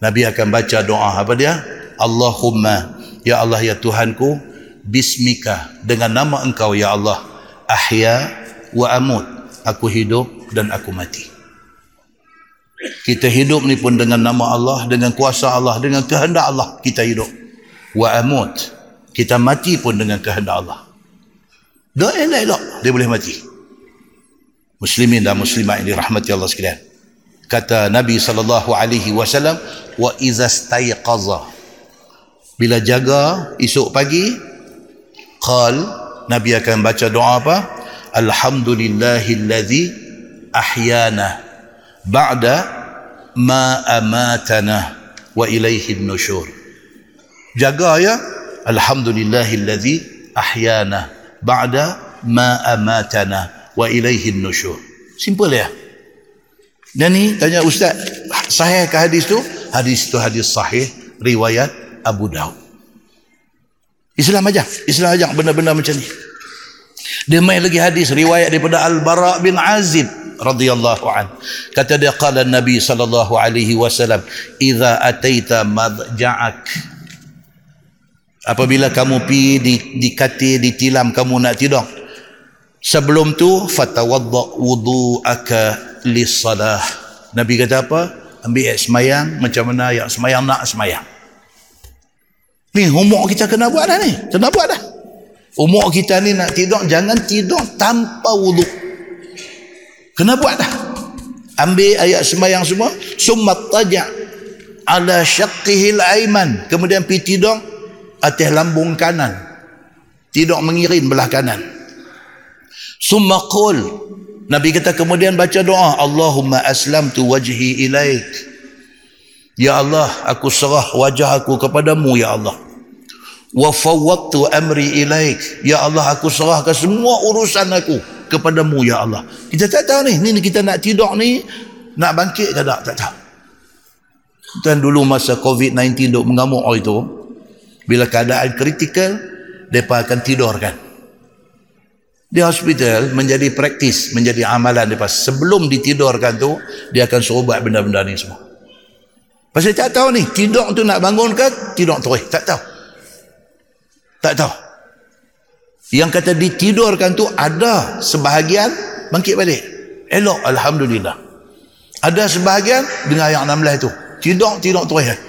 Nabi akan baca doa. Apa dia? Allahumma ya Allah ya Tuhanku bismika dengan nama engkau ya Allah ahya wa amut. Aku hidup dan aku mati. Kita hidup ni pun dengan nama Allah dengan kuasa Allah dengan kehendak Allah kita hidup. Wa amut. Kita mati pun dengan kehendak Allah. Doa elok-elok dia boleh mati. Muslimin dan muslimat yang dirahmati Allah sekalian. Kata Nabi sallallahu alaihi wasallam wa iza stayqaza. Bila jaga esok pagi qal Nabi akan baca doa apa? Alhamdulillahillazi ahyana ba'da ma amatana wa ilaihi nusyur jaga ya. Alhamdulillahillazi ahyana ba'da ma amatana wa ilaihi nusyur simple ya. Dan ni tanya ustaz sahih ke hadis tu? Hadis tu hadis sahih riwayat Abu Daud Islam aja. Islam aja. Benda-benda macam ni. Dia main lagi hadis riwayat daripada Al-Bara bin Azib radhiyallahu an. Kata dia qala Nabi sallallahu alaihi wasallam idza ataita madja'ak apabila kamu pi di di kati di tilam kamu nak tidur. Sebelum tu fatawadda wudu'aka lis-salah. Nabi kata apa? Ambil air semayang. Macam mana yang semayang? Nak semayang ni umur kita kena buat dah ni. Kena buat dah. Umur kita ni nak tidur jangan tidur tanpa wudu. Kena buat dah. Ambil ayat semayang semua. Summa taja' ala syaqqihil aiman kemudian pi tidur atas lambung kanan. Tidak mengirim belah kanan. Summa qul. Nabi kata kemudian baca doa. Allahumma aslamtu wajhi ilaik Ya Allah, aku serah wajah aku kepadamu, Ya Allah. Wa fawwattu amri ilaik. Ya Allah, aku serahkan semua urusan aku kepadamu, Ya Allah. Kita tak tahu ni, ni kita nak tidur ni, nak bangkit ke tak? Tak tahu. Dan dulu masa COVID-19 duk mengamuk itu, bila keadaan kritikal, mereka akan tidur kan. Di hospital menjadi praktis, menjadi amalan mereka. Sebelum ditidurkan tu, dia akan suruh buat benda-benda ni semua. Pasal tak tahu ni, tidur tu nak bangun ke, tidur terus. Tak tahu. Tak tahu. Yang kata ditidurkan tu ada sebahagian bangkit balik. Elok, Alhamdulillah. Ada sebahagian dengan ayat 16 tu. Tidur, tidur terus.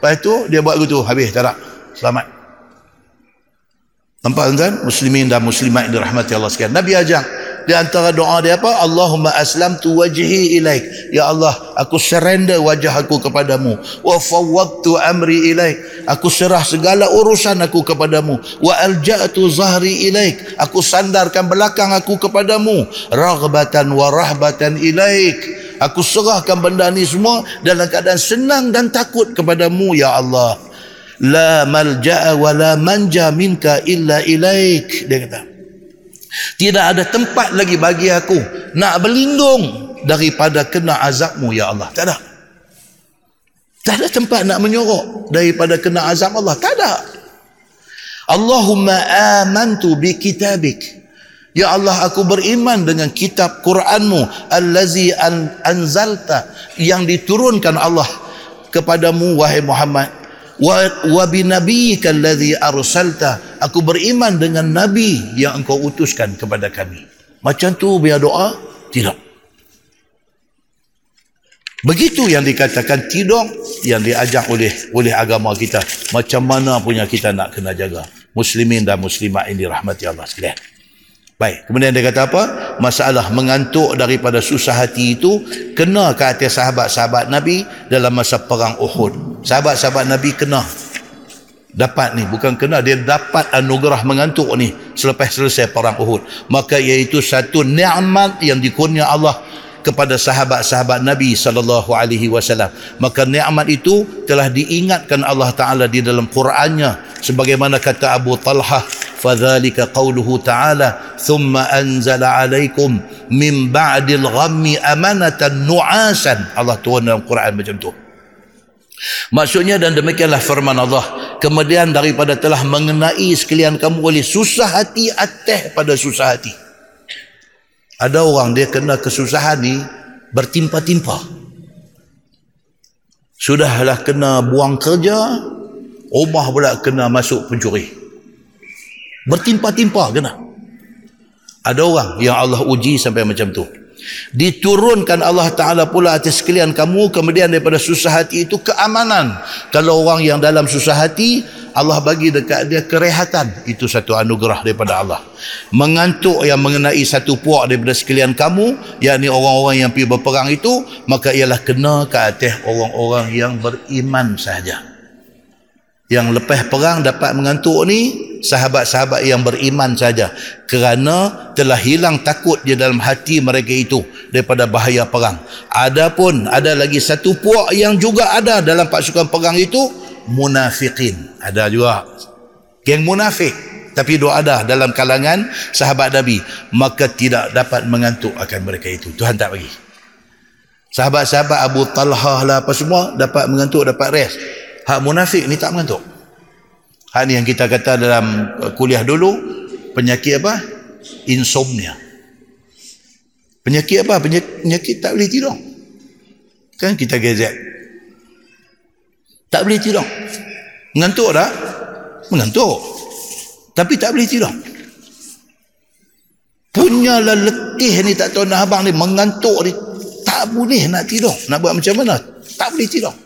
Lepas tu, dia buat gitu. Habis, tak nak. Selamat. Nampak tuan Muslimin dan muslimat dirahmati Allah sekalian. Nabi ajar di antara doa dia apa? Allahumma aslamtu wajhi ilaik. Ya Allah, aku surrender wajah aku kepadamu. Wa fawwadtu amri ilaik. Aku serah segala urusan aku kepadamu. Wa alja'tu zahri ilaik. Aku sandarkan belakang aku kepadamu. Raghbatan wa rahbatan ilaik. Aku serahkan benda ni semua dalam keadaan senang dan takut kepadamu ya Allah. La malja'a wa la manja minka illa ilaik. Dia kata. Tidak ada tempat lagi bagi aku nak berlindung daripada kena azabmu ya Allah. Tak ada. Tak ada tempat nak menyorok daripada kena azab Allah. Tak ada. Allahumma amantu bi kitabik. Ya Allah aku beriman dengan kitab Quranmu allazi an anzalta yang diturunkan Allah kepadamu wahai Muhammad wa wa bi nabiyyika alladhi arsalta. Aku beriman dengan nabi yang engkau utuskan kepada kami. Macam tu biar doa? Tidak. Begitu yang dikatakan tidur yang diajak oleh oleh agama kita. Macam mana punya kita nak kena jaga? Muslimin dan muslimat ini rahmati Allah sekalian Baik, kemudian dia kata apa? Masalah mengantuk daripada susah hati itu kena ke atas sahabat-sahabat Nabi dalam masa perang Uhud. Sahabat-sahabat Nabi kena. Dapat ni, bukan kena. Dia dapat anugerah mengantuk ni selepas selesai perang Uhud. Maka iaitu satu ni'mat yang dikurnia Allah kepada sahabat-sahabat Nabi sallallahu alaihi wasallam. Maka nikmat itu telah diingatkan Allah Taala di dalam Qurannya sebagaimana kata Abu Talhah فذلك قوله تعالى ثم أنزل عليكم من بعد الغم أمانة نعاسا الله turun dalam Quran macam tu Maksudnya dan demikianlah firman Allah kemudian daripada telah mengenai sekalian kamu oleh susah hati ateh pada susah hati. Ada orang dia kena kesusahan ni bertimpa-timpa. Sudahlah kena buang kerja, rumah pula kena masuk pencuri. Bertimpa-timpa kena. Ada orang yang Allah uji sampai macam tu. Diturunkan Allah Ta'ala pula atas sekalian kamu kemudian daripada susah hati itu keamanan. Kalau orang yang dalam susah hati, Allah bagi dekat dia kerehatan. Itu satu anugerah daripada Allah. Mengantuk yang mengenai satu puak daripada sekalian kamu, yakni orang-orang yang pergi berperang itu, maka ialah kena ke atas orang-orang yang beriman sahaja yang lepas perang dapat mengantuk ni sahabat-sahabat yang beriman saja. Kerana telah hilang takut di dalam hati mereka itu daripada bahaya perang. Adapun ada lagi satu puak yang juga ada dalam pasukan perang itu munafikin. Ada juga geng munafik. Tapi dua ada dalam kalangan sahabat Nabi. Maka tidak dapat mengantuk akan mereka itu. Tuhan tak bagi. Sahabat-sahabat Abu Talha lah apa semua dapat mengantuk dapat rest Hak munafik ni tak mengantuk. Hak ni yang kita kata dalam uh, kuliah dulu, penyakit apa? Insomnia. Penyakit apa? Penyakit, penyakit tak boleh tidur. Kan kita gezet. Tak boleh tidur. Mengantuk tak? Mengantuk. Tapi tak boleh tidur. Punyalah letih ni tak tahu nak abang ni. Mengantuk ni. Tak boleh nak tidur. Nak buat macam mana? Tak boleh tidur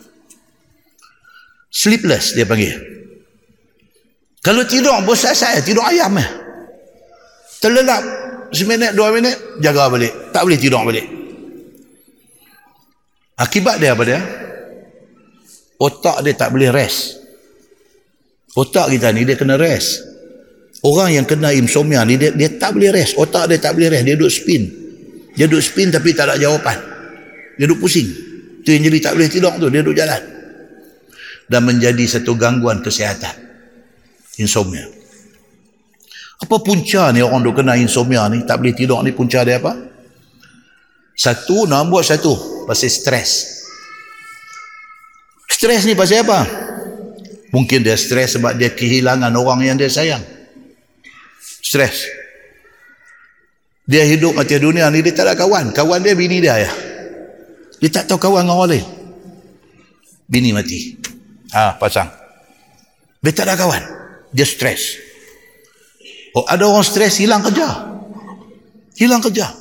sleepless dia panggil. Kalau tidur bosan saya tidur ayam eh. Terlelap seminit dua minit jaga balik. Tak boleh tidur balik. Akibat dia apa dia? Otak dia tak boleh rest. Otak kita ni dia kena rest. Orang yang kena insomnia ni dia, dia tak boleh rest. Otak dia tak boleh rest. Dia duduk spin. Dia duduk spin tapi tak ada jawapan. Dia duduk pusing. Tu yang jadi tak boleh tidur tu dia duduk jalan dan menjadi satu gangguan kesihatan. Insomnia. Apa punca ni orang duk kena insomnia ni, tak boleh tidur ni punca dia apa? Satu, nak buat satu, pasal stres. Stres ni pasal apa? Mungkin dia stres sebab dia kehilangan orang yang dia sayang. Stres. Dia hidup mati dunia ni, dia tak ada kawan. Kawan dia bini dia ya. Dia tak tahu kawan dengan orang lain. Bini mati. Ha, pasang. Dia tak ada kawan. Dia stres. Oh, ada orang stres hilang kerja. Hilang kerja.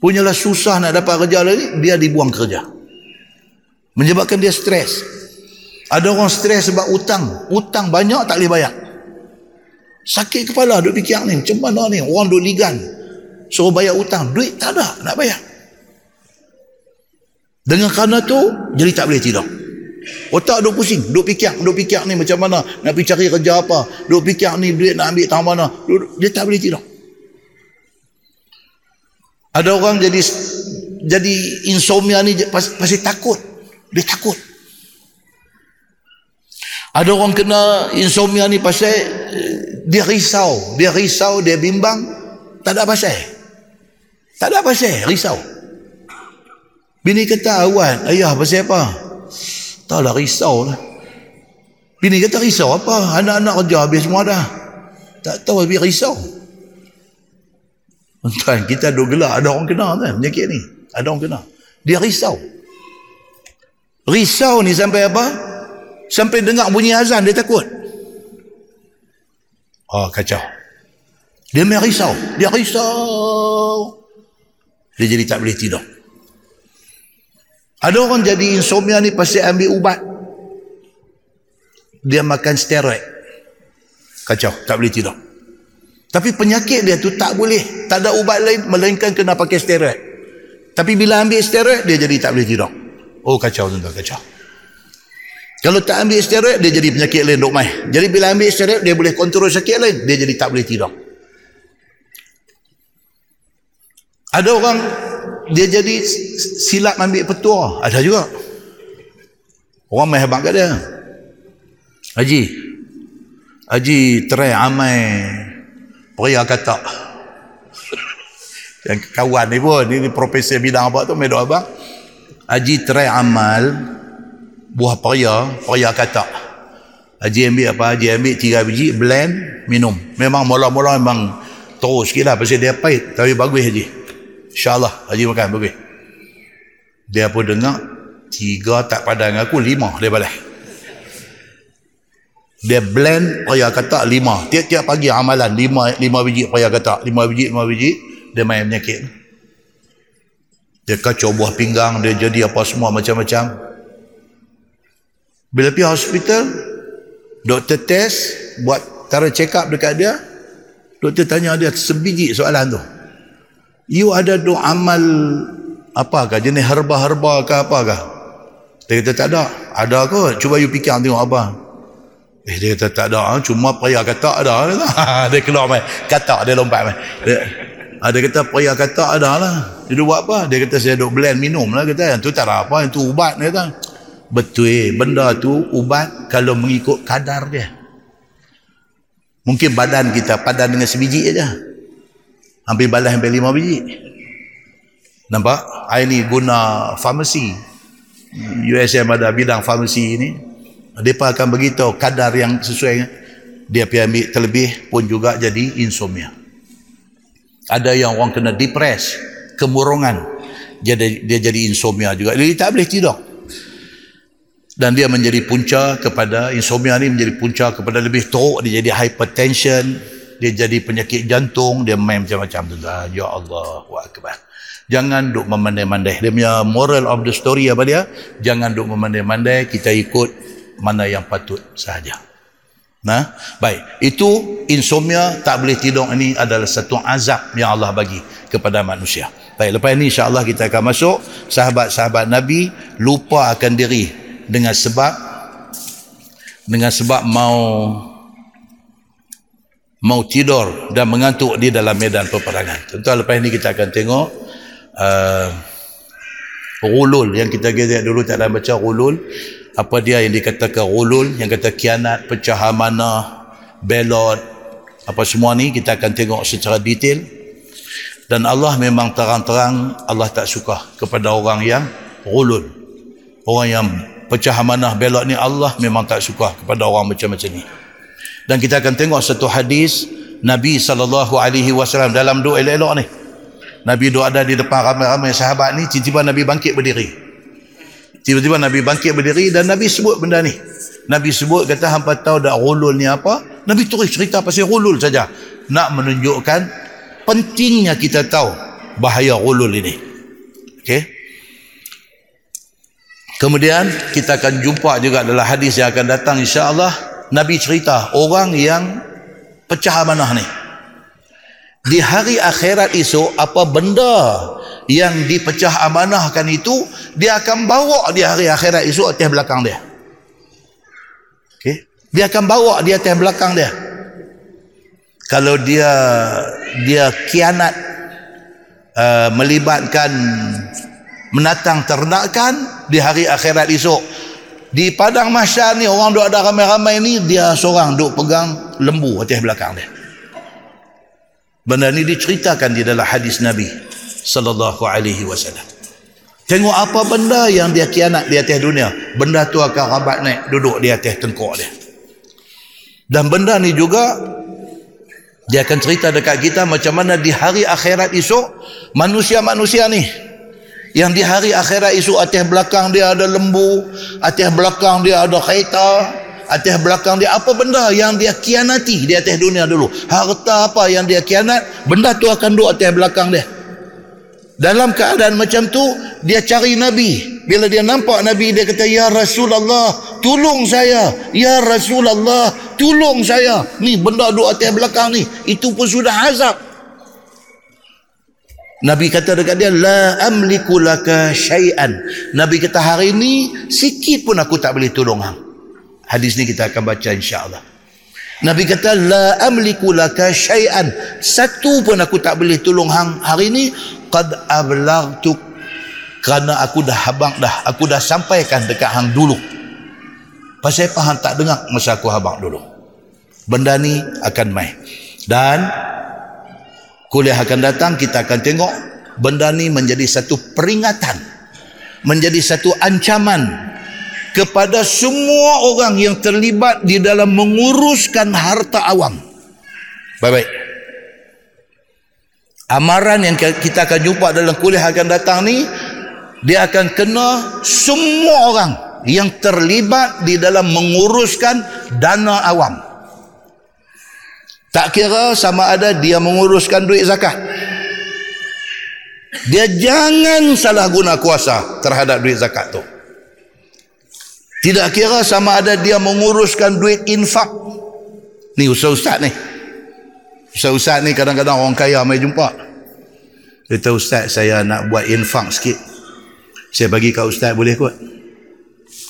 Punyalah susah nak dapat kerja lagi, dia dibuang kerja. Menyebabkan dia stres. Ada orang stres sebab utang. Utang banyak tak boleh bayar. Sakit kepala duk fikir ni. Macam mana ni? Orang duk ligan. Suruh bayar utang. Duit tak ada nak bayar. Dengan kerana tu, jadi tak boleh tidur. Otak duk pusing. Duk fikir. Duk fikir ni macam mana. Nak pergi cari kerja apa. Duk fikir ni duit nak ambil tang mana. Dia tak boleh tidur. Ada orang jadi jadi insomnia ni pasti takut. Dia takut. Ada orang kena insomnia ni pasal eh, dia risau. Dia risau, dia bimbang. Tak ada pasal. Tak ada pasal, risau. Bini kata, awan, ayah pasal apa? Tak lah, risau lah. Bini kata, risau apa? Anak-anak kerja habis semua dah. Tak tahu, tapi risau. Tuan, kita duk gelak. Ada orang kena kan penyakit ni. Ada orang kena. Dia risau. Risau ni sampai apa? Sampai dengar bunyi azan dia takut. Oh kacau. Dia main risau. Dia risau. Dia jadi tak boleh tidur. Ada orang jadi insomnia ni pasti ambil ubat. Dia makan steroid. Kacau. Tak boleh tidur. Tapi penyakit dia tu tak boleh. Tak ada ubat lain melainkan kena pakai steroid. Tapi bila ambil steroid dia jadi tak boleh tidur. Oh kacau tuan-tuan kacau. Kalau tak ambil steroid dia jadi penyakit lain dok mai. Jadi bila ambil steroid dia boleh kontrol sakit lain, dia jadi tak boleh tidur. Ada orang dia jadi silap ambil petua, ada juga. Orang mai hebat kat dia. Haji. Haji try amai. Pria kata. Yang kawan ni pun ni profesor bidang apa tu medok abang Haji try amal buah pria. Pria kata. Haji ambil apa? Haji ambil tiga biji blend minum. Memang mula-mula memang terus sikit lah pasal dia pahit. Tapi bagus Haji insyaAllah Haji makan bagus. Dia pun dengar tiga tak padang aku lima dia balik. Dia blend paya kata lima. Tiap-tiap pagi amalan lima lima biji paya kata. Lima biji lima biji dia main penyakit. Dia kacau buah pinggang dia jadi apa semua macam-macam. Bila pergi hospital doktor test buat taruh check up dekat dia doktor tanya dia sebiji soalan tu you ada do amal apakah jenis herba-herba ke apakah dia kata tak ada ada ke cuba you fikir tengok apa Eh dia kata tak ada, ah, cuma pria kata ada. dia keluar mai. Kata dia lompat mai. Dia, ah, dia kata pria kata ada lah. Dia buat apa? Dia kata saya duk blend minum lah kata. Yang tu tak ada apa, yang tu ubat dia kata. Betul, benda tu ubat kalau mengikut kadar dia. Mungkin badan kita padan dengan sebiji aja. Hampir balas hampir lima biji. Nampak? Saya ni guna farmasi. USM ada bidang farmasi ni. Mereka akan beritahu kadar yang sesuai. Dia pergi ambil terlebih pun juga jadi insomnia. Ada yang orang kena depres kemurungan. Dia, dia jadi insomnia juga. Dia tak boleh tidur. Dan dia menjadi punca kepada insomnia ni menjadi punca kepada lebih teruk. Dia jadi hypertension dia jadi penyakit jantung dia main macam-macam tu ya Allah wa akbar jangan duk memandai-mandai dia punya moral of the story apa dia jangan duk memandai-mandai kita ikut mana yang patut sahaja. Nah, baik. Itu insomnia tak boleh tidur ini adalah satu azab yang Allah bagi kepada manusia. Baik, lepas ini insya-Allah kita akan masuk sahabat-sahabat Nabi lupa akan diri dengan sebab dengan sebab mau mau tidur dan mengantuk di dalam medan peperangan. Tentu lepas ini kita akan tengok uh, Rulul yang kita lihat dulu tak ada baca Rulul apa dia yang dikatakan ulul yang kata kianat pecah amanah belot apa semua ni kita akan tengok secara detail. Dan Allah memang terang-terang Allah tak suka kepada orang yang ulul orang yang pecah amanah belot ni Allah memang tak suka kepada orang macam-macam ni dan kita akan tengok satu hadis Nabi SAW dalam doa elok-elok ni. Nabi doa ada di depan ramai-ramai sahabat ni tiba-tiba Nabi bangkit berdiri. Tiba-tiba Nabi bangkit berdiri dan Nabi sebut benda ni. Nabi sebut kata hampa tahu dak ulul ni apa? Nabi terus cerita pasal ulul saja. Nak menunjukkan pentingnya kita tahu bahaya ulul ini. Okey? Kemudian kita akan jumpa juga dalam hadis yang akan datang insya-Allah Nabi cerita orang yang pecah amanah ni. Di hari akhirat esok apa benda yang dipecah amanahkan itu dia akan bawa di hari akhirat esok atas belakang dia. Okey. Dia akan bawa di atas belakang dia. Kalau dia dia kianat uh, melibatkan menatang ternakan di hari akhirat esok di padang mahsyar ni orang duk ada ramai-ramai ni dia seorang duk pegang lembu atas belakang dia. Benda ni diceritakan di dalam hadis Nabi sallallahu alaihi wasallam. Tengok apa benda yang dia kianat di atas dunia. Benda tu akan rabat naik duduk di atas tengkok dia. Dan benda ni juga dia akan cerita dekat kita macam mana di hari akhirat esok manusia-manusia ni yang di hari akhirat isu atas belakang dia ada lembu atas belakang dia ada kereta atas belakang dia apa benda yang dia kianati di atas dunia dulu. Harta apa yang dia kianat benda tu akan duduk atas belakang dia. Dalam keadaan macam tu dia cari Nabi. Bila dia nampak Nabi dia kata Ya Rasulullah tolong saya. Ya Rasulullah tolong saya. Ni benda duduk atas belakang ni. Itu pun sudah azab Nabi kata dekat dia la amliku laka syai'an. Nabi kata hari ini sikit pun aku tak boleh tolong hang. Hadis ni kita akan baca insya-Allah. Nabi kata la amliku laka syai'an. Satu pun aku tak boleh tolong hang hari ini qad ablaghtu kerana aku dah habang dah aku dah sampaikan dekat hang dulu. Pasal apa hang tak dengar masa aku habang dulu. Benda ni akan mai. Dan kuliah akan datang kita akan tengok benda ni menjadi satu peringatan menjadi satu ancaman kepada semua orang yang terlibat di dalam menguruskan harta awam. Baik-baik. Amaran yang kita akan jumpa dalam kuliah akan datang ni dia akan kena semua orang yang terlibat di dalam menguruskan dana awam tak kira sama ada dia menguruskan duit zakat. Dia jangan salah guna kuasa terhadap duit zakat tu. Tidak kira sama ada dia menguruskan duit infak. Ni ustaz-ustaz ni. Ustaz-ustaz ni kadang-kadang orang kaya mai jumpa. Kata ustaz saya nak buat infak sikit. Saya bagi kat ustaz boleh kot?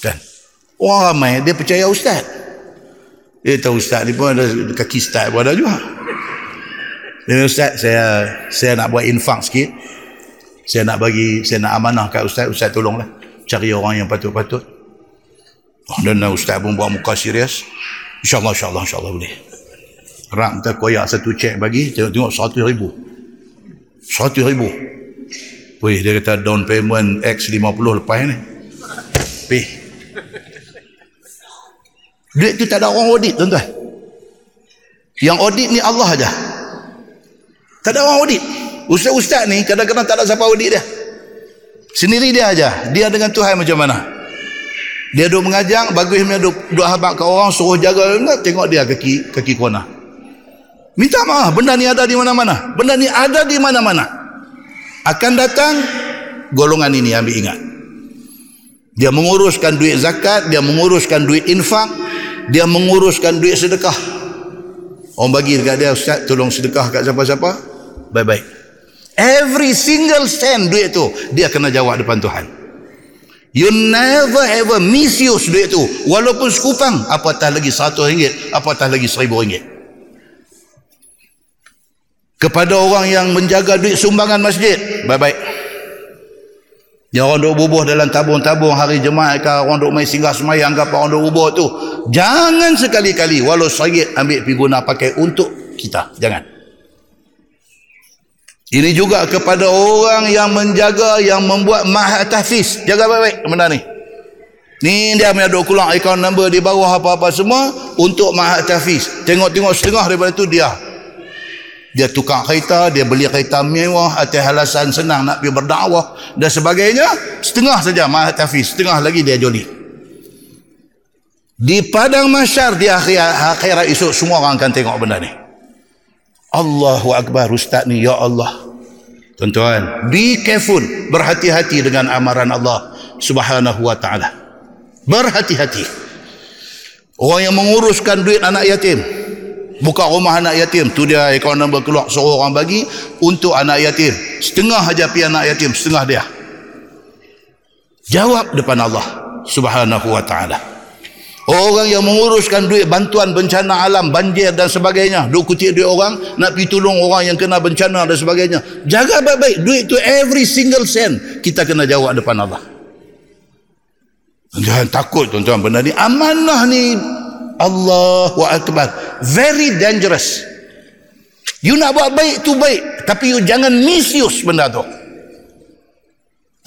Kan? Orang ramai dia percaya ustaz. Dia tahu ustaz ni pun ada kaki ustaz pun ada juga. Dia ustaz saya saya nak buat infak sikit. Saya nak bagi saya nak amanah kat ustaz, ustaz tolonglah cari orang yang patut-patut. Oh, dan ustaz pun buat muka serius. InsyaAllah, insyaAllah, insyaAllah boleh. Rak minta koyak satu cek bagi, tengok-tengok seratus ribu. Seratus ribu. Wih, dia kata down payment X50 lepas ni. Pih, Duit tu tak ada orang audit tuan-tuan. Yang audit ni Allah aja. Tak ada orang audit. Ustaz-ustaz ni kadang-kadang tak ada siapa audit dia. Sendiri dia aja. Dia dengan Tuhan macam mana? Dia duk mengajar, bagus dia duk, duk habak ke orang, suruh jaga, tengok dia kaki kaki kona. Minta maaf, benda ni ada di mana-mana. Benda ni ada di mana-mana. Akan datang golongan ini ambil ingat. Dia menguruskan duit zakat, dia menguruskan duit infak, dia menguruskan duit sedekah. Orang bagi dekat dia, Ustaz tolong sedekah kat siapa-siapa. Bye-bye. Every single cent duit tu, dia kena jawab depan Tuhan. You never ever misuse duit tu. Walaupun sekupang, apatah lagi satu ringgit, apatah lagi seribu ringgit. Kepada orang yang menjaga duit sumbangan masjid, bye-bye. Yang orang duk bubuh dalam tabung-tabung hari jemaat ke orang duk main singgah semayang ke apa orang duk bubuh tu. Jangan sekali-kali walau saya ambil pergi guna pakai untuk kita. Jangan. Ini juga kepada orang yang menjaga, yang membuat mahat tahfiz. Jaga baik-baik benda ni. Ni dia punya duk keluar account number di bawah apa-apa semua untuk mahat tahfiz. Tengok-tengok setengah daripada tu dia dia tukar kereta, dia beli kereta mewah atas alasan senang nak pergi berdakwah dan sebagainya. Setengah saja Mahat Hafiz, setengah lagi dia joli. Di padang masyar di akhir akhirat esok semua orang akan tengok benda ni. Allahu Akbar Ustaz ni, Ya Allah. Tuan-tuan, be careful, berhati-hati dengan amaran Allah Subhanahu wa taala. Berhati-hati. Orang yang menguruskan duit anak yatim, buka rumah anak yatim. Tu dia akaun nombor keluar. Suruh orang bagi untuk anak yatim. Setengah aja pi anak yatim. Setengah dia. Jawab depan Allah subhanahu wa ta'ala. Orang yang menguruskan duit bantuan bencana alam banjir dan sebagainya. Duk kutip duit orang nak pergi tolong orang yang kena bencana dan sebagainya. Jaga baik-baik. Duit tu every single cent. Kita kena jawab depan Allah. Jangan takut tuan-tuan benda ni. Amanah ni. Allahu Akbar. Very dangerous. You nak buat baik tu baik. Tapi you jangan misuse benda tu.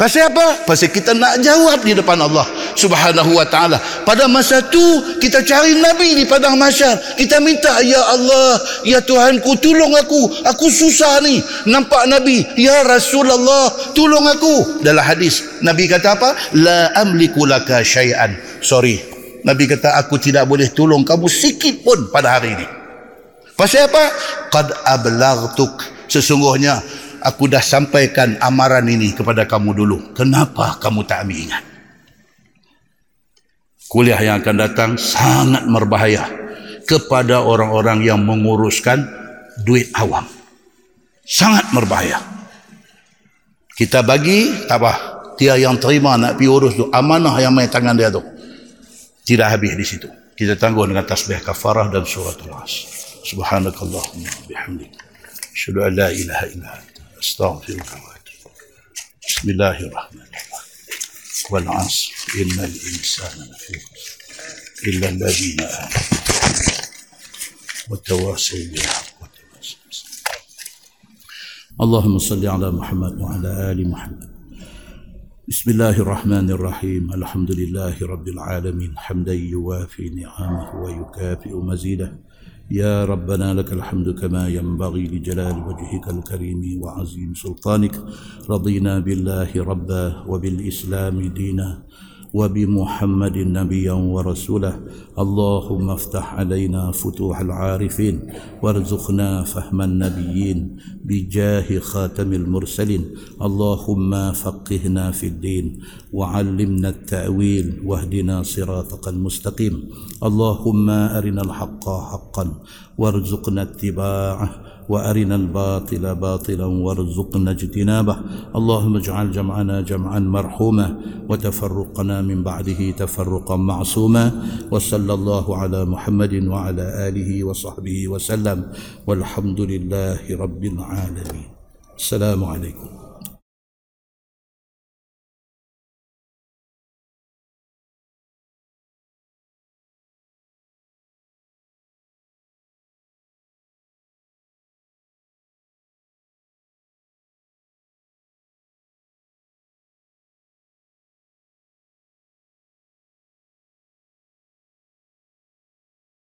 Pasal apa? Pasal kita nak jawab di depan Allah subhanahu wa ta'ala. Pada masa tu, kita cari Nabi di padang masyar. Kita minta, Ya Allah, Ya Tuhanku, tolong aku. Aku susah ni. Nampak Nabi. Ya Rasulullah, tolong aku. Dalam hadis, Nabi kata apa? La amliku laka syai'an. Sorry, Nabi kata aku tidak boleh tolong kamu sikit pun pada hari ini. Pasal apa? Qad ablaghtuk. Sesungguhnya aku dah sampaikan amaran ini kepada kamu dulu. Kenapa kamu tak ambil ingat? Kuliah yang akan datang sangat berbahaya kepada orang-orang yang menguruskan duit awam. Sangat berbahaya. Kita bagi, apa. Dia yang terima nak pergi urus tu. Amanah yang main tangan dia tu tidak habis di situ. Kita tangguh dengan tasbih kafarah dan suratul as. Subhanakallahumma bihamdik. Asyhadu an la ilaha illa anta astaghfiruka wa atubu. Bismillahirrahmanirrahim. Wal 'asr innal insana lafi illa alladhina amanu. وتواصوا بالحق وتواصوا اللهم صل على محمد وعلى ال محمد بسم الله الرحمن الرحيم الحمد لله رب العالمين حمدا يوافي نعمه ويكافئ مزيده يا ربنا لك الحمد كما ينبغي لجلال وجهك الكريم وعظيم سلطانك رضينا بالله ربا وبالاسلام دينا وبمحمد نبيا ورسولا اللهم افتح علينا فتوح العارفين وارزقنا فهم النبيين بجاه خاتم المرسلين. اللهم فقهنا في الدين وعلمنا التأويل واهدنا صراطك المستقيم. اللهم أرنا الحق حقا وارزقنا اتباعه وأرنا الباطل باطلا وارزقنا اجتنابه. اللهم اجعل جمعنا جمعا مرحوما وتفرقنا من بعده تفرقا معصوما. وصلى الله على محمد وعلى آله وصحبه وسلم. والحمد لله رب العالمين. السلام عليكم.